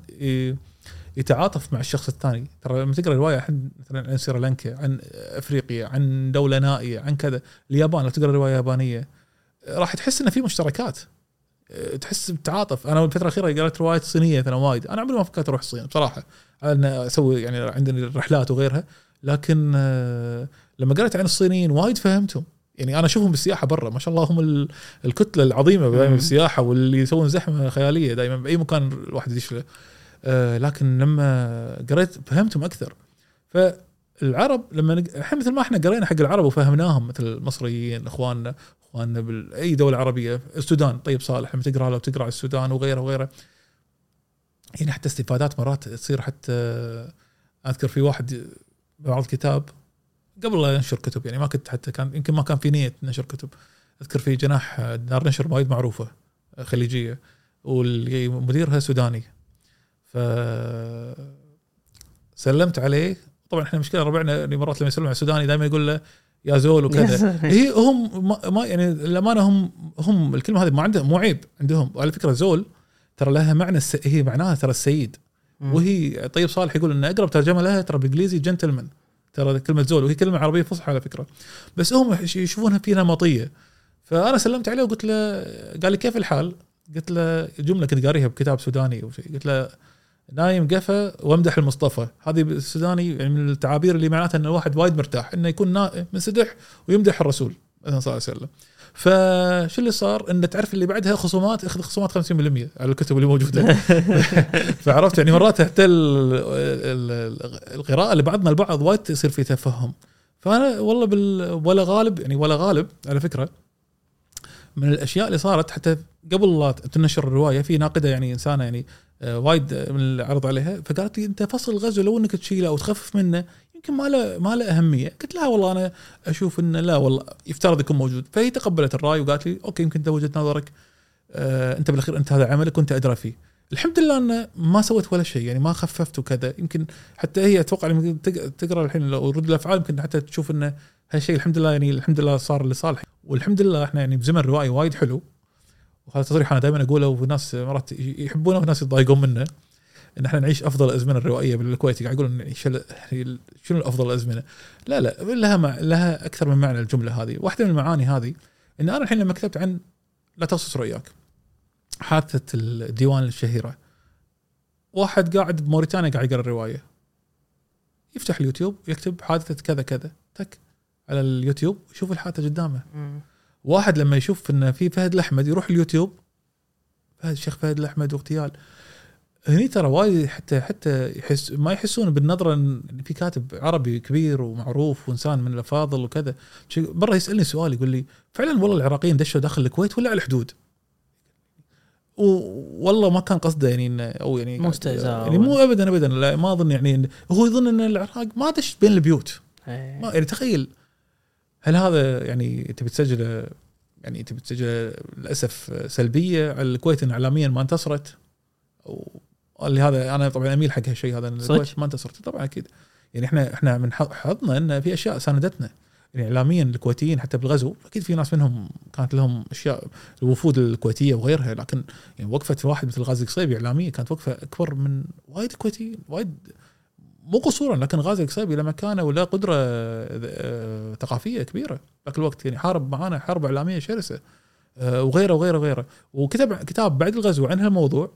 يتعاطف مع الشخص الثاني. ترى لما تقرأ روايه عن مثلا عن سريلانكا عن أفريقيا عن دولة نائية عن كذا. اليابان لو تقرأ رواية يابانية راح تحس ان في مشتركات. أه، تحس بتعاطف. أنا الفترة الأخيرة قرأت روايات صينية مثلا وايد. أنا عمري ما فكرت أروح الصين بصراحة. ان أسوي يعني عندنا رحلات وغيرها. لكن أه، لما قرأت عن الصينيين وايد فهمتهم. يعني أنا أشوفهم بالسياحة برا. ما شاء الله هم ال- الكتلة العظيمة دائما. بالسياحة واللي يسوون زحمة خيالية دائما بأي مكان الواحد يدش له. أه، لكن لما قريت فهمتهم أكثر. فالعرب لما نق- الحين مثل ما إحنا قرينا حق العرب وفهمناهم مثل المصريين إخواننا اخواننا باي دولة عربية السودان طيب صالح لما تقرأ لو تقرأ السودان وغيره وغيره. يعني حتى استفادات مرات تصير حتى أذكر في واحد بعض الكتاب قبل لا ينشر كتب يعني ما كنت حتى كان يمكن ما كان في نية نشر كتب. أذكر في جناح دار نشر وايد معروفة خليجية والمديرها سوداني. ف سلمت عليه. طبعا إحنا مشكلة ربعنا يعني مرات لما يسلم على السوداني دائما يقول له يا زول وكذا. هي هم ما- يعني الامانه هم هم الكلمة هذه ما عندهم مو عيب عندهم. وعلى فكرة زول ترى لها معنى الس... هي معناها ترى السيد. وهي طيب صالح يقول إن أقرب ترجمة لها ترى بالانجليزي جنتلمان ترى كلمة زول وهي كلمة عربية فصحى على فكرة. بس هم يش- يشوفونها في نمطية. فأنا سلمت عليه وقلت له قال لي كيف الحال؟ قلت له جملة كنت قاريها بكتاب سوداني أو شيء. قلت له نايم قفا وامدح المصطفى. هذه بالسوداني يعني من التعابير اللي معناتها إن الواحد وايد مرتاح إنه يكون نا- منسدح ويمدح الرسول صلى الله عليه وسلم. فشو اللي صار؟ إن تعرف اللي بعدها خصومات اخذ خصومات 50% على الكتب اللي موجودة. فعرفت؟ يعني مرات حتى ال- ال- القراءة لبعضنا البعض وايد يصير في تفهم. فأنا والله بال ولا غالب يعني ولا غالب على فكرة من الأشياء اللي صارت حتى قبل لا تنشر الرواية في ناقدة يعني إنسانة يعني وايد من العرض عليها فقالت لي أنت فصل الغزو لو إنك تشيله أو تخفف منه يمكن ما له ما له أهمية. قلت لها والله أنا أشوف إنه لا والله يفترض يكون موجود. فهي تقبلت الرأي وقالت لي okay يمكن أنت وجهة نظرك آه أنت بالأخير أنت هذا عملك وأنت أدرى فيه. الحمد لله انه ما سويت ولا شيء يعني ما خففت وكذا. يمكن حتى هي أتوقع تقرأ الحين لو رد الأفعال يمكن حتى تشوف انه هالشيء الحمد لله يعني الحمد لله صار لصالح. والحمد لله إحنا يعني بزمن روائي وايد حلو. وهذا تصريح أنا دائما أقوله وناس مرات يحبونه وناس يتضايقون منه إن إحنا نعيش أفضل الازمنه الروائية بالكويت قاعد يقولون شل- يعني شنو افضل الازمنه؟ لا لا لها مع لها أكثر من معنى الجملة هذه، واحدة من المعاني هذه إن أنا الحين لما كتبت عن لا تغصص رؤياك حادثة الديوان الشهيرة واحد قاعد بموريتانيا قاعد يقرأ الروايه يفتح اليوتيوب يكتب حادثة كذا كذا تك على اليوتيوب يشوف الحادثة قدامه. واحد لما يشوف إن في فهد الأحمد يروح اليوتيوب فهد الشيخ فهد الأحمد واغتيال هني ترى وايد حتى حتى يحس ما يحسون بالنظرة إن في كاتب عربي كبير ومعروف وإنسان من الأفاضل وكذا مره يسألني سؤال يقول لي فعلا والله العراقيين دشوا داخل الكويت ولا على الحدود؟ والله ما كان قصده يعني إنه أو يعني مو يعني مو ابدا ابدا لا ما أظن يعني هو يظن إن العراق ما دش بين البيوت إيه. ما يعني تخيل هل هذا يعني تبي تسجله يعني تبي تسجله للأسف سلبية على الكويت إن اعلاميا ما انتصرت؟ أو اللي هذا أنا طبعا أميل حق هالشيء هذا؟ الكويت ما انتصرت. طبعا أكيد. يعني إحنا إحنا من حظ- حظنا إن في أشياء ساندتنا. يعني اعلاميا الكويتيين حتى بالغزو أكيد في ناس منهم كانت لهم اشياء الوفود الكويتية وغيرها لكن يعني وقفه واحد مثل غازي القصيبي اعلاميه كانت وقفة أكبر من وايد كويتيين وايد مو قصورا لكن غازي القصيبي له مكانه ولا قدرة آه، ثقافية كبيرة ذاك الوقت يعني حارب معانا حرب إعلامية شرسة آه، وغيره وغيره وغيره. وكتب كتاب بعد الغزو عن هالموضوع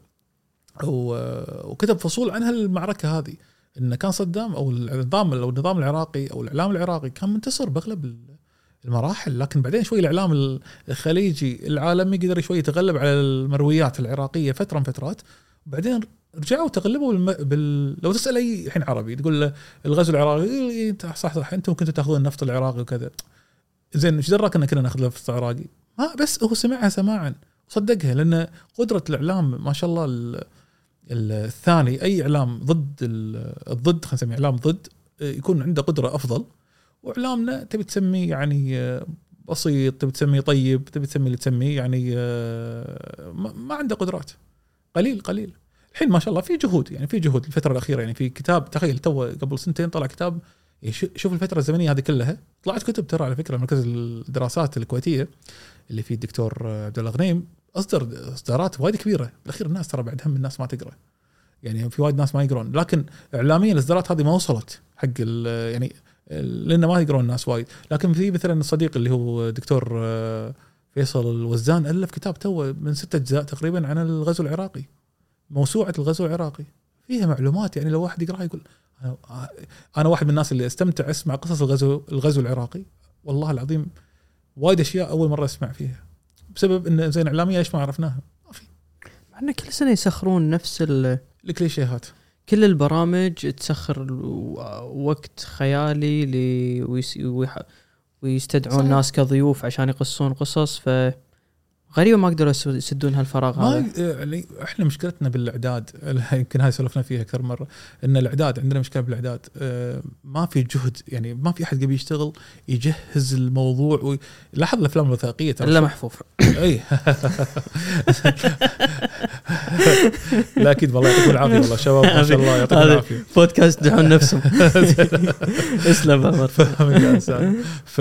وكتب فصول عن هالمعركة هذه إن كان صدام أو النظام أو النظام العراقي أو الإعلام العراقي كان منتصر بأغلب المراحل. لكن بعدين شوي الإعلام الخليجي العالمي قدر شوي يتغلب على المرويات العراقية فترة من فترات. وبعدين رجعوا تغلبوا بالم... بال... لو تسأل أي الحين عربي تقول له الغزو العراقي إيه صح صح أنتم كنتوا تأخذون النفط العراقي وكذا. زين إيش دراك ان كنا نأخذ النفط العراقي؟ ما بس هو سمعها سماعا وصدقها لأن قدرة الإعلام ما شاء الله ال- ال- الثاني أي إعلام ضد ال- الضد خلينا نسميه إعلام ضد يكون عنده قدرة أفضل. وإعلامنا تبي تسميه يعني آه، بسيط تبي تسميه طيب تبي تسميه اللي تسميه يعني آه، ما عنده قدرات. قليل قليل. الحين ما شاء الله في جهود يعني في جهود الفترة الأخيرة يعني في كتاب تخيل تو قبل سنتين طلع كتاب يعني شو- شوف الفترة الزمنية هذه كلها. طلعت كتب ترى على فكرة مركز الدراسات الكويتية اللي فيه الدكتور عبد الله غنيم أصدر إصدارات وايد كبيرة. بالأخير الناس ترى بعد هم الناس ما تقرأ. يعني في وايد ناس ما يقرون. لكن اعلاميا الإصدارات هذه ما وصلت حق يعني لأن ما يقرون الناس وايد. لكن في مثلا الصديق اللي هو دكتور فيصل الوزان ألف كتاب تو من ستة أجزاء تقريبا عن الغزو العراقي. موسوعة الغزو العراقي. فيها معلومات يعني لو واحد يقرأها يقول أنا- أنا واحد من الناس اللي استمتع أسمع قصص الغزو الغزو العراقي. والله العظيم وايد أشياء أول مرة أسمع فيها. بسبب إن زين إعلامية ليش ما عرفناها؟ ما في. مع انه كل سنة يسخرون نفس ال... الكليشيهات. كل البرامج تسخر وقت خيالي لي ويس... ويح... ويستدعون صحيح. ناس كضيوف عشان يقصون قصص ف غريبه ما قدروا يسدون هالفراغ ما هذا. يعني إحنا مشكلتنا بالإعداد يمكن هاي سولفنا فيها أكثر مرة إن الإعداد عندنا مشكلة بالإعداد آه، ما في جهد يعني ما في أحد قبل يشتغل يجهز الموضوع وي... لاحظ الأفلام الوثائقية ترى. إلا محفوف إي. لا أكيد والله يعطيكم العافية والله شباب ما شاء الله يعطيكم العافية. بودكاست دحون نفسهم. اسلم. ف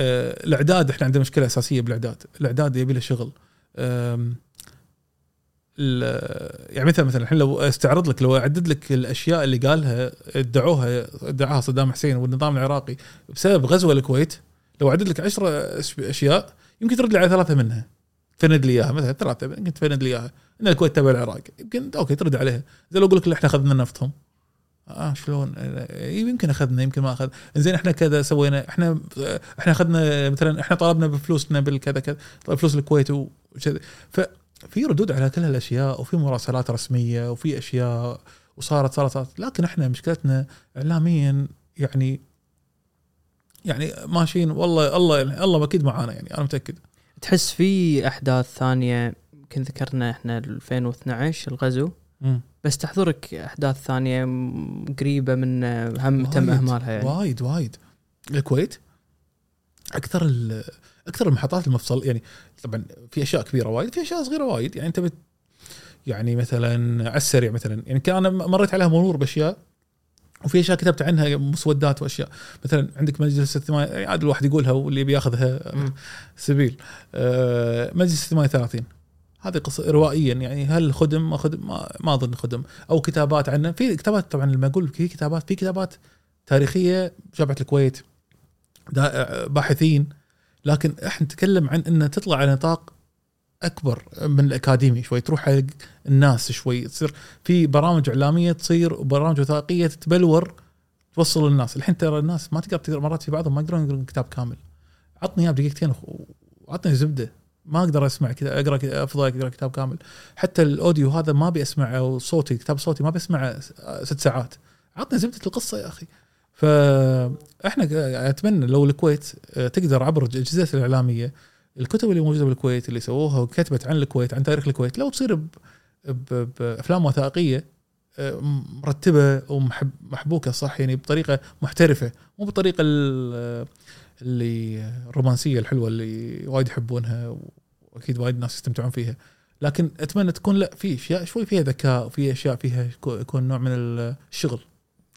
الإعداد إحنا عندنا مشكلة أساسية بالإعداد، الإعداد يبي له شغل. يعني مثلا مثلا الحين لو استعرض لك لو أعدد لك الأشياء اللي قالها ادعوها ادعاها صدام حسين والنظام العراقي بسبب غزو الكويت لو أعدد لك 10 أش- أشياء يمكن ترد لي على ثلاثة منها. تفند لي إياها مثلا ثلاثة يمكن تفند لي إياها. إن الكويت تبع العراق يمكن okay ترد عليها. زي لو أقول لك إحنا أخذنا نفطهم. آه شلون؟ آه، يمكن أخذنا يمكن ما أخذ. زين إحنا كذا سوينا إحنا إحنا أخذنا مثلا إحنا طلبنا بفلوسنا بالكذا كذا فلوس الكويت وكذا ففي ردود على كل هالأشياء وفي مراسلات رسمية وفي أشياء وصارت صارت, صارت. لكن إحنا مشكلتنا اعلاميا يعني يعني ماشيين. والله الله الله أكيد معانا يعني أنا متأكد. تحس في أحداث ثانية يمكن ذكرنا إحنا 2012 الغزو؟ مم. بس تحضرك أحداث ثانية قريبة من هم تم أهمالها يعني. وايد وايد. الكويت أكثر أكثر المحطات المفصل يعني طبعا في أشياء كبيرة وايد في أشياء صغيرة وايد. يعني أنت بت يعني مثلا على السريع مثلا يعني كان أنا مريت عليها مرور بأشياء وفي أشياء كتبت عنها مسودات وأشياء. مثلا عندك مجلس الثمانية يعني عاد الواحد يقولها واللي بياخذها. سبيل. آه، مجلس 38 هذه قصة روائيا يعني هل خدم؟ ما خدم؟ ما, ما أظن خدم. أو كتابات عنه. في كتابات طبعا لما أقول في كتابات في كتابات تاريخية جامعه الكويت باحثين. لكن إحنا نتكلم عن إنه تطلع على نطاق أكبر من الأكاديمي شوي. تروح حق الناس شوي. تصير في برامج إعلامية تصير وبرامج وثائقية تتبلور توصل للناس الحين ترى الناس ما تقدر مرات في بعضهم ما يقدرون يقرون كتاب كامل. عطني إياه بدقيقتين وعطني زبدة. ما أقدر أسمع كذا أقرأ أفضل أقرأ كتاب كامل. حتى الأوديو هذا ما أبي اسمعه صوتي كتاب صوتي ما بسمعه ست ساعات. عطني زبدة القصة يا أخي. فاحنا أتمنى لو الكويت آه، تقدر عبر الأجهزة الإعلامية الكتب اللي موجودة بالكويت اللي سووها وكتبت عن الكويت عن تاريخ الكويت لو تصير بافلام وثائقية آه، مرتبة ومحبوكه صح؟ يعني بطريقة محترفة مو بالطريقة ال- اللي الرومانسيه الحلوة اللي وايد يحبونها وأكيد وايد ناس يستمتعون فيها. لكن أتمنى تكون لا في أشياء شوي فيها ذكاء وفي أشياء فيها يكون- نوع من الشغل.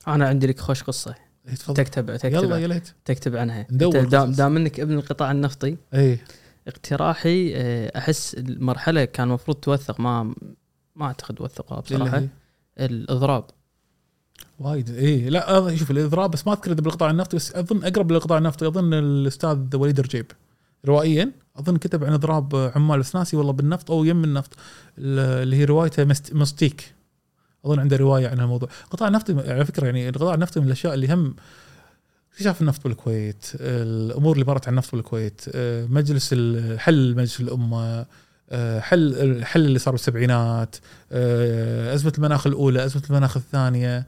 أنا عندي لك خوش قصة. إيه، تفضل. تكتب تكتب يلا يا ليت. تكتب عنها. ندور دام. دام إنك ابن القطاع النفطي اي اقتراحي آه، أحس المرحلة كان المفروض توثق ما ما أعتقد وثقوها بصراحة. الإضراب. وايد. اي لا شوف الإضراب بس ما أذكر بالقطاع النفطي بس أظن أقرب للقطاع النفطي أظن الأستاذ وليد رجيب روائيا أظن كتب عن إضراب عمال بس ناسي والله بالنفط أو يم النفط اللي هي روايته مست- مستيك. أظن عنده رواية عن الموضوع القطاع النفطي على فكرة يعني القطاع النفطي من الأشياء اللي هم اكتشاف النفط بالكويت؟ الأمور اللي مرت عن النفط بالكويت. آه، مجلس حل مجلس الأمة آه، حل الحل اللي صار بالسبعينات. آه، أزمة المناخ الأولى أزمة المناخ الثانية.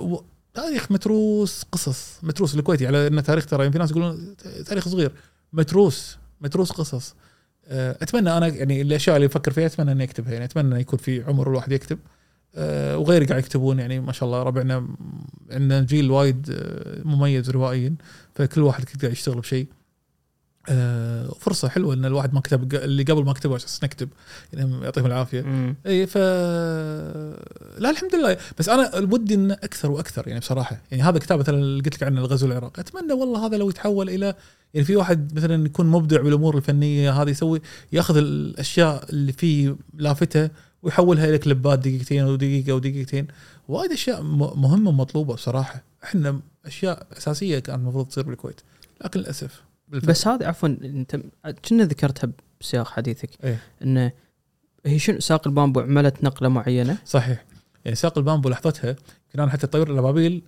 و- تاريخ متروس قصص. متروس الكويتي على انه تاريخ ترى في ناس يقولون تاريخ صغير. متروس متروس قصص. آه، أتمنى أنا يعني الأشياء اللي أفكر فيها أتمنى أني أكتبها. يعني أتمنى يكون في عمر الواحد يكتب. وغيري قاعد يكتبون يعني ما شاء الله ربعنا عندنا جيل وايد آه، مميز روائيا. فكل واحد قاعد يشتغل بشيء. فرصة حلوة إن الواحد ما كتب اللي قبل ما كتبوا عشان نكتب يعني يعطيهم العافية. اي ف لا الحمد لله. بس أنا ودي انه أكثر وأكثر يعني بصراحة. يعني هذا كتاب مثلا اللي قلت لك عنه الغزو العراقي. أتمنى والله هذا لو يتحول إلى يعني في واحد مثلا يكون مبدع بالأمور الفنية هذه يسوي يأخذ الأشياء اللي فيه لافته ويحولها إلى كليبات دقيقتين أو دقيقة أو دقيقتين. وايد أشياء مهمة ومطلوبة بصراحة. إحنا أشياء أساسية كان المفروض تصير بالكويت. لكن للأسف بالفعل. بس هذه عفوا أنت كنا ذكرتها بسياق حديثك. إيه. انه هي شنو ساق البامبو عملت نقلة معينة؟ صحيح. يعني ساق البامبو لحظتها أنا حتى طيور الأبابيل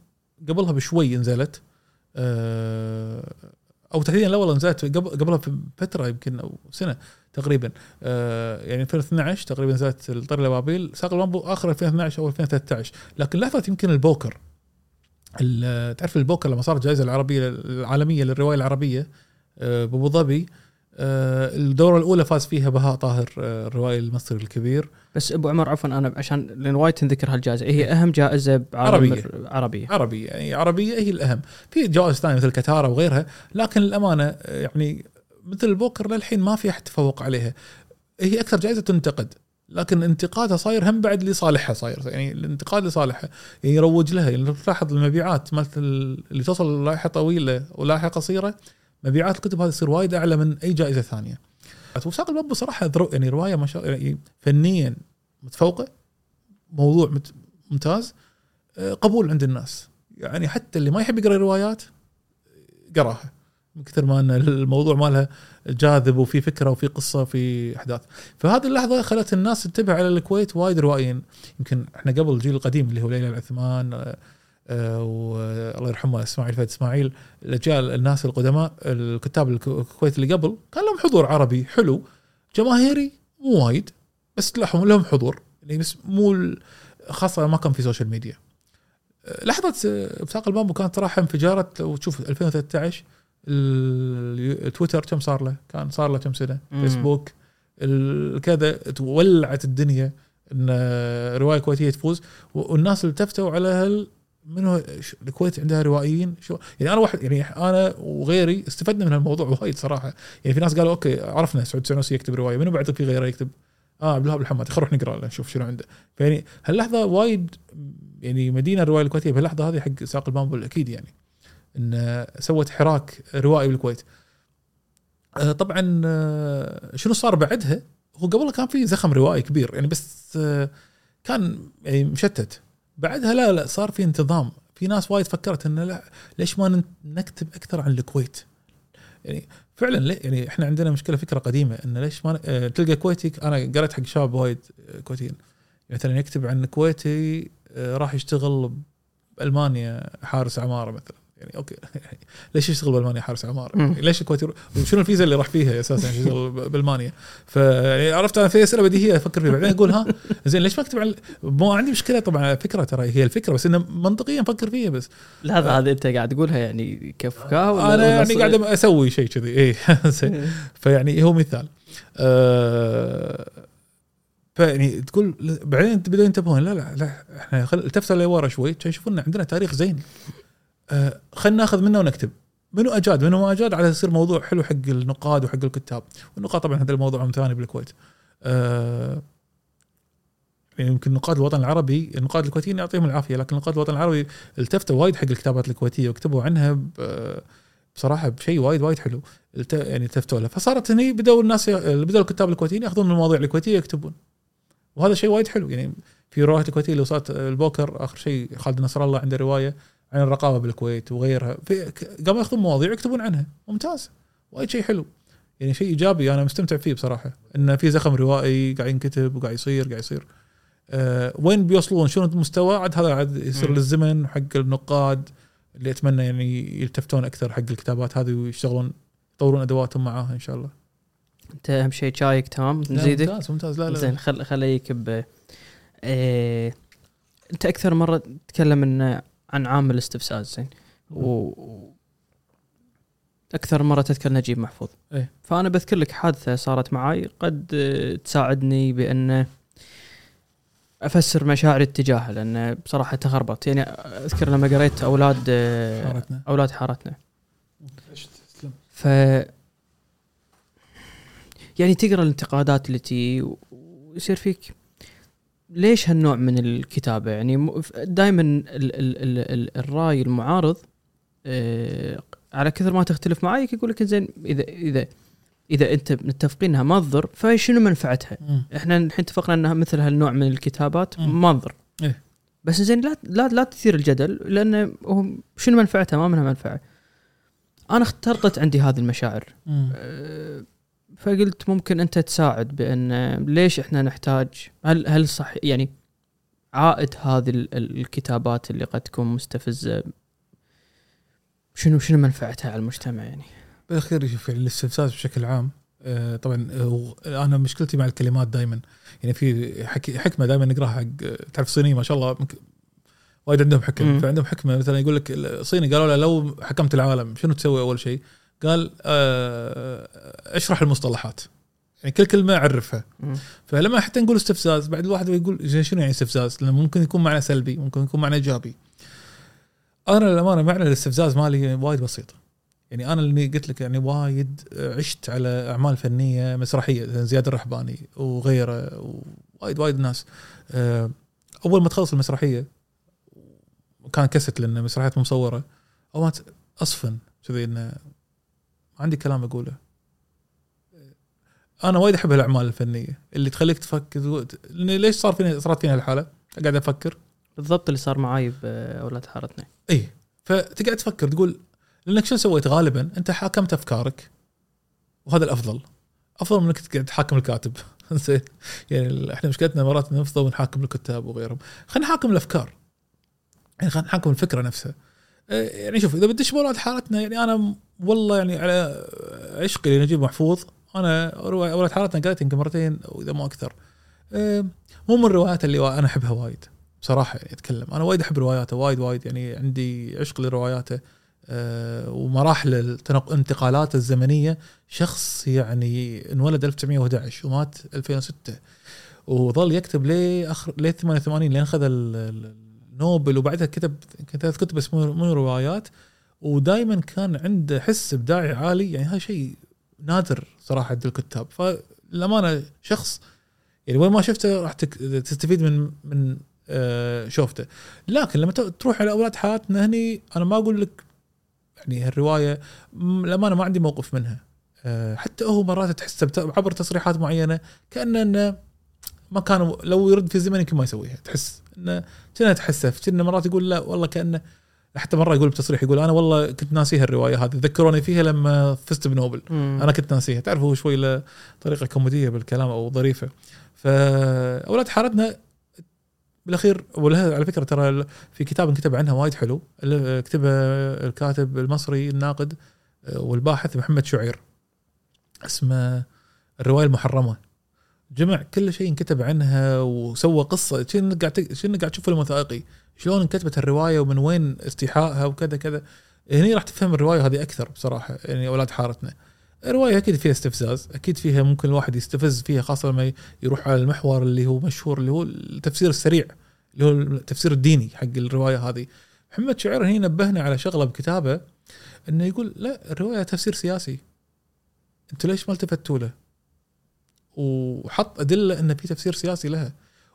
قبلها بشوي نزلت. آه، أو تحديدا لا والله نزلت قبل قبلها بفترة يمكن أو سنة تقريبا. آه، يعني 2012 تقريبا نزلت الطير الأبابيل. ساق البامبو آخر 2012 أو 2013 لكن لحظة يمكن البوكر. ال- تعرف البوكر لما صارت الجائزه العربية العالمية للرواية العربية؟ بابو ظبي. آه، الدورة الأولى فاز فيها بهاء طاهر آه، الروائي المصري الكبير. بس أبو عمر عفوا أنا عشان لأن وايد تنذكر هالجائزة. هي أهم جائزة بعالم عربية. الر- عربية. عربي يعني عربية هي الأهم. في جوائز ثانية مثل كتارة وغيرها لكن الامانه آه، يعني مثل البوكر للحين ما في أحد تفوق عليها. هي أكثر جائزة تنتقد لكن انتقادها صاير هم بعد لصالحها صاير. يعني الانتقاد لصالحها يعني يروج لها يعني تلاحظ المبيعات مالت ال- اللي توصل لائحه طويلة ولائحه قصيره مبيعات الكتب هذه تصير وايد أعلى من أي جائزة ثانية. وساق الباب بصراحة يعني رواية ما شاء يعني فنيا متفوقة موضوع مت- ممتاز آه، قبول عند الناس. يعني حتى اللي ما يحب يقرأ روايات قراها. من كثر ما إن الموضوع مالها جاذب وفي فكرة وفي قصة وفي أحداث. فهذه اللحظة خلت الناس تنتبه على الكويت وايد روائيين يمكن إحنا قبل الجيل القديم اللي هو ليلى العثمان آه، آه، والله يرحمه إسماعيل فهد إسماعيل الأجيال الناس القدماء الكتاب الك- الكويت اللي قبل كان لهم حضور عربي حلو جماهيري مو وايد بس لهم لهم حضور يعني بس مو خاصة ما كان في social media أه، لحظة أه، بساق البامبو كانت صراحة انفجارت لو تشوف 2013 ال- تويتر كم صار له؟ كان صار له كم سنة؟ مم. فيسبوك كذا ولعت الدنيا إن رواية كويتية تفوز والناس التفتوا على هال منو الكويت عندها روائيين؟ شو يعني أنا واحد يعني أنا وغيري استفدنا من الموضوع وايد صراحة. يعني في ناس قالوا okay عرفنا سعود السنعوسي يكتب رواية منو بعد في غيره يكتب؟ آه عبد الوهاب الحمادي خلينا نروح نقرأ له نشوف شنو عنده. فيعني هاللحظة وايد يعني مدينة الرواية الكويتية بهاللحظة هذه حق ساق البامبو أكيد يعني إن سوت حراك روائي بالكويت. آه، طبعا آه، شنو صار بعدها؟ هو قبل كان في زخم روائي كبير يعني بس آه، كان يعني مشتت. بعدها لا لا صار في انتظام. في ناس وايد فكرت إنه لا ليش ما نكتب أكثر عن الكويت؟ يعني فعلا يعني إحنا عندنا مشكلة فكرة قديمة إنه ليش ما آه، تلقى كويتي أنا قريت حق شباب وايد كويتيين. مثلا يكتب عن كويتي آه، راح يشتغل بألمانيا حارس عمارة مثلا. يعني okay ليش يشتغل بألمانيا حارس عمارة؟ مم. يعني ليش الكويت وشنو الفيزا اللي راح فيها أساسا عشان يشتغل بألمانيا؟ فيعني عرفت أنا في أسئلة بديهية أفكر فيها بعدين أقول ها زين ليش ما أكتب عن مو عندي مشكلة طبعا على فكرة ترى هي الفكرة بس إنه منطقيا أفكر فيها بس لحظه هذه أنت قاعد تقولها يعني كفكاهه ولا أنا يعني؟ قاعد أسوي شيء كذي اي. فيعني هو مثال آه فيعني تقول بعدين بدأوا ينتبهون لا لا لا إحنا خل التفتوا لورا شوي كان يشوفون عندنا تاريخ زين آه خلينا ناخذ منه ونكتب. منو أجاد؟ منو ما أجاد؟ على يصير موضوع حلو حق النقاد وحق الكتاب. والنقاد طبعا هذا الموضوع ثاني بالكويت. آه يمكن نقاد الوطن العربي النقاد الكويتيين يعطيهم العافية لكن نقاد الوطن العربي التفتوا وايد حق الكتابات الكويتية وكتبوا عنها بصراحة بشيء وايد وايد حلو. يعني التفتوا له. فصارت هني بدأوا الناس بدأوا الكتاب الكويتيين يأخذون المواضيع الكويتية يكتبون. وهذا شيء وايد حلو. يعني في روايات الكويتية اللي وصلت البوكر آخر شيء خالد نصر الله عنده رواية. عن الرقابة بالكويت وغيرها. قاموا ياخذون مواضيع ويكتبون عنها. ممتاز. وايد شيء حلو. يعني شيء إيجابي أنا مستمتع فيه بصراحة. انه في زخم روائي قاعد ينكتب وقاعد يصير قاعد يصير. أه وين بيوصلون؟ شنو المستوى؟ عاد هذا عاد يصير. للزمن حق النقاد اللي أتمنى يعني يلتفتون أكثر حق الكتابات هذه ويشتغلون يطورون أدواتهم معاها إن شاء الله. أنت أهم شيء شايك تمام؟ نزيدك؟ ممتاز ممتاز. لا لا زين خل خليك ب إيه... أنت أكثر مرة تتكلم إن عن عامل الاستفزاز زين. و... أكثر مرة تذكر نجيب محفوظ. إيه. فأنا بذكر لك حادثة صارت معاي. قد آه، تساعدني بان أفسر مشاعري اتجاهها لأن بصراحة تخربط يعني أذكر لما قريت أولاد آه، حارتنا. أولاد حارتنا. ف يعني تقرأ الانتقادات اللي تي ويصير فيك ليش هالنوع من الكتابة يعني دائما ال ال ال ال الرأي المعارض آه، على كثر ما تختلف معي يقول لك زين اذا اذا إذا أنت متفقين إنها ما تضر فشنو منفعتها؟ مم. إحنا الحين اتفقنا إنها مثل هالنوع من الكتابات. ما تضر إيه. بس زين لا لا لا تثير الجدل لأن هو شنو منفعتها ما منها منفعة أنا اخترقت عندي هذه المشاعر. أه، فقلت ممكن أنت تساعد بأن ليش إحنا نحتاج هل هل صح يعني عائد هذه ال- ال- الكتابات اللي قد تكون مستفزة شنو شنو منفعتها على المجتمع يعني بالأخير شوف يعني الاستفزاز بشكل عام آه، طبعا آه، أنا مشكلتي مع الكلمات دائما يعني في حكمة دائما نقرأها حق تعرف الصينيين ما شاء الله وايد عندهم حكم. فعندهم حكمة مثلا يقول لك الصيني قالوا له لو حكمت العالم شنو تسوي أول شيء؟ قال آه، اشرح المصطلحات يعني كل كلمة أعرفها مم. فلما حتى نقول استفزاز بعد الواحد يقول شنو يعني استفزاز؟ لأنه ممكن يكون معنى سلبي ممكن يكون معنى إيجابي. أنا للأمانة معنى الاستفزاز مالي وايد بسيط. يعني أنا اللي قلت لك يعني وايد عشت على أعمال فنية مسرحية زي زياد الرحباني وغيره وايد وايد ناس. آه، أول ما تخلص المسرحية كان كست لأن مسرحيات مصورة أصفن كذي إنه عندي كلام أقوله. أنا وايد أحب الأعمال الفنية. اللي تخليك تفكر ليش صار فيني صارت فيني هالحالة؟ قاعد أفكر. بالضبط اللي صار معاي بأولاد حارتنا. إي. فتقعد تفكر تقول لأنك شو سويت؟ غالبا أنت حاكمت أفكارك. وهذا الأفضل. أفضل من إنك تقعد تحاكم الكاتب. زين. يعني إحنا مشكلتنا مرات نفضل نحاكم الكتاب وغيرهم. خلينا نحاكم الأفكار. يعني خلينا نحاكم الفكرة نفسها. يعني شوف إذا بتدش بولاد حالتنا يعني أنا والله يعني على عشقي لنجيب محفوظ. أنا ولاد حالتنا قريتها يمكن مرتين أو إذا ما أكثر. إيه، مو من الروايات اللي أنا أحبها وايد بصراحة يعني أتكلم. أنا وايد أحب رواياته وايد وايد يعني عندي عشق لرواياته. أه ومراحل الانتقالات الزمنية شخص يعني انولد 1911 ومات 2006 وظل يكتب ليه أخر ليه 88 لين اخذ النوبل وبعدها كتب ثلاث كتب بس مو روايات ودائما كان عنده حس إبداعي عالي يعني هذا شيء نادر صراحة عند الكتاب. فالامانه شخص يعني وين ما شفته راح تستفيد من من آه، شوفته. لكن لما تروح على أولاد حياتنا هني أنا ما أقول لك يعني هالرواية الامانه ما عندي موقف منها. آه، حتى هو مرات تحسه بت- عبر تصريحات معينة كأنه إنه ما كان لو يرد في الزمن يمكن ما يسويها تحس. انه كنا تحسف كنا مرات يقول لا والله كانه حتى مرة يقول بتصريح يقول أنا والله كنت ناسيها الرواية هذه. ذكروني فيها لما فزت بنوبل. أنا كنت ناسيها. تعرف هو شوي له طريقة كوميدية بالكلام أو ظريفة. فاولاد حارتنا بالأخير ولها على فكرة ترى في كتاب انكتب عنها وايد حلو. كتبه الكاتب المصري الناقد والباحث محمد شعير. اسمه الرواية المحرمة. جمع كل شيء انكتب عنها وسوى قصة. شنو قاعد شنو قاعد تشوف فيلم وثائقي شلون انكتبت الرواية ومن وين استيحائها وكذا كذا. هني راح تفهم الرواية هذه أكثر بصراحة يعني أولاد حارتنا. الرواية أكيد فيها استفزاز أكيد فيها ممكن الواحد يستفز فيها خاصة لما يروح على المحور اللي هو مشهور اللي هو التفسير السريع اللي هو التفسير الديني حق الرواية هذه. محمد شعير هنا نبهنا على شغلة بكتابه إنه يقول لا الرواية تفسير سياسي. أنتوا ليش ما التفتوا له؟ وحط أدلة إن في تفسير سياسي لها.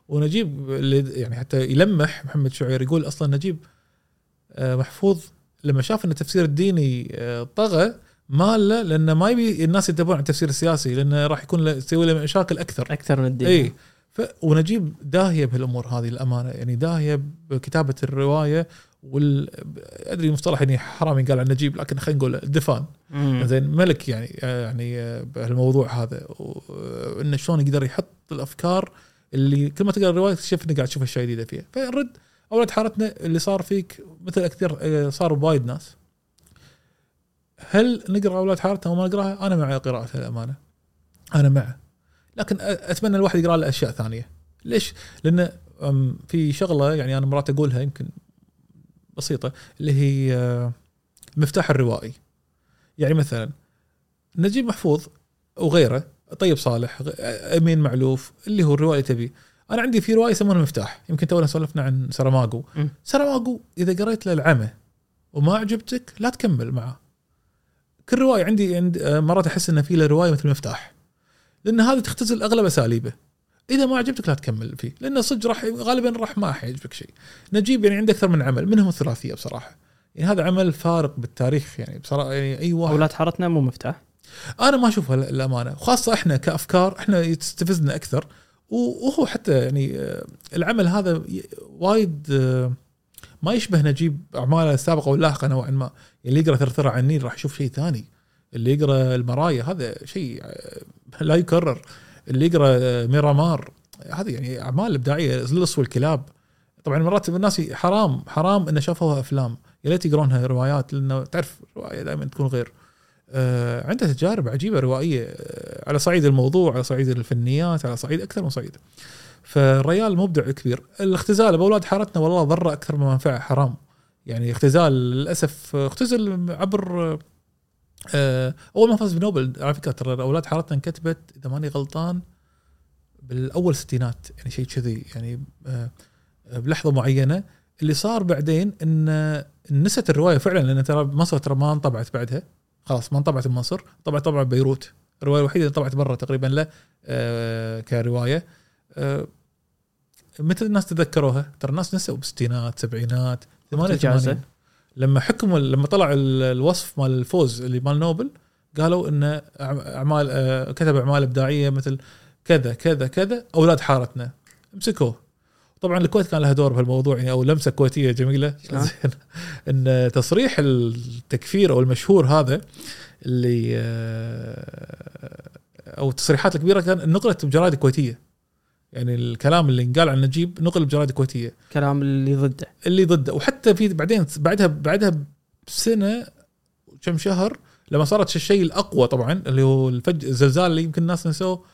ونجيب اللي يعني حتى يلمح محمد شعير يقول أصلا نجيب آه، محفوظ لما شاف إن التفسير الديني آه، طغى ماله لأنه ما يبي الناس يتبعون على التفسير السياسي لأنه راح يكون يسوي له مشاكل أكثر. أكثر من الدين. إي. ف ونجيب داهية بهالأمور هذه الامانه يعني داهية بكتابة الرواية وال أدري مصطلح يعني حرام ينقال عن نجيب لكن خلينا نقول الدفان. زين ملك يعني يعني بهالموضوع هذا. و- إنه شلون يقدر يحط الأفكار اللي كل ما تقرأ الرواية تكتشف إنك قاعد تشوف أشياء جديدة فيها. فنرد أولاد حارتنا اللي صار فيك مثل كثير صار بوايد ناس. هل نقرأ أولاد حارتنا وما نقرأها؟ أنا مع قراءتها الأمانة. أنا معه لكن أتمنى الواحد يقرأ له أشياء ثانية. ليش؟ لأن في شغلة يعني أنا مرات أقولها يمكن بسيطة اللي هي آه، مفتاح الروائي. يعني مثلا نجيب محفوظ وغيره طيب صالح أمين معلوف اللي هو الروايه تبي أنا عندي في روايه يسمونها مفتاح. يمكن تونا سولفنا عن مم. سرماجو إذا قريت له العمى وما عجبتك لا تكمل معه. كل روايه عندي عند آه، مرات أحس ان في له روايه مثل مفتاح. لأن هذه تختزل أغلب أساليبه. إذا ما عجبتك لا تكمل فيه لأن صدق راح غالبا راح ما حيعجبك شيء. نجيب يعني عنده أكثر من عمل منهم الثلاثية بصراحة. يعني هذا عمل فارق بالتاريخ يعني بصراحة يعني أي واحد أولاد حارتنا مو مفتاح؟ أنا ما أشوفها الامانه وخاصه إحنا كأفكار إحنا يستفزنا أكثر. وهو حتى يعني آه، العمل هذا وايد آه، ما يشبه نجيب أعماله السابقه واللاحقه نوعا ما. اللي يقرأ ثرثرة عن النيل راح يشوف شيء ثاني. اللي يقرأ المرايا هذا شيء آه، لا يكرر. اللي يقرأ آه، ميرامار. هذه يعني أعمال إبداعية اللص والكلاب طبعا مرات الناس حرام حرام ان شافوها أفلام. يا ليت يقرونها روايات لأنه تعرف رواية دائما تكون غير. آه، عنده تجارب عجيبة روائية آه، على صعيد الموضوع على صعيد الفنيات على صعيد أكثر من صعيد. فالريال مبدع كبير. الاختزال باولاد حارتنا والله ضره أكثر من منفعه حرام. يعني اختزال للأسف اختزل عبر أول ما فاز بنوبل على فكرة ترى أولاد حارتنا انكتبت إذا ماني غلطان بالأول ستينات يعني شيء كذي يعني آه، بلحظة معينة. اللي صار بعدين إن نست الرواية فعلا لأن ترى مصر ترى ما انطبعت بعدها. خلاص ما انطبعت بمصر. طبعت طبعا بيروت. الرواية الوحيدة اللي طبعت برا تقريبا له آه، كرواية. آه، متى الناس تذكروها؟ ترى الناس نسوا بالستينات سبعينات الجائزة. 88 لما حكموا لما طلع ال- الوصف مال الفوز اللي مال نوبل قالوا إن أع- أعمال آه، كتب أعمال إبداعية مثل كذا كذا كذا أولاد حارتنا. مسكوه طبعا الكويت كان لها دور بهالموضوع يعني أو لمسة كويتية جميلة؟ زين. إن تصريح التكفير أو المشهور هذا اللي آه، أو التصريحات الكبيرة كان نقلت بجرائد كويتية. يعني الكلام اللي انقال عن نجيب نقل بجرائد كويتية. كلام اللي ضده. اللي ضده. وحتى في بعدين بعدها بعدها بسنة كم شهر لما صارت الشيء الأقوى طبعا اللي هو الفج الزلزال اللي يمكن الناس نسوه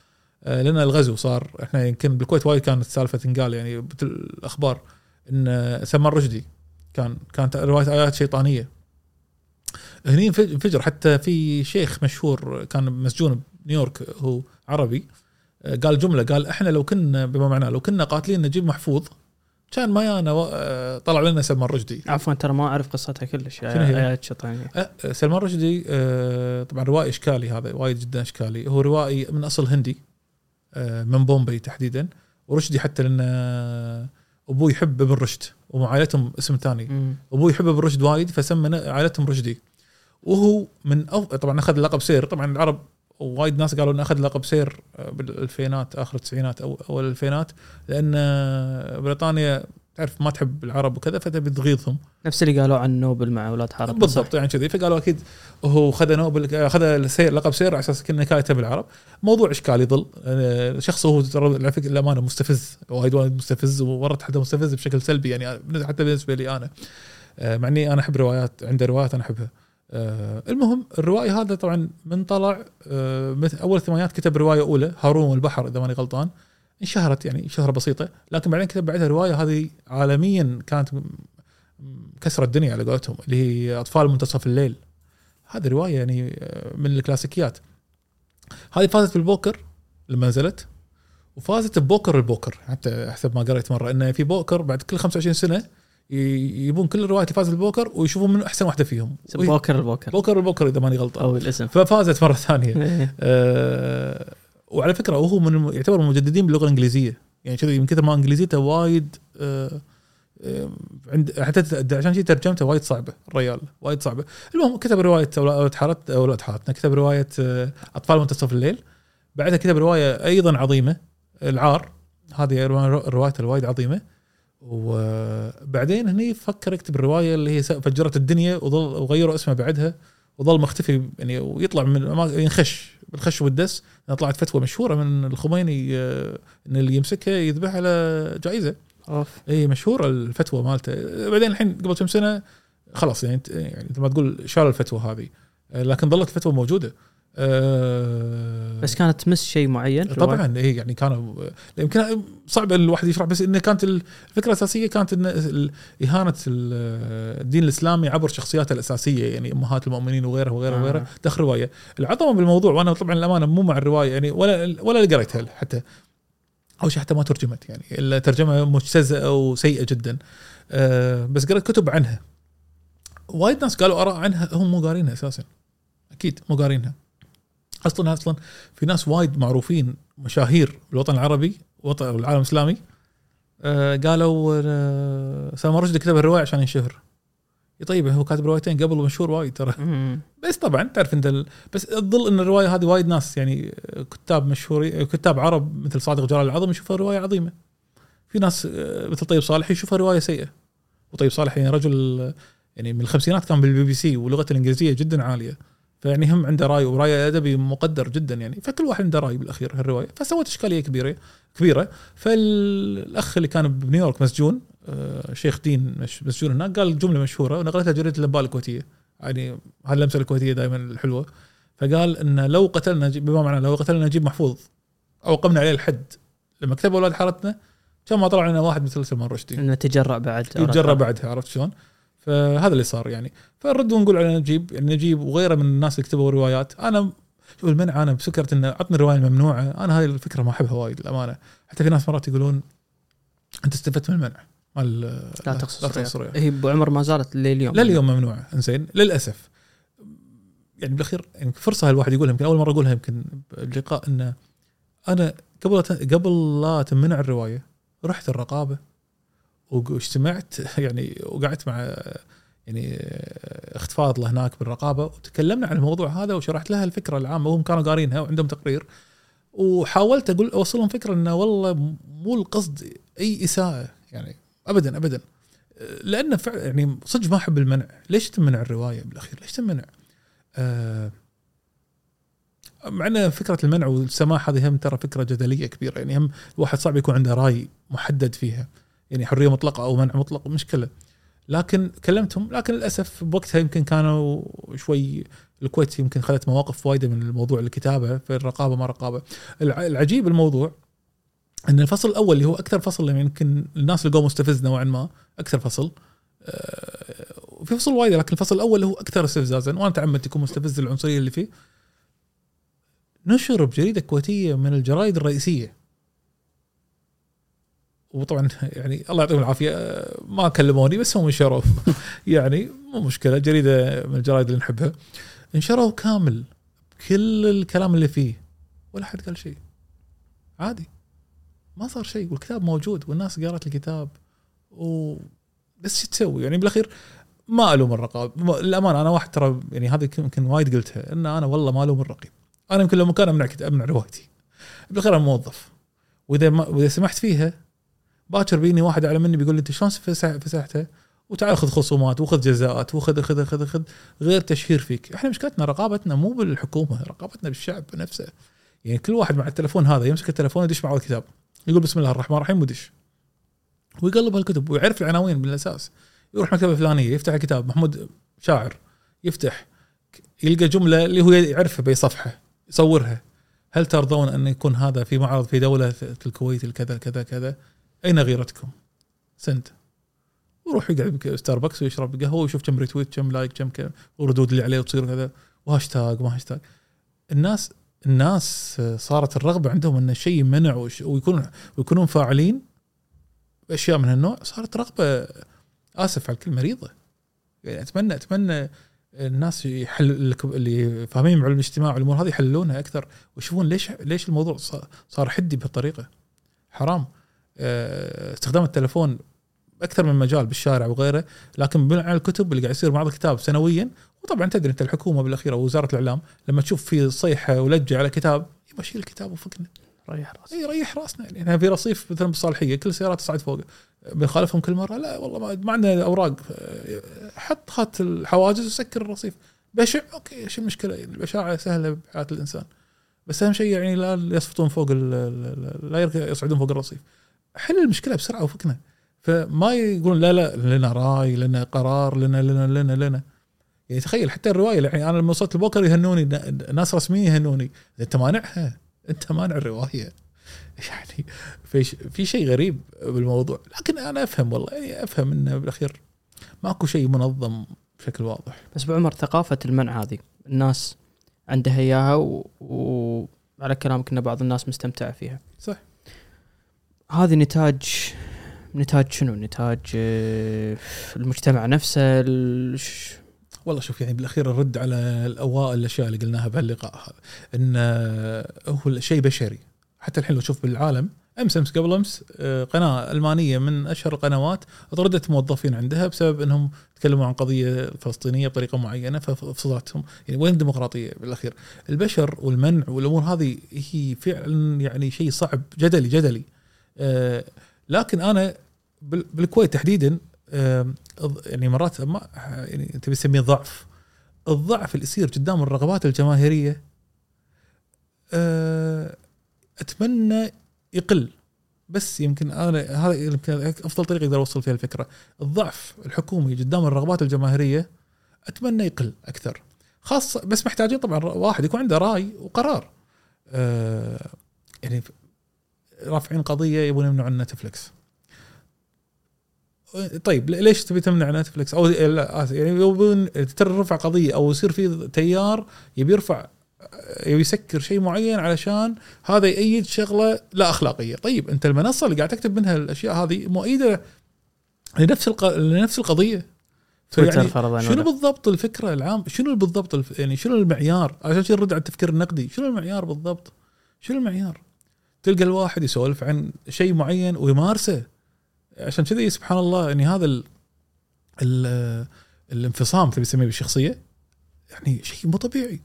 آه، لأن الغزو صار. إحنا يمكن بالكويت وايد كانت سالفة تنقال يعني الاخبار إن سلمان رشدي كان كانت رواية آيات شيطانية. هني انفج- انفجر. حتى في شيخ مشهور كان مسجون بنيويورك هو عربي قال جملة قال إحنا لو كنا بما معناه لو كنا قاتلين نجيب محفوظ كان ما يانا و- آه، طلع لنا سلمان رشدي. عفوا ترى ما أعرف قصتها كلش شنو هي؟ أه، سلمان رشدي أه، طبعا روائي إشكالي هذا وايد جدا إشكالي. هو روائي من أصل هندي من بومبي تحديدا ورشدي حتى لأن أبوي يحب ابن رشد وعائلتهم اسم ثاني. مم. أبوي يحب ابن رشد وايد فسمى عائلتهم رشدي. وهو من أو... طبعا أخذ لقب سير طبعا العرب وايد ناس قالوا إنه أخذ لقب سير أه، بالألفينات آخر التسعينات أو أول الألفينات لأن أه، بريطانيا تعرف ما تحب العرب وكذا فتبي تغيظهم نفس اللي قالوا عن نوبل مع أولاد حارتنا بالضبط يعني كذي. فقالوا أكيد هو خذ نوبل اخذ السير لقب سير على أساس كنا كاتب العرب. موضوع اشكالي يظل آه، شخص هو ترى على فكرة الامانه مستفز وايد وايد مستفز وورط حتى مستفز بشكل سلبي يعني حتى بالنسبة لي أنا. آه، مع إني أنا أحب روايات عنده روايات أنا أحبها. آه، المهم الروائي هذا طبعا من طلع آه، مثل أول الثمانينات كتب رواية أولى هارون والبحر إذا ماني غلطان انشهرت يعني شهرة بسيطة لكن بعدين كتب بعدها رواية هذه عالميا كانت كسرت الدنيا على قولتهم اللي هي أطفال منتصف الليل. هذه رواية يعني آه، من الكلاسيكيات. هذه فازت بالبوكر لما نزلت وفازت ببوكر البوكر حتى حسب ما قريت مرة إنه في بوكر بعد كل 25 سنة يبون كل الروايات اللي فازت بالبوكر ويشوفون من أحسن واحدة فيهم. بوكر البوكر بوكر البوكر إذا ماني غلطان أو الاسم. ففازت مرة ثانية. إيه. آه، وعلى فكرة وهو من يعتبر من المجددين باللغة الإنجليزية. يعني كذا من كثر ما إنجليزيته وايد آه، آه، عند حتى عشان شي ترجمته وايد صعبة الريال وايد صعبة. المهم كتب رواية أولاد حارت أولاد حارتنا كتب رواية آه، أطفال منتصف الليل. بعدها كتب رواية أيضا عظيمة العار. هذه روا- روايته الوايد عظيمة. وبعدين هني فكر يكتب الرواية اللي هي فجرت الدنيا وظل وغيروا اسمه بعدها وظل مختفي يعني ويطلع من ينخش بالخش والدس. طلعت فتوى مشهورة من الخميني آه، إن اللي يمسكها يذبح على جائزة. أوف. اي مشهورة الفتوى مالته. بعدين الحين قبل كم سنة خلاص يعني انت يعني مثل ما تقول شال الفتوى هذه. آه، لكن ظلت الفتوى موجودة. آه، بس كانت تمس شيء معين طبعا اي يعني كانوا يمكن صعب الواحد يشرح بس إنه كانت الفكرة الاساسيه كانت إن إهانة ال- الدين الإسلامي عبر شخصياته الأساسية يعني أمهات المؤمنين وغيرها وغيرها آه. وغيرها داخل رواية. العظمة بالموضوع وأنا طبعا الأمانة مو مع الرواية يعني ولا ولا قريتها حتى. اول شيء حتى ما ترجمت يعني الترجمه مجتزئة وسيئة جدا. أه بس قريت كتب عنها. وايد ناس قالوا آراء عنها هم مو قارينها أساسا. أكيد مو قارينها. أصلا أصلا في ناس وايد معروفين مشاهير بالوطن العربي وطن العالم الإسلامي أه قالوا أه سلمان رشدي كتب الرواية عشان ينشهر. طيب هو كاتب روايتين قبل ومشهور وايد ترى. بس طبعا تعرف أنت ال... بس تظل إن الرواية هذه وايد ناس يعني كتاب مشهورين كتاب عرب مثل صادق جلال العظم يشوفها رواية عظيمة. في ناس آه، مثل طيب صالح يشوفها رواية سيئة. وطيب صالح يعني رجل آه، يعني من الخمسينات كان بالبي بي سي ولغته الإنجليزية جدا عالية. فيعني هم عنده رأي ورأي أدبي مقدر جدا يعني. فكل واحد عنده رأي بالأخير هالروايه فسوت إشكالية كبيرة كبيرة. فالأخ اللي كان بنيويورك مسجون آه، شيخ دين مسجون هناك قال جملة مشهورة ونقلتها جريده الانباء الكويتية. يعني هاللمسة الكويتية دائما الحلوة. فقال إن لو قتلنا بما معناه لو قتلنا نجيب محفوظ أو قمنا عليه الحد لما كتبوا أولاد حارتنا كان ما طلع لنا واحد مثل سلمان رشدي. إنه تجرأ بعد يتجرى بعدها عرفت شلون؟ فهذا اللي صار يعني. فنرد ونقول على نجيب يعني نجيب وغيره من الناس اللي كتبوا روايات. أنا شوف المنع أنا بفكرة انه عطني الروايه الممنوعه أنا هاي الفكرة ما أحبها وايد الامانه حتى في ناس مرات يقولون أنت استفدت من المنع مال لا. رياض. هي أبو عمر ما زالت لليوم. لا اليوم ممنوعة إنزين. للأسف. يعني بالأخير يعني فرصة الواحد يقولها يمكن أول مرة أقولها يمكن بلقاء إنه أنا قبل قبل لا تمنع الرواية رحت الرقابة واجتمعت يعني وقعدت مع يعني اخت فاضلة هناك بالرقابة وتكلمنا عن الموضوع هذا وشرحت لها الفكرة العامة وهم كانوا قارينها وعندهم تقرير وحاولت أقول اوصل لهم فكرة إنه والله مو القصد أي إساءة يعني ابدا ابدا. لأن فعلا يعني صدق ما أحب المنع. ليش تمنع الرواية بالأخير؟ ليش تمنع؟ آه مع إن فكرة المنع والسماح هذه هم ترى فكرة جدلية كبيرة يعني هم الواحد صعب يكون عنده رأي محدد فيها. يعني حرية مطلقة أو منع مطلق مشكله لكن كلمتهم لكن للأسف بوقتها يمكن كانوا شوي الكويت يمكن خذت مواقف وايدة من الموضوع الكتابه في الرقابة ما رقابة. الع- العجيب الموضوع إن الفصل الأول اللي هو أكثر فصل يمكن الناس لقوه مستفز نوعا ما أكثر فصل آه، وفي فصل وايد لكن الفصل الأول هو أكثر استفزازا وأنا تعمدت يكون مستفز العنصرية اللي فيه. نشر بجريدة كويتية من الجرايد الرئيسية. وطبعا يعني الله يعطيهم العافية آه، ما كلموني بس هم نشروا يعني مو مشكلة جريدة من الجرايد اللي نحبها. نشروا كامل كل الكلام اللي فيه ولا حد قال شيء. عادي. ما صار شيء والكتاب موجود والناس قرأت الكتاب و بس شو تسوي؟ يعني بالأخير ما ألوم الرقاب ما- للأمانة أنا واحد ترى يعني هذه يمكن وايد قلتها إن أنا والله ما ألوم الرقيب. أنا يمكن لو مكان أمنع كتاب أمنع روايتي. بالأخير أنا موظف. وإذا ما وإذا سمحت فيها باكر بيني واحد اعلى مني بيقول لي أنت شلون فسح- فسحتها وتعال خذ خصومات وخذ جزاءات وخذ خذ خذ خذ غير تشهير فيك. إحنا مشكلتنا رقابتنا مو بالحكومة رقابتنا بالشعب نفسه. يعني كل واحد مع التلفون هذا يمسك التلفون يدش معه الكتاب. يقول بسم الله الرحمن الرحيم ودش ويقلب هالكتب ويعرف العناوين بالأساس. يروح مكتبة فلانية يفتح الكتاب محمود شاعر يفتح يلقى جملة اللي هو يعرفها بأي صفحة يصورها. هل ترضون أن يكون هذا في معرض في دولة الكويت الكذا كذا كذا؟ أين غيرتكم؟ سند ويروح يقعد ستاربكس ويشرب قهوة ويشوف كم retweet كم like كم كم وردود اللي عليه وتصير كذا. وهاشتاج ما هاشتاج. الناس الناس صارت الرغبة عندهم إن الشيء يمنع وش- ويكون ويكونون فاعلين بأشياء من هالنوع. صارت رغبة آسف على الكلمة مريضه يعني اتمنى أتمنى الناس يحل اللي فاهمين بعلم الاجتماع والأمور هذه يحللونها أكثر ويشوفون ليش ليش الموضوع صار- حدي بهالطريقة. حرام. استخدام التلفون أكثر من مجال بالشارع وغيره لكن بناء على الكتب اللي قاعد يصير معرض كتاب سنويا وطبعا تدري أنت الحكومة بالأخير أو وزارة الإعلام لما تشوف في صيحة ولجة على كتاب يبقى شيل الكتاب وفكنا ريح راسك. إي ريح راسنا. يعني إحنا في رصيف مثلا بالصالحية كل السيارات تصعد فوق. بنخالفهم كل مرة؟ لا والله ما, ما عندنا أوراق. آه، حط خط الحواجز وسكر الرصيف. بشع أوكي إيش المشكلة؟ يعني البشاعة سهلة بحياة الإنسان. بس أهم شيء يعني لا يسقطون فوق لا يصعدون فوق الرصيف. حل المشكلة بسرعة وفكنا. فما يقولون لا لا لنا رأي لنا قرار لنا لنا لنا لنا. يعني تخيل حتى الرواية يعني أنا لما وصلت البوكر يهنوني ناس رسميين يهنوني. أنت مانعها أنت مانع الرواية. يعني في شيء غريب بالموضوع. لكن أنا أفهم والله يعني أفهم إنه بالأخير ماكو شيء منظم بشكل واضح. بس ابو عمر ثقافة المنع هذه الناس عندها إياها و... وعلى كلامك ان بعض الناس مستمتعه فيها. صح. هذه نتاج نتاج شنو؟ نتاج آه، المجتمع نفسه الش- والله شوف يعني بالأخير الرد على الاوائل الأشياء اللي قلناها بهاللقاء هذا إن هو شيء بشري حتى الحين لو تشوف بالعالم أمس أمس قبل أمس آه، قناة ألمانية من أشهر القنوات طردت موظفين عندها بسبب إنهم تكلموا عن قضية فلسطينية بطريقة معينة ففصلتهم يعني وين الديمقراطية بالأخير؟ البشر والمنع والأمور هذه هي فعلا يعني شيء صعب جدلي جدلي آه، لكن أنا بال- بالكويت تحديدا يعني مرات ما يعني تبي تسميه ضعف. الضعف اللي يصير قدام الرغبات الجماهيرية آه، أتمنى يقل. بس يمكن أنا هذا يمكن أفضل طريقة أقدر أوصل فيها الفكرة. الضعف الحكومي قدام الرغبات الجماهيرية أتمنى يقل أكثر. خاصة بس محتاجين طبعا واحد يكون عنده رأي وقرار. آه، يعني رافعين قضية يبون يمنعون نتفلكس طيب ليش تبي تمنع نتفلكس أو يعني يبون ترى رفع قضية أو يصير في تيار يبي يرفع يبي يسكر شيء معين علشان هذا يأيد شغلة لا أخلاقية، طيب أنت المنصة اللي قاعد تكتب منها الأشياء هذه مؤيدة لنفس الق... لنفس القضية. تويتر فيعني فرضا شنو بالضبط الفكرة العام؟ شنو بالضبط الف... يعني شنو المعيار؟ عشان نرد على التفكير النقدي. شنو المعيار بالضبط؟ شنو المعيار؟ تلقى الواحد يسولف عن شيء معين ويمارسه. عشان كذي سبحان الله يعني هذا ال... ال... الانفصام تبي تسميه بالشخصية يعني شيء مو طبيعي.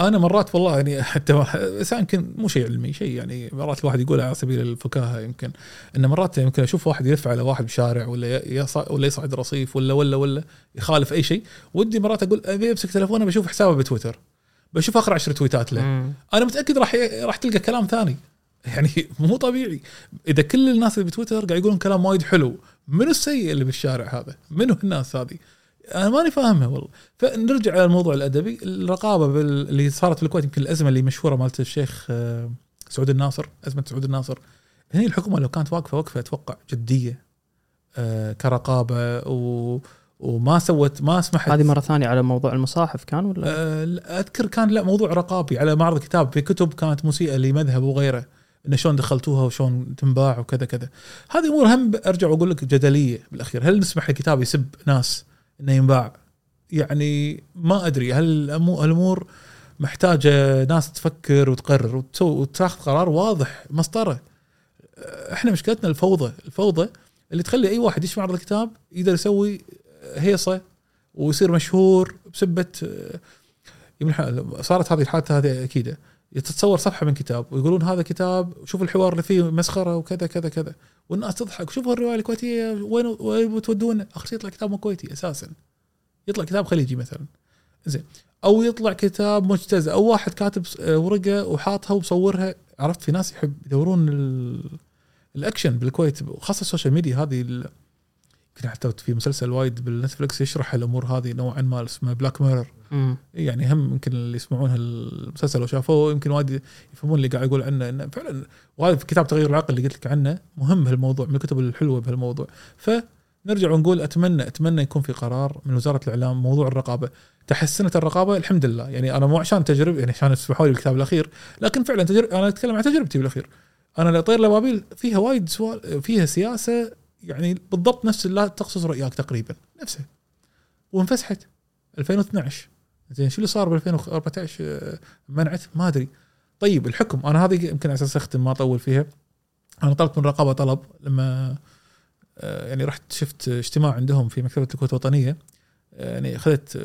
أنا مرات والله يعني حتى بس يمكن مو شيء علمي شيء يعني مرات الواحد يقول على سبيل الفكاهة يمكن إن مرات يمكن أشوف واحد يلف على واحد بشارع ولا ولا يصعد رصيف ولا ولا ولا يخالف أي شيء ودي مرات أقول أبي أمسك تليفونه بشوف حسابه بتويتر. بشوف اقرا عشر تويتات له. مم. أنا متأكد راح راح تلقى كلام ثاني. يعني مو طبيعي. إذا كل الناس اللي بتويتر قاعد يقولون كلام وايد حلو منو السيء اللي بالشارع هذا؟ منو الناس هذه؟ أنا ماني فاهمها والله. فنرجع على الموضوع الأدبي. الرقابة بال... اللي صارت في الكويت يمكن الأزمة اللي مشهورة مالت الشيخ آه، سعود الناصر أزمة سعود الناصر. هني الحكومة لو كانت واقفة وقفة أتوقع جدية آه، كرقابة و... وما سوت ما سمحت. هذه مرة ثانية على موضوع المصاحف كان ولا؟ لا، أذكر كان لا موضوع رقابي على معرض كتاب في كتب كانت مسيئة لمذهب وغيره انه شلون دخلتوها وشلون تنباع وكذا كذا. هذه أمور هم أرجع وأقول لك جدلية بالأخير. هل نسمح الكتاب يسب ناس إنه ينباع؟ يعني ما أدري. هل الأمور محتاجة ناس تفكر وتقرر وتسوي وتاخذ قرار واضح مسطرة. آه، إحنا مشكلتنا الفوضى الفوضى اللي تخلي أي واحد يشوف معرض الكتاب يقدر يسوي هيصة ويصير مشهور بسبة صارت هذه الحادثه هذه اكيده تتصور صفحة من كتاب ويقولون هذا كتاب شوف الحوار اللي فيه مسخرة وكذا كذا كذا. والناس تضحك شوفوا الرواية الكويتية وين وين بتودونا اخر يطلع كتاب مو كويتي أساسا. يطلع كتاب خليجي مثلا. زين. أو يطلع كتاب مجتزأ أو واحد كاتب ورقة وحاطها ومصورها. عرفت في ناس يحب يدورون ال- الأكشن بالكويت وخاصة ال social media هذه يمكن حتى في مسلسل وايد بالنتفلكس يشرح الأمور هذه نوعا ما اسمه Black Mirror مم. يعني هم يمكن اللي يسمعون هالمسلسل وشافوه يمكن وايد يفهمون اللي قاعد يقول عنه إنه فعلا وهذا في كتاب تغيير العقل اللي قلت لك عنه مهم هالموضوع من الكتب الحلوة بهالموضوع. فنرجع ونقول أتمنى أتمنى يكون في قرار من وزارة الإعلام موضوع الرقابة. تحسنت الرقابة؟ الحمد لله. يعني أنا مو عشان تجرب يعني عشان تسمحوا لي الكتاب الأخير لكن فعلا تجرب أنا أتكلم عن تجربتي بالأخير. أنا لا طير الأبابيل فيها وايد سوال فيها سياسة يعني بالضبط نفس لا تقصص رؤياك تقريبا نفسها. وانفسحت. 2012 زين شو اللي صار ب 2014 آه، منعت؟ ما أدري. طيب الحكم. أنا هذه يمكن على أساس أختم ما أطول فيها. أنا طلبت من الرقابه طلب لما آه، يعني رحت شفت اجتماع عندهم في مكتبة الكويت الوطنية. آه، يعني أخذت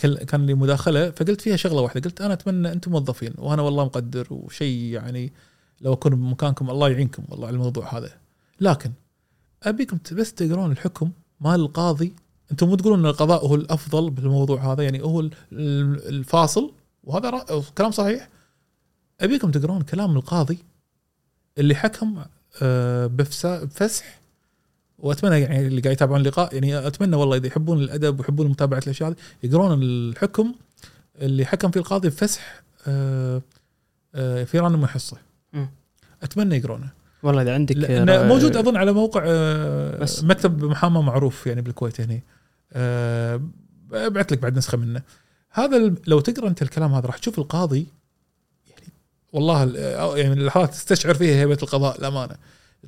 كان لي مداخلة فقلت فيها شغلة واحدة. قلت أنا أتمنى أنتم موظفين وأنا والله مقدر وشيء يعني لو أكون بمكانكم الله يعينكم والله على الموضوع هذا. لكن أبيكم بس تقرون الحكم مال القاضي. أنتم مو تقولون إن القضاء هو الأفضل بالموضوع هذا يعني هو ال- ال- الفاصل وهذا رأ- كلام صحيح. أبيكم تقرون كلام القاضي اللي حكم آه، بفسح. وأتمنى يعني اللي قاعد يتابعون اللقاء يعني أتمنى والله إذا يحبون الأدب ويحبون متابعة الأشياء هذه يقرون الحكم اللي حكم فيه القاضي بفسح آه، آه، فيران المحصه مم. أتمنى يقرونه. والله إذا عندك موجود أظن على موقع آه، بس. مكتب محاماة معروف يعني بالكويت هنا آه، أبعث لك بعد نسخة منه هذا لو تقرأ أنت الكلام هذا راح تشوف القاضي يعني والله ال- آه، يعني اللحظات تستشعر فيها هيبة القضاء الامانه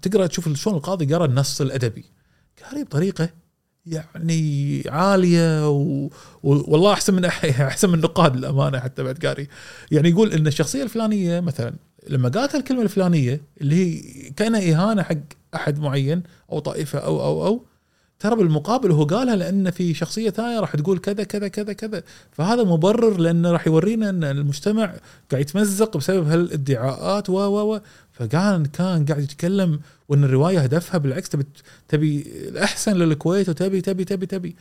تقرأ تشوف شلون القاضي قرأ النص الأدبي قاري بطريقة يعني عالية و... والله أحسن من. أحسن من النقاد الامانه حتى بعد قاري يعني يقول إن الشخصية الفلانية مثلا لما قالت الكلمة الفلانية اللي هي كانها إهانة حق أحد معين أو طائفة أو أو أو ترى بالمقابل هو قالها لأن في شخصية ثانية راح تقول كذا كذا كذا كذا. فهذا مبرر لأنه راح يورينا أن المجتمع قاعد يتمزق بسبب هالادعاءات و و و. فكان كان قاعد يتكلم وأن الرواية هدفها بالعكس تبي تبي الأحسن للكويت وتبي تبي تبي تبي.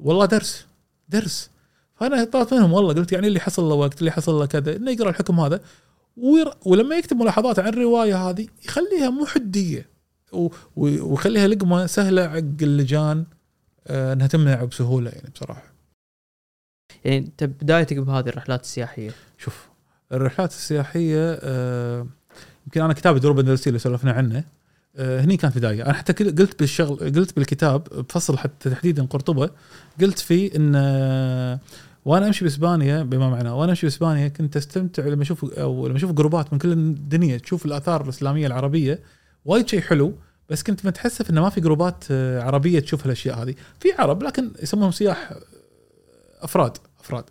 والله درس درس. فأنا طلبت منهم والله قلت يعني اللي حصل له وقت اللي حصل له كذا إنه يقرأ الحكم هذا. ولما يكتب ملاحظات عن الرواية هذه يخليها مو حدية. ويخليها لقمة سهلة حق اللجان آه، إنها تمنع بسهولة يعني بصراحة. يعني أنت بدايتك بهذه الرحلات السياحية. شوف الرحلات السياحية آه، يمكن أنا كتابي دروب اندلسي اللي سولفنا عنه آه، هني كانت بداية. أنا حتى قلت بالشغل قلت بالكتاب بفصل حتى تحديدا قرطبة قلت فيه إن وأنا امشي باسبانيا بما معناه وأنا امشي باسبانيا كنت استمتع لما أشوف أو لما أشوف جروبات من كل الدنيا تشوف الآثار الإسلامية العربية وايد شيء حلو بس كنت متحسف إنه ما في جروبات آه، عربية تشوف هالأشياء هذه. في عرب لكن يسمونهم سياح آه، أفراد أفراد.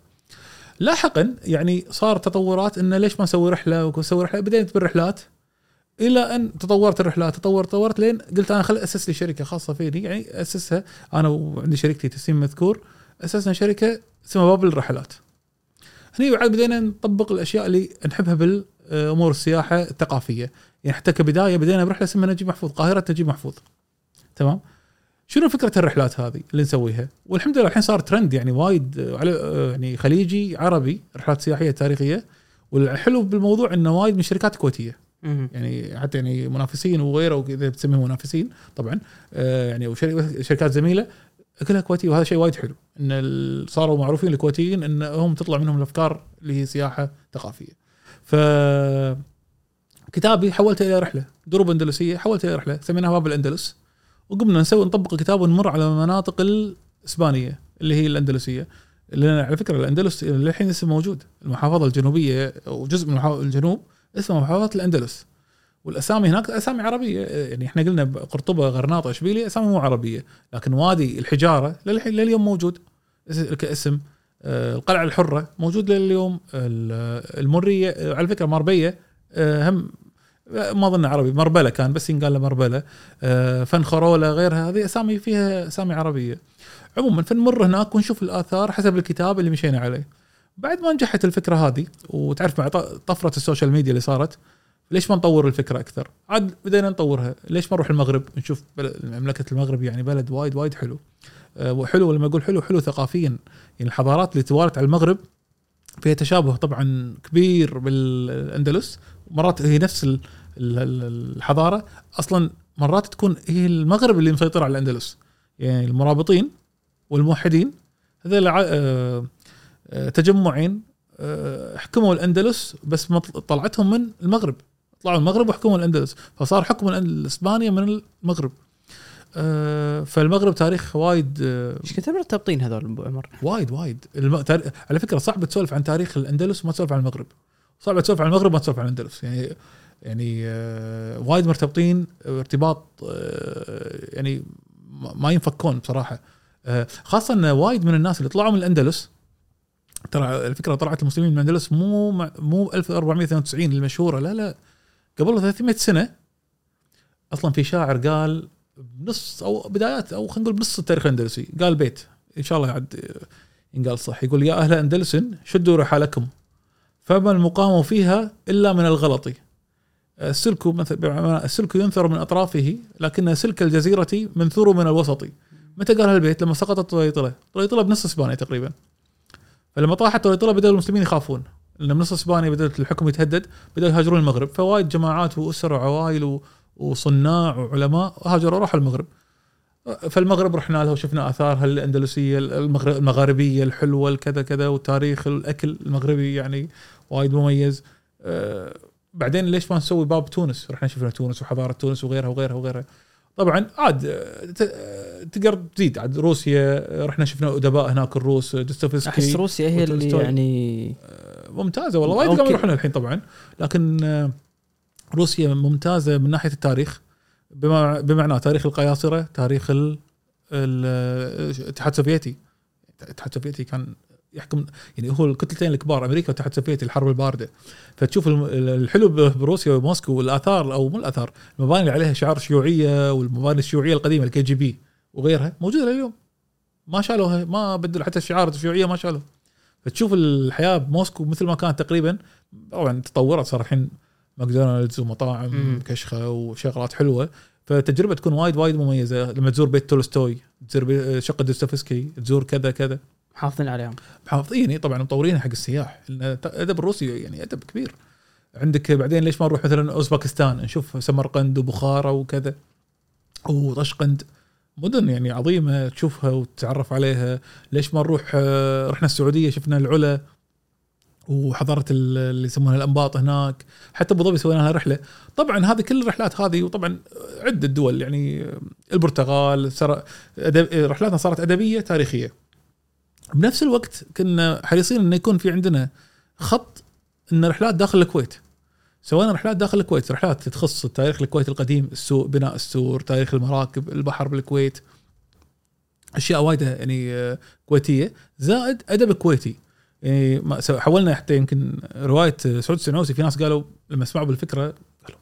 لاحقا يعني صار تطورات إنه ليش ما نسوي رحلة ونسوي رحلة؟ بديت بالرحلات. إلى أن تطورت الرحلات تطورت تطورت لين قلت أنا خل أسس لي شركة خاصة فيني يعني أسسها. أنا وعندي شركتي تسيم مذكور أسسنا شركة اسمها باب الرحلات. هني بعد بدينا نطبق الأشياء اللي نحبها بالأمور السياحة الثقافية. يعني حتى كبداية بدينا برحلة اسمها نجيب محفوظ قاهره نجيب محفوظ. تمام؟ شنو فكرة الرحلات هذه اللي نسويها؟ والحمد لله الحين صار ترند يعني وايد على يعني خليجي عربي رحلات سياحية تاريخية. والحلو بالموضوع إنه وايد من الشركات كويتية. يعني حتى يعني منافسين وغيره واذا بتسميهم منافسين طبعا. آه يعني وشري- شركات زميلة. كلها كويتية وهذا شيء وايد حلو إن صاروا معروفين الكويتيين إن هم تطلع منهم الأفكار اللي هي سياحة ثقافية. ف كتابي حولته إلى رحلة دروب أندلسية حولته إلى رحلة سميناها باب الأندلس وقمنا نسوي نطبق الكتاب ونمر على المناطق الإسبانية اللي هي الأندلسية لأن على فكرة الأندلس للحين اسم موجود المحافظة الجنوبية أو جزء من الجنوب اسمه محافظة الأندلس والأسامي هناك أسامي عربية. يعني إحنا قلنا قرطبة غرناطة إشبيلية أسامي مو عربية. لكن وادي الحجارة للحين لليوم موجود. إس- كاسم آه، القلعة الحرة موجود لليوم. ال- المرية آه، على فكرة مربية آه، هم آه، ما أظن عربي مربلة كان بس ينقال له مربلة. آه، فوينخيرولا غيرها هذه أسامي فيها أسامي عربية. عموما فنمر هناك ونشوف الآثار حسب الكتاب اللي مشينا عليه. بعد ما نجحت الفكرة هذه وتعرف مع طفرة ال social media اللي صارت ليش ما نطور الفكرة أكثر؟ عاد بدينا نطورها، ليش ما نروح المغرب نشوف مملكة المغرب يعني بلد وايد وايد حلو. أه وحلو لما أقول حلو حلو ثقافيا. يعني الحضارات اللي توالت على المغرب فيها تشابه طبعا كبير بالأندلس. مرات هي نفس ال- ال- ال- الحضارة. أصلا مرات تكون هي المغرب اللي مسيطر على الأندلس. يعني المرابطين والموحدين هذول أه أه تجمعين حكموا الأندلس بس طلعتهم من المغرب. طلعوا المغرب وحكموا الأندلس فصار حكم اسبانيا من المغرب. أه فالمغرب تاريخ وايد أه إيش كثر مرتبطين هذول أبو عمر؟ وايد وايد. الم... على فكرة صعب تسولف عن تاريخ الأندلس وما تسولف عن المغرب. صعب تسولف عن المغرب وما تسولف عن الأندلس. يعني يعني آه، وايد مرتبطين ارتباط آه، يعني ما ما ينفكون بصراحة. آه، خاصة إن وايد من الناس اللي طلعوا من الأندلس ترى الفكرة طلعت المسلمين من الأندلس مو مع- مو 1492 المشهورة لا لا. قبل 300 سنة أصلا في شاعر قال بنص أو بدايات أو خلينا نقول بنص التاريخ الأندلسي قال بيت إن شاء الله عاد ينقال صح يقول يا أهل اندلس شدوا رحالكم فما المقام فيها إلا من الغلط. السلك السلك ينثر من أطرافه لكن سلك الجزيرة منثور من الوسط. متى قال هالبيت؟ لما سقطت طليطله طليطله بنص إسبانيا تقريبا. فلما طاحت طليطله بدأوا المسلمين يخافون. لأن بنص اسبانيا بدأت الحكم يتهدد بدأوا يهاجرون المغرب. فوايد جماعات وأسر وعوائل وصناع وعلماء هاجروا راحوا المغرب. فالمغرب رحنا لها وشفنا آثارها الأندلسية المغرب المغاربية الحلوة الكذا كذا والتاريخ الأكل المغربي يعني وايد مميز. آه، بعدين ليش ما نسوي باب تونس؟ رحنا شفنا تونس وحضارة تونس وغيرها وغيرها وغيرها. طبعا عاد آه، آه، تقدر تزيد عاد روسيا آه، رحنا شفنا أدباء هناك الروس احس دوستويفسكي روسيا هي اللي. يعني ممتازة والله. وايد. قاموا يروحون الحين طبعا. لكن روسيا ممتازة من ناحية التاريخ. بما بمعنى تاريخ القياصرة تاريخ ال- ال- الاتحاد السوفيتي. الاتحاد السوفيتي كان يحكم يعني هو الكتلتين الكبار أمريكا والاتحاد السوفيتي الحرب الباردة. فتشوف الحلو بروسيا وموسكو والآثار أو مو الآثار المباني اللي عليها شعار شيوعية والمباني الشيوعية القديمة الكي جي بي وغيرها موجودة لليوم. ما شالوها ما بدلوا حتى الشعار الشيوعية ما شالوه فتشوف الحياة بموسكو مثل ما كانت تقريبا طبعا تطورت صار الحين ماكدونالدز ومطاعم. كشخة وشغلات حلوة. فتجربة تكون وايد وايد مميزة. لما تزور بيت تولستوي تزور شقة دوستويفسكي تزور كذا كذا. محافظين عليهم. محافظين إيه طبعا مطورين حق السياح. الادب الروسي يعني أدب كبير. عندك بعدين ليش ما نروح مثلا اوزباكستان نشوف سمرقند وبخارى وكذا. وطشقند. مدن يعني عظيمة تشوفها وتتعرف عليها. ليش ما نروح آه، رحنا السعودية شفنا العلا وحضارة ال- اللي يسمونها الأنباط هناك. حتى أبو ظبي سوينا لها رحلة. طبعا هذه كل الرحلات هذه وطبعا عدة دول يعني البرتغال سر... أدب... رحلاتنا صارت أدبية تاريخية. بنفس الوقت كنا حريصين انه يكون في عندنا خط إن رحلات داخل الكويت. سوينا رحلات داخل الكويت رحلات تخص تاريخ الكويت القديم السوق بناء السور تاريخ المراكب البحر بالكويت. أشياء وايدة يعني آه، كويتية. زائد أدب كويتي. يعني حولنا حتى يمكن رواية سعود السنوسي في ناس قالوا لما سمعوا بالفكرة قالوا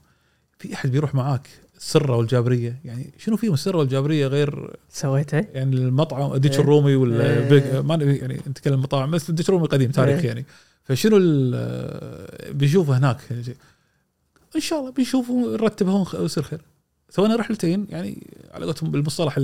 في أحد بيروح معاك السرة والجابرية. يعني شنو فيهم السرة والجابرية غير سويته يعني المطعم إيه. الرومي ولا إيه. ما نبي يعني نتكلم مطاعم بس ديتش الرومي قديم تاريخ إيه. يعني. فشنو بيشوفه هناك؟ إن شاء الله بيشوفوا نرتبهم خ- ويصير خير. سوينا رحلتين يعني على قولتهم بالمصطلح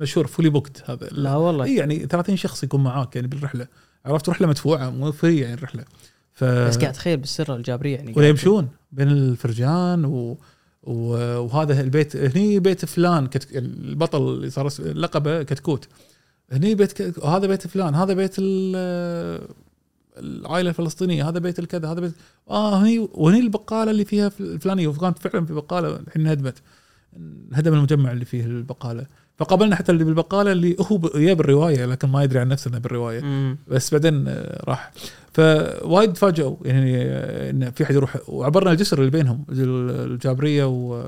المشهور fully booked هذا لا والله. إي يعني 30 شخص يكون معاك يعني بالرحلة. عرفت؟ رحلة مدفوعة مو free يعني الرحلة. ف بس قاعد اتخيل بالسرة الجابريه يعني. ولا يمشون بين الفرجان و... وهذا البيت هني بيت فلان كت... البطل اللي صار لقبه كتكوت هني بيت. هذا بيت فلان هذا بيت ال... العائلة الفلسطينية هذا بيت الكذا هذا بيت آه هني وهني البقالة اللي فيها فل- الفلانيه وكانت فعلا في بقالة الحين انهدمت انهدم المجمع اللي فيه البقالة فقابلنا حتى اللي بالبقالة اللي هو يا بالرواية لكن ما يدري عن نفسه انه بالرواية. مم. بس بعدين آه، راح. فوايد تفاجئوا يعني آه، إن في احد يروح وعبرنا الجسر اللي بينهم ال- الجابرية و-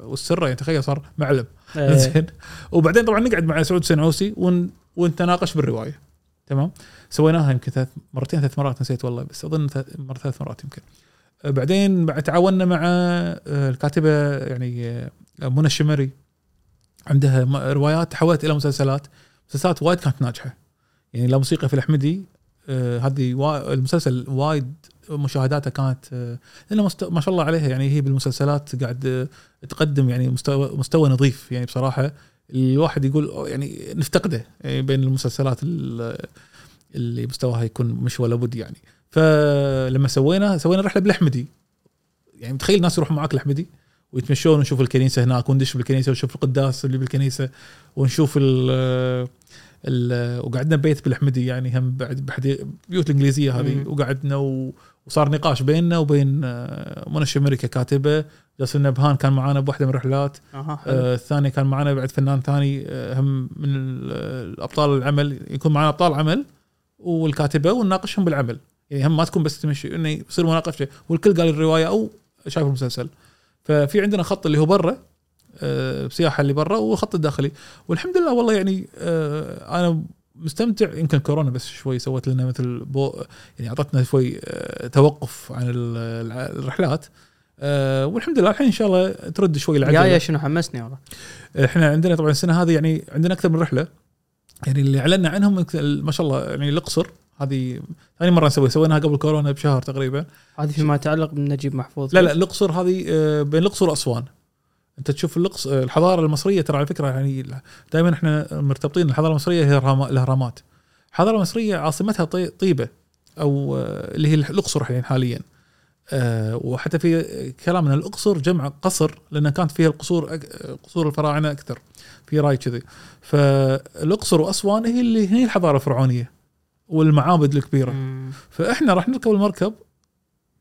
والسرة. يعني تخيل صار معلم. إيه. زين. وبعدين طبعا نقعد مع سعود سنعوسي ون ونتناقش بالرواية. تمام؟ سويناها يمكن ثلاث مرتين ثلاث مرات نسيت والله بس أظن ثلاث- مرة ثلاث مرات يمكن. آه، بعدين بعد تعاوننا مع آه، الكاتبة يعني آه، منى الشمري. عندها روايات تحولت إلى مسلسلات. مسلسلات وايد كانت ناجحة. يعني لا موسيقى في الأحمدي آه، هذه المسلسل وايد مشاهداته كانت آه، لأنه. ما شاء الله عليها. يعني هي بالمسلسلات قاعد آه، تقدم يعني مستوى مستوى نظيف. يعني بصراحة الواحد يقول يعني نفتقده يعني بين المسلسلات ال- اللي مستواها يكون مش ولا بد يعني. فلما سوينا سوينا رحلة بالأحمدي. يعني تخيل الناس يروحون معاك الأحمدي. ويتمشون ونشوف الكنيسة هناك وندش بالكنيسة ونشوف القداس اللي بالكنيسة ونشوف ال ال وقعدنا ببيت بالأحمدي يعني هم بعد بيوت الإنجليزية هذه. وقعدنا و وصار نقاش بيننا وبين آه، منى الشمري ككاتبه جاسم النبهان كان معانا بواحده من الرحلات. آه، الثاني كان معنا بعد فنان ثاني آه، هم من ال- الأبطال العمل يكون معنا أبطال عمل والكاتبة ونناقشهم بالعمل يعني هم ما تكون بس تمشي إنه يصير مناقشة والكل قال الرواية أو شايف المسلسل ففي عندنا خط اللي هو برا آه، سياحه اللي برا والخط الداخلي. والحمد لله والله يعني آه، أنا مستمتع. يمكن كورونا بس شوي سوت لنا مثل بو يعني أعطتنا شوي آه، توقف عن الرحلات. والحمد لله الحين إن شاء الله ترد شوي العجلة. يا شنو؟ حمسني والله. إحنا عندنا طبعا السنة هذه يعني عندنا أكثر من رحلة. يعني اللي اعلنا عنهم ما شاء الله يعني الأقصر. هذه ثاني مرة نسوي سويناها قبل كورونا بشهر تقريبا. هذه فيما يتعلق بنجيب محفوظ. لا لا الأقصر هذه آه، بين الأقصر وأسوان. أنت تشوف الاقصر الحضارة المصرية ترى على فكرة يعني دائما إحنا مرتبطين الحضارة المصرية هي الاهرامات الحضارة المصرية عاصمتها طي- طيبة أو آه، اللي هي الأقصر الحين حاليا. آه، وحتى في كلام ان الأقصر جمع قصر لأن كانت فيها القصور قصور الفراعنة أكثر في رأي كذي. فالأقصر وأسوان هي اللي هي الحضارة الفرعونية. والمعابد الكبيرة. مم. فإحنا راح نركب المركب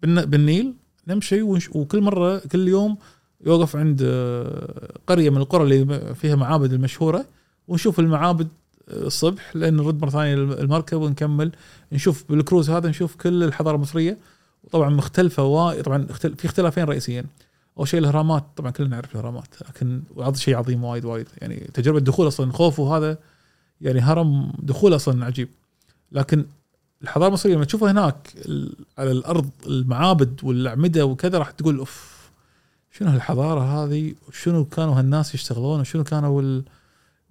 بالن- بالنيل نمشي ونش- وكل مرة كل يوم يوقف عند آه، قرية من القرى اللي فيها معابد المشهورة ونشوف المعابد آه، الصبح لأن نرد مرة ثانية المركب ونكمل. نشوف بالكروز هذا نشوف كل الحضارة المصرية. وطبعا مختلفة وايد طبعا في اختلافين رئيسيين. أول شيء الاهرامات طبعا كلنا نعرف الاهرامات لكن وهذا شيء عظيم وايد وايد. يعني تجربة دخول أصلا خوفو هذا يعني هرم دخول أصلا عجيب. لكن الحضارة المصرية لما تشوفها هناك على الأرض المعابد والأعمدة وكذا راح تقول أوف شنو هالحضارة هذه؟ وشنو كانوا هالناس يشتغلون؟ وشنو كانوا ال...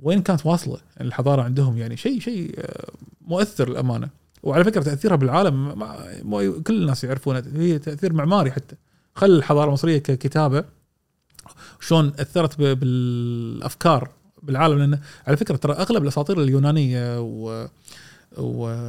وين كانت واصلة يعني الحضارة عندهم؟ يعني شيء شيء آه، مؤثر الامانه وعلى فكرة تأثيرها بالعالم ما كل الناس يعرفونها هي تأثير معماري حتى. خل الحضارة المصرية ككتابة شلون أثرت بالأفكار بالعالم. لأن على فكرة ترى أغلب الأساطير اليونانية و, و...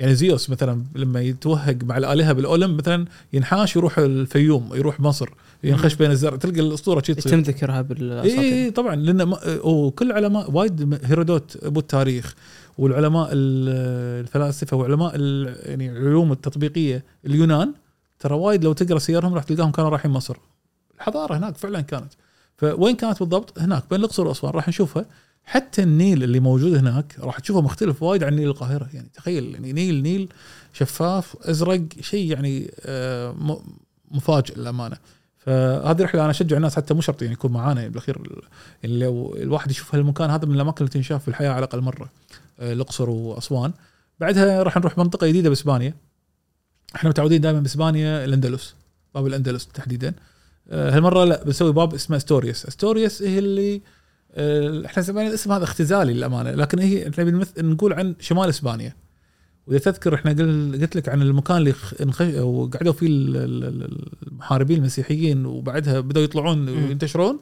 يعني زيوس مثلا لما يتوهق مع الآلهة بالاولم مثلا ينحاش يروح الفيوم يروح مصر ينخش بين الزرع تلقى الأسطورة شي تصير. يتم ذكرها بالأساطير. اي طبعا لأن وكل علماء وايد هيرودوت أبو التاريخ والعلماء ال- الفلاسفة وعلماء يعني العلوم التطبيقية اليونان ترى وايد لو تقرأ سيرهم راح تلقاهم كانوا رايحين مصر. الحضارة هناك فعلا كانت. فوين كانت بالضبط؟ هناك بين الأقصر وأسوان راح نشوفها. حتى النيل اللي موجود هناك راح تشوفه مختلف وايد عن نيل القاهرة. يعني تخيل يعني نيل نيل شفاف أزرق شيء يعني آه، مفاجئ للأمانة. فهذه رحلة أنا أشجع الناس حتى مو شرط يعني يكون معانا يعني بالاخير يعني لو الواحد يشوف هالمكان هذا من الأماكن اللي تنشاف في الحياة على الأقل مرة. آه، الأقصر وأسوان. بعدها راح نروح منطقة جديدة بإسبانيا. إحنا متعودين دائما بإسبانيا الأندلس. باب الأندلس تحديدا. آه، هالمرة لا بنسوي باب اسمه استوريوس استوريوس هي اللي إحنا زمان الاسم هذا اختزالي للأمانة. لكن هي إحنا بنمثل نقول عن شمال إسبانيا. وإذا تذكر إحنا قل- قلت لك عن المكان اللي انخش وقعدوا فيه ال- ال- ال- المحاربين المسيحيين وبعدها بدأوا يطلعون. وينتشرون.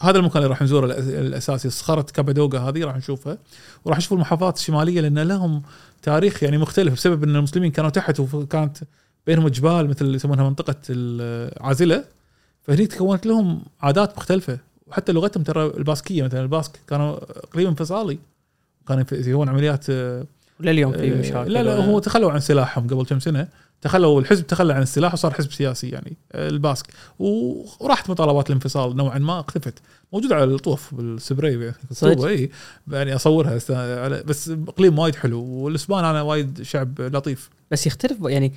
هذا المكان اللي راح نزوره الأساسي صخرة كوفادونغا هذه راح نشوفها. وراح نشوف المحافظات الشمالية لأن لهم تاريخ يعني مختلف بسبب إن المسلمين كانوا تحت وكانت بينهم جبال مثل يسمونها منطقة العازله فهني تكونت لهم عادات مختلفة. وحتى لغتهم ترى الباسكية مثلا الباسك كانوا اقليم انفصالي كانوا يسوون عمليات آه، ولليوم في آه، مشاكل لا لا هو تخلوا عن سلاحهم قبل كم سنة. تخلوا الحزب تخلى عن السلاح وصار حزب سياسي يعني آه، الباسك. وراحت مطالبات الانفصال نوعا ما اختفت. موجوده على الطوف صدق؟ بالطوبة، إي. يعني أصورها بس إقليم وايد حلو والإسبان أنا وايد شعب لطيف. بس يختلف يعني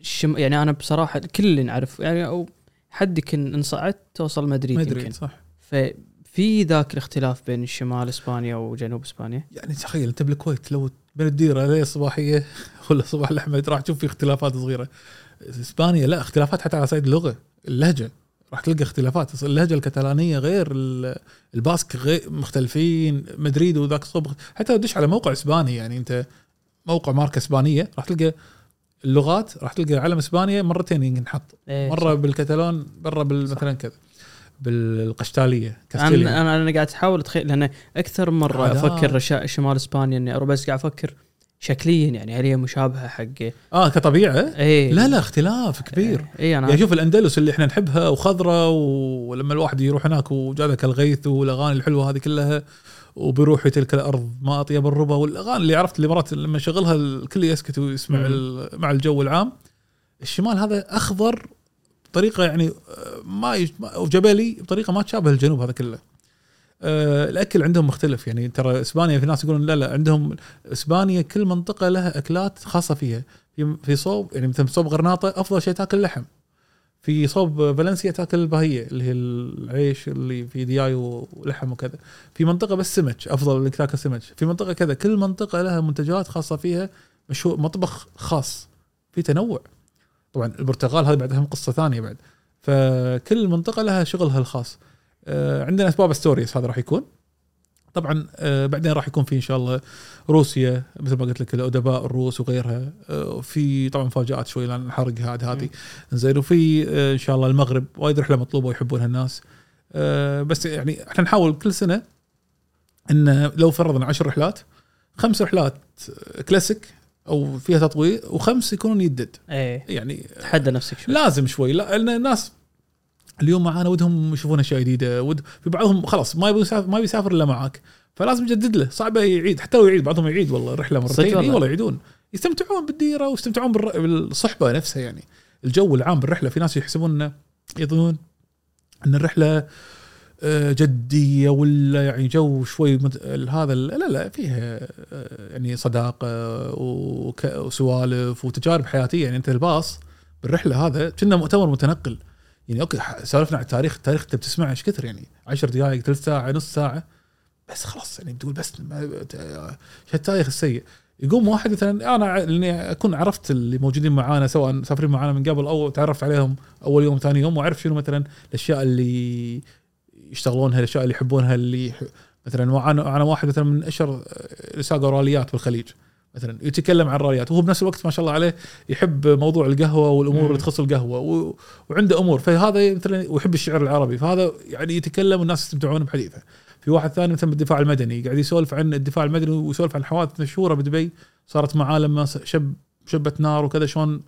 الشم يعني أنا بصراحة كل اللي نعرف يعني أو حدك إن صعدت توصل مدريد, ما يمكن. صح. ففي ذاك الاختلاف بين شمال إسبانيا وجنوب إسبانيا؟ يعني تخيل انت بالكويت لو بين الديره ليه الصباحيه ولا صباح الاحمد راح تشوف في اختلافات صغيرة. إسبانيا لا اختلافات حتى على صعيد اللغة اللهجة. راح تلقى اختلافات اللهجة الكتالانية غير ال- الباسك غير مختلفين مدريد وذاك الصبح. حتى لو تدش على موقع إسباني يعني أنت موقع ماركة إسبانية راح تلقى اللغات راح تلقى علم اسبانيا مرتين ينحط إيه، مرة بالكتالون مرة مثلا كذا. بالقشتالية أنا أنا أنا قاعد أحاول أتخيل لأن أكثر مرة عادات. أفكر شمال إسبانيا إني أروح بس قاعد أفكر شكليا يعني هل هي مشابهة حق آه كطبيعة؟ اي لا لا اختلاف كبير. اي أنا يعني شوف الأندلس اللي إحنا نحبها وخضراء ولما الواحد يروح هناك وجادك الغيث والأغاني الحلوة هذه كلها وبروح تلك الأرض ما أطيب الربا والأغاني اللي عرفت اللي مرات لما شغلها الكل يسكت ويسمع مع الجو العام. الشمال هذا أخضر بطريقة يعني آه، ما يج- ما- وجبلي بطريقة ما تشابه الجنوب هذا كله. آه، الأكل عندهم مختلف يعني ترى إسبانيا في ناس يقولون لا لا عندهم إسبانيا كل منطقة لها أكلات خاصة فيها. في في صوب يعني مثلا صوب غرناطة أفضل شيء تاكل لحم. في صوب فالنسيا تاكل البهية اللي هي العيش اللي فيه دياي ولحم وكذا. في منطقة بس سمك أفضل إنك تاكل سمك في منطقة كذا كل منطقة لها منتجات خاصة فيها مشهور مطبخ خاص في تنوع. طبعا البرتغال هذه بعدها قصة ثانية بعد. فكل منطقة لها شغلها الخاص. آه، عندنا أسباب stories هذا راح يكون. طبعا آه، بعدين راح يكون في إن شاء الله روسيا مثل ما قلت لك الأدباء الروس وغيرها آه، في طبعا مفاجآت شوي لأن نحرقها عاد هذه. زين وفي آه، إن شاء الله المغرب وايد رحلة مطلوبة ويحبونها الناس. بس يعني إحنا نحاول كل سنة إن لو فرضنا عشر رحلات خمس رحلات كلاسيك أو فيها تطوير وخمس يكونون يدد. إيه. يعني تحدى نفسك شوي. لازم شوي. لا لأن الناس اليوم معانا ودهم يشوفون أشياء جديدة ود في بعضهم خلاص ما يبي يسافر ما بيسافر إلا معاك فلازم تجدد له صعبه يعيد حتى لو يعيد بعضهم يعيد والله صدق مرتين إي والله. يعيدون يستمتعون بالديرة ويستمتعون بالصحبة نفسها يعني الجو العام بالرحلة في ناس يحسبون انه يظنون إن الرحلة آه، جدية ولا يعني جو شوي. هذا لا لا فيها آه، يعني صداقة. وسوالف وتجارب حياتية يعني أنت الباص بالرحلة هذا كنا مؤتمر متنقل يعني أوكي سولفنا عن التاريخ التاريخ أنت بتسمع إيش كثر يعني؟ 10 دقائق ثلث ساعة نص ساعة؟ بس خلاص يعني بتقول بس التاريخ السيء؟ يقوم واحد مثلا أنا لأني أكون عرفت اللي موجودين معانا سواء مسافرين معانا من قبل أو تعرفت عليهم أول يوم ثاني يوم وأعرف شنو مثلا الأشياء اللي يشتغلونها الأشياء اللي يحبونها اللي مثلا أنا واحد مثلا من أشهر اللي ساقوا راليات بالخليج. مثلا يتكلم عن الراليات وهو بنفس الوقت ما شاء الله عليه يحب موضوع القهوة والأمور مم. اللي تخص القهوة و... وعنده أمور فهذا مثلا ويحب الشعر العربي فهذا يعني يتكلم والناس يستمتعون بحديثه في واحد ثاني مثلا بالدفاع المدني قاعد يسولف عن الدفاع المدني ويسولف عن حوادث مشهورة بدبي صارت معاه لما شب شبت نار وكذا شلون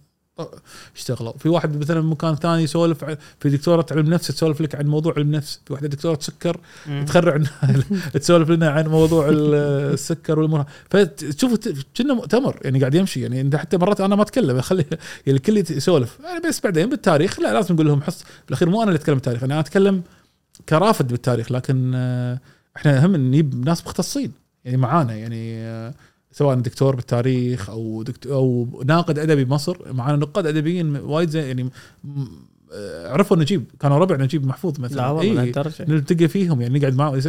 اشتغلوا. في واحد مثلا مكان ثاني يسولف في دكتورة علم نفس تسولف لك عن موضوع علم نفس. في واحدة دكتورة سكر. تخرع تسولف لنا عن موضوع ال- السكر والامور فتشوف كنا مؤتمر يعني قاعد يمشي. يعني إنت حتى مرات أنا ما أتكلم اخلي يعني الكل يسولف. يعني بس بعدين بالتاريخ لا لازم نقول لهم حص بالأخير مو أنا اللي أتكلم بالتاريخ أنا أتكلم كرافد بالتاريخ. لكن آه، إحنا هم نجيب ناس مختصين. يعني معانا يعني آه، سواء دكتور بالتاريخ أو دكتور أو ناقد أدبي بمصر معانا نقاد أدبيين وايد زي يعني عرفوا نجيب كانوا ربع نجيب محفوظ مثلا. لا والله إيه. نلتقي فيهم يعني نقعد معهم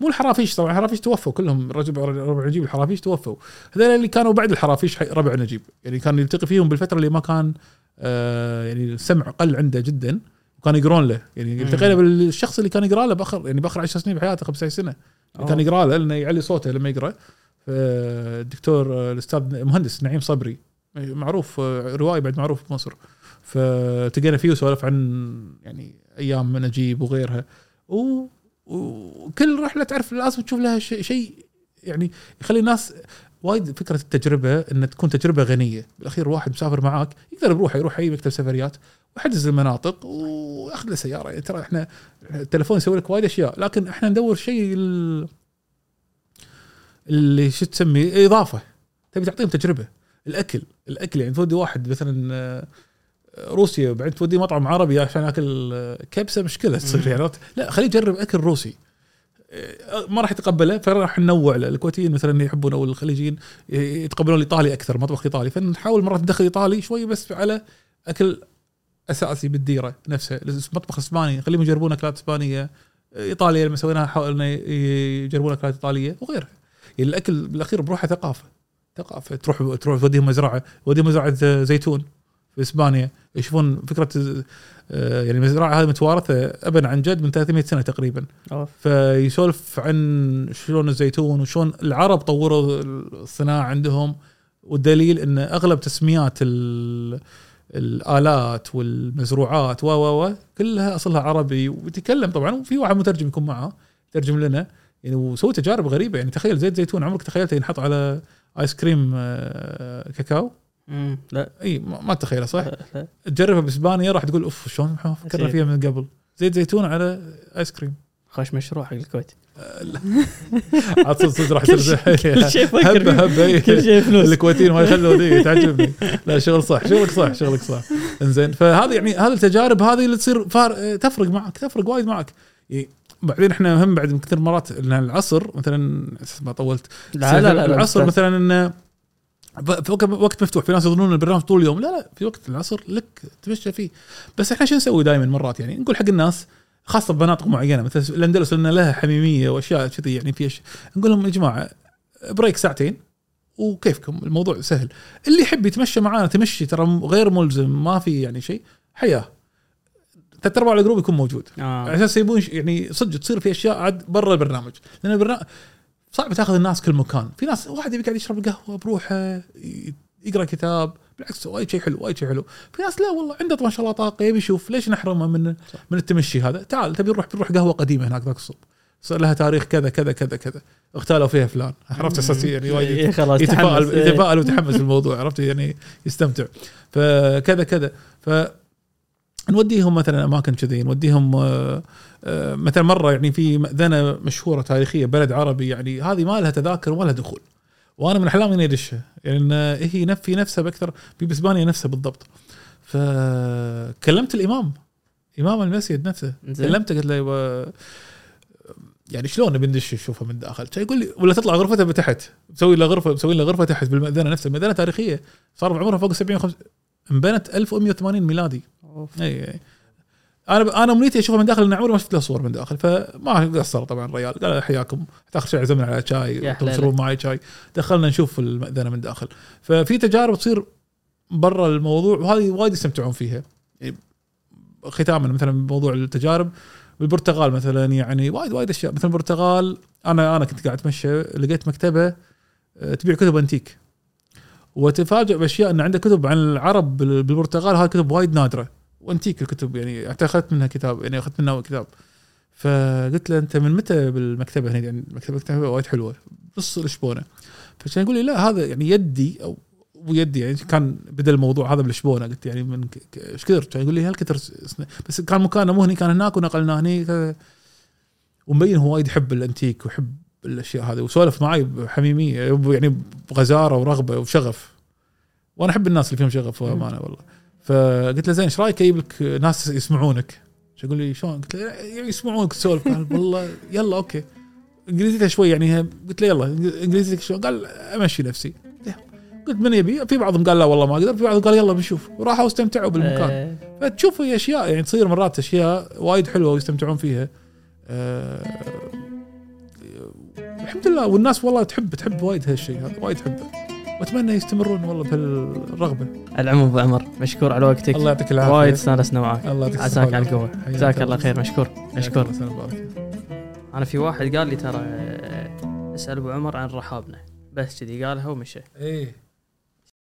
مو الحرافيش طبعا الحرافيش توفوا كلهم رجب ربع نجيب الحرافيش توفوا. هذول اللي كانوا بعد الحرافيش ربع نجيب. يعني كان يلتقي فيهم بالفترة اللي ما كان آه يعني السمع قل عنده جدا وكان يقرون له. يعني التقينا بالشخص اللي كان يقرأ له باخر يعني بآخر 10 سنين بحياته 15 سنة. كان يقرأ له لأنه يعلي صوته لما يقرأ. الدكتور آه، الأستاذ مهندس نعيم صبري. معروف آه، روائي بعد معروف بمصر فتقينا فيه وسولف عن يعني أيام نجيب وغيرها. وكل رحلة تعرف لازم تشوف لها شيء شيء يعني يخلي الناس وايد فكرة التجربة إن تكون تجربة غنية. بالأخير واحد مسافر معاك يقدر بروحه يروح أي مكتب سفريات. ويحجز المناطق وياخذ له سيارة. يعني ترى إحنا التليفون يسوي لك وايد أشياء لكن إحنا ندور شيء اللي شو تسميه؟ إضافة. تبي تعطيهم تجربة. الأكل. الأكل يعني تودي واحد مثلا آه، روسيا وبعدين توديه مطعم عربي عشان ياكل آه، كبسة مشكلة تصير يعني لا خليه يجرب أكل روسي. آه، ما راح يتقبله فراح ننوع له. الكويتيين مثلا يحبون أو الخليجيين يتقبلون الإيطالي أكثر مطبخ إيطالي. فنحاول مرات ندخل إيطالي شوي بس على أكل أساسي بالديرة نفسها. المطبخ الاسباني خليهم يجربون أكلات إسبانية. إيطاليا لما سويناها حاولنا يجربون أكلات إيطالية وغيرها. يعني الأكل بالأخير بروحه ثقافة ثقافة. تروح تروح توديهم مزرعة توديهم مزرعة زيتون في إسبانيا. يشوفون فكرة آه، يعني المزرعه هذه متوارثة ابا عن جد من 300 سنة تقريبا. فيسولف عن شلون الزيتون وشلون العرب طوروا الصناعة عندهم. والدليل إن أغلب تسميات ال- الآلات والمزروعات و و و كلها أصلها عربي. ويتكلم طبعا وفي واحد مترجم يكون معه يترجم لنا. يعني وسوي تجارب غريبة يعني تخيل زيت زيتون عمرك تخيلته ينحط على آيس كريم آه، كاكاو مم. لا إي ما تتخيله صح؟ لا،. تجربها بإسبانيا راح تقول أوف شلون ما فكرنا. فيها من قبل زيت زيتون على آيس كريم خوش مشروع حق الكويت عاد صدق صدق راح يصير كل شيء هبة. هبة. كل شيء فلوس الكويتيين ما يخلون ذي تعجبني لا شغل صح شغلك صح شغلك صح إنزين فهذا يعني هذه التجارب هذه اللي تصير فار تفرق معك تفرق وايد معك يعني بعدين إحنا هم بعد من كثر مرات إن العصر مثلا ما طولت. لا لا لا العصر لا مثلا انه وقت- مفتوح في ناس يظنون البرنامج طول اليوم لا لا في وقت العصر لك تمشى فيه. بس إحنا شو نسوي دائما مرات؟ يعني نقول حق الناس خاصة بمناطق معينة مثل الأندلس لأن لها حميمية وأشياء كذي يعني في نقول لهم يا جماعة break ساعتين وكيفكم؟ الموضوع سهل. اللي يحب يتمشى معانا تمشي ترى غير ملزم ما في يعني شيء حياة. ثلاث ارباع ال group يكون موجود. آه. أساس يبون يعني صدق تصير في أشياء عاد برا البرنامج. لأن البرنامج صعب تاخذ الناس كل مكان. في ناس واحد يبي قاعد يشرب قهوة بروحه يقرأ كتاب بالعكس وايد شيء حلو وايد شيء حلو. في ناس لا والله عنده ما شاء الله طاقة يبي يشوف ليش نحرمه من من التمشي هذا. تعال تبي نروح بنروح قهوة قديمة هناك ذاك الصوب صار لها تاريخ كذا كذا كذا كذا. اغتالوا فيها فلان. عرفت أساس يعني وايد خلاص يتفائل. يتفائل ويتحمس بالموضوع عرفت يعني يستمتع. فكذا كذا. ف نوديهم مثلا أماكن كذي نوديهم آه، آه، مثلا مرة يعني في مأذنة مشهورة تاريخية بلد عربي يعني هذه ما لها تذاكر ولا دخول. وأنا من احلامي إني ادشها لأن يعني هي نف- في نفسها بأكثر في باسبانيا نفسها بالضبط. فكلمت الإمام إمام المسجد نفسه. كلمته قلت له و- يعني شلون نبي ندش نشوفها من داخل؟ يقول لي ولا تطلع غرفتها بتحت مسوي له غرفة مسوي له غرفة تحت بالمأذنة نفسها. مأذنة تاريخية صار بعمرها فوق 70 وخمس- انبنت 1180 ميلادي. أوف. اي اي أنا أنا أمنيتي أشوفها من داخل لأن عمري ما شفت لها صور من داخل فما قصر طبعا الرجال قال حياكم. تاخر شيء عزمنا على شاي. تشربون معي شاي. دخلنا نشوف المأذنة من داخل. ففي تجارب تصير برا الموضوع وهذه وايد يستمتعون فيها. يعني ختاما مثلا موضوع التجارب بالبرتغال مثلا يعني وايد وايد أشياء. مثلا البرتغال أنا أنا كنت قاعد أتمشى لقيت مكتبة آه، تبيع كتب أنتيك. وتفاجئ بأشياء إن عنده كتب عن العرب بال- بالبرتغال هاي كتب وايد نادرة. وأنتيك الكتب يعني حتى أخذت منها كتاب يعني أخذت منها كتاب. فقلت له أنت من متى بالمكتبة هنا؟ يعني المكتبه مكتبة وايد حلوة نص الشبونه فكان يقول لي لا هذا يعني يدي أو مو يدي يعني كان بدأ الموضوع هذا بالشبونه قلت يعني من إيش كثر؟ كان يقول لي هالكثر سنة. بس كان مكانه مو هني كان هناك ونقلناه هني. ومبين هو وايد يحب الأنتيك ويحب الأشياء هذه وسولف معي بحميميه يعني بغزارة ورغبة وشغف. وأنا أحب الناس اللي فيهم شغف وأمانة والله. فقلت له زين إيش رأيك أجيب لك ناس يسمعونك؟ يقول لي شلون؟ قلت له يعني يسمعونك تسولف قال والله يلا أوكي. إنجليزيته شوي يعني قلت له يلا إنجليزيتك شلون قال أمشي نفسي. قلت من يبي؟ في بعضهم قال لا والله ما أقدر. في بعضهم قال يلا بنشوف. وراحوا واستمتعوا بالمكان. آه، فتشوف هي أشياء يعني تصير مرات أشياء وايد حلوة ويستمتعون فيها. آه، الحمد لله والناس والله تحب تحب وايد هالشيء هذا وايد تحبه. وأتمنى يستمرون والله بهالرغبة. العموم أبو عمر مشكور على وقتك. الله يعطيك العافية. وايد استانسنا معك الله يعطيك عساك على القوة. جزاك الله. خير مشكور. مشكور. أنا في واحد قال لي ترى أسأل أبو عمر عن رحابنا. بس كذي قالها ومشى. إيه.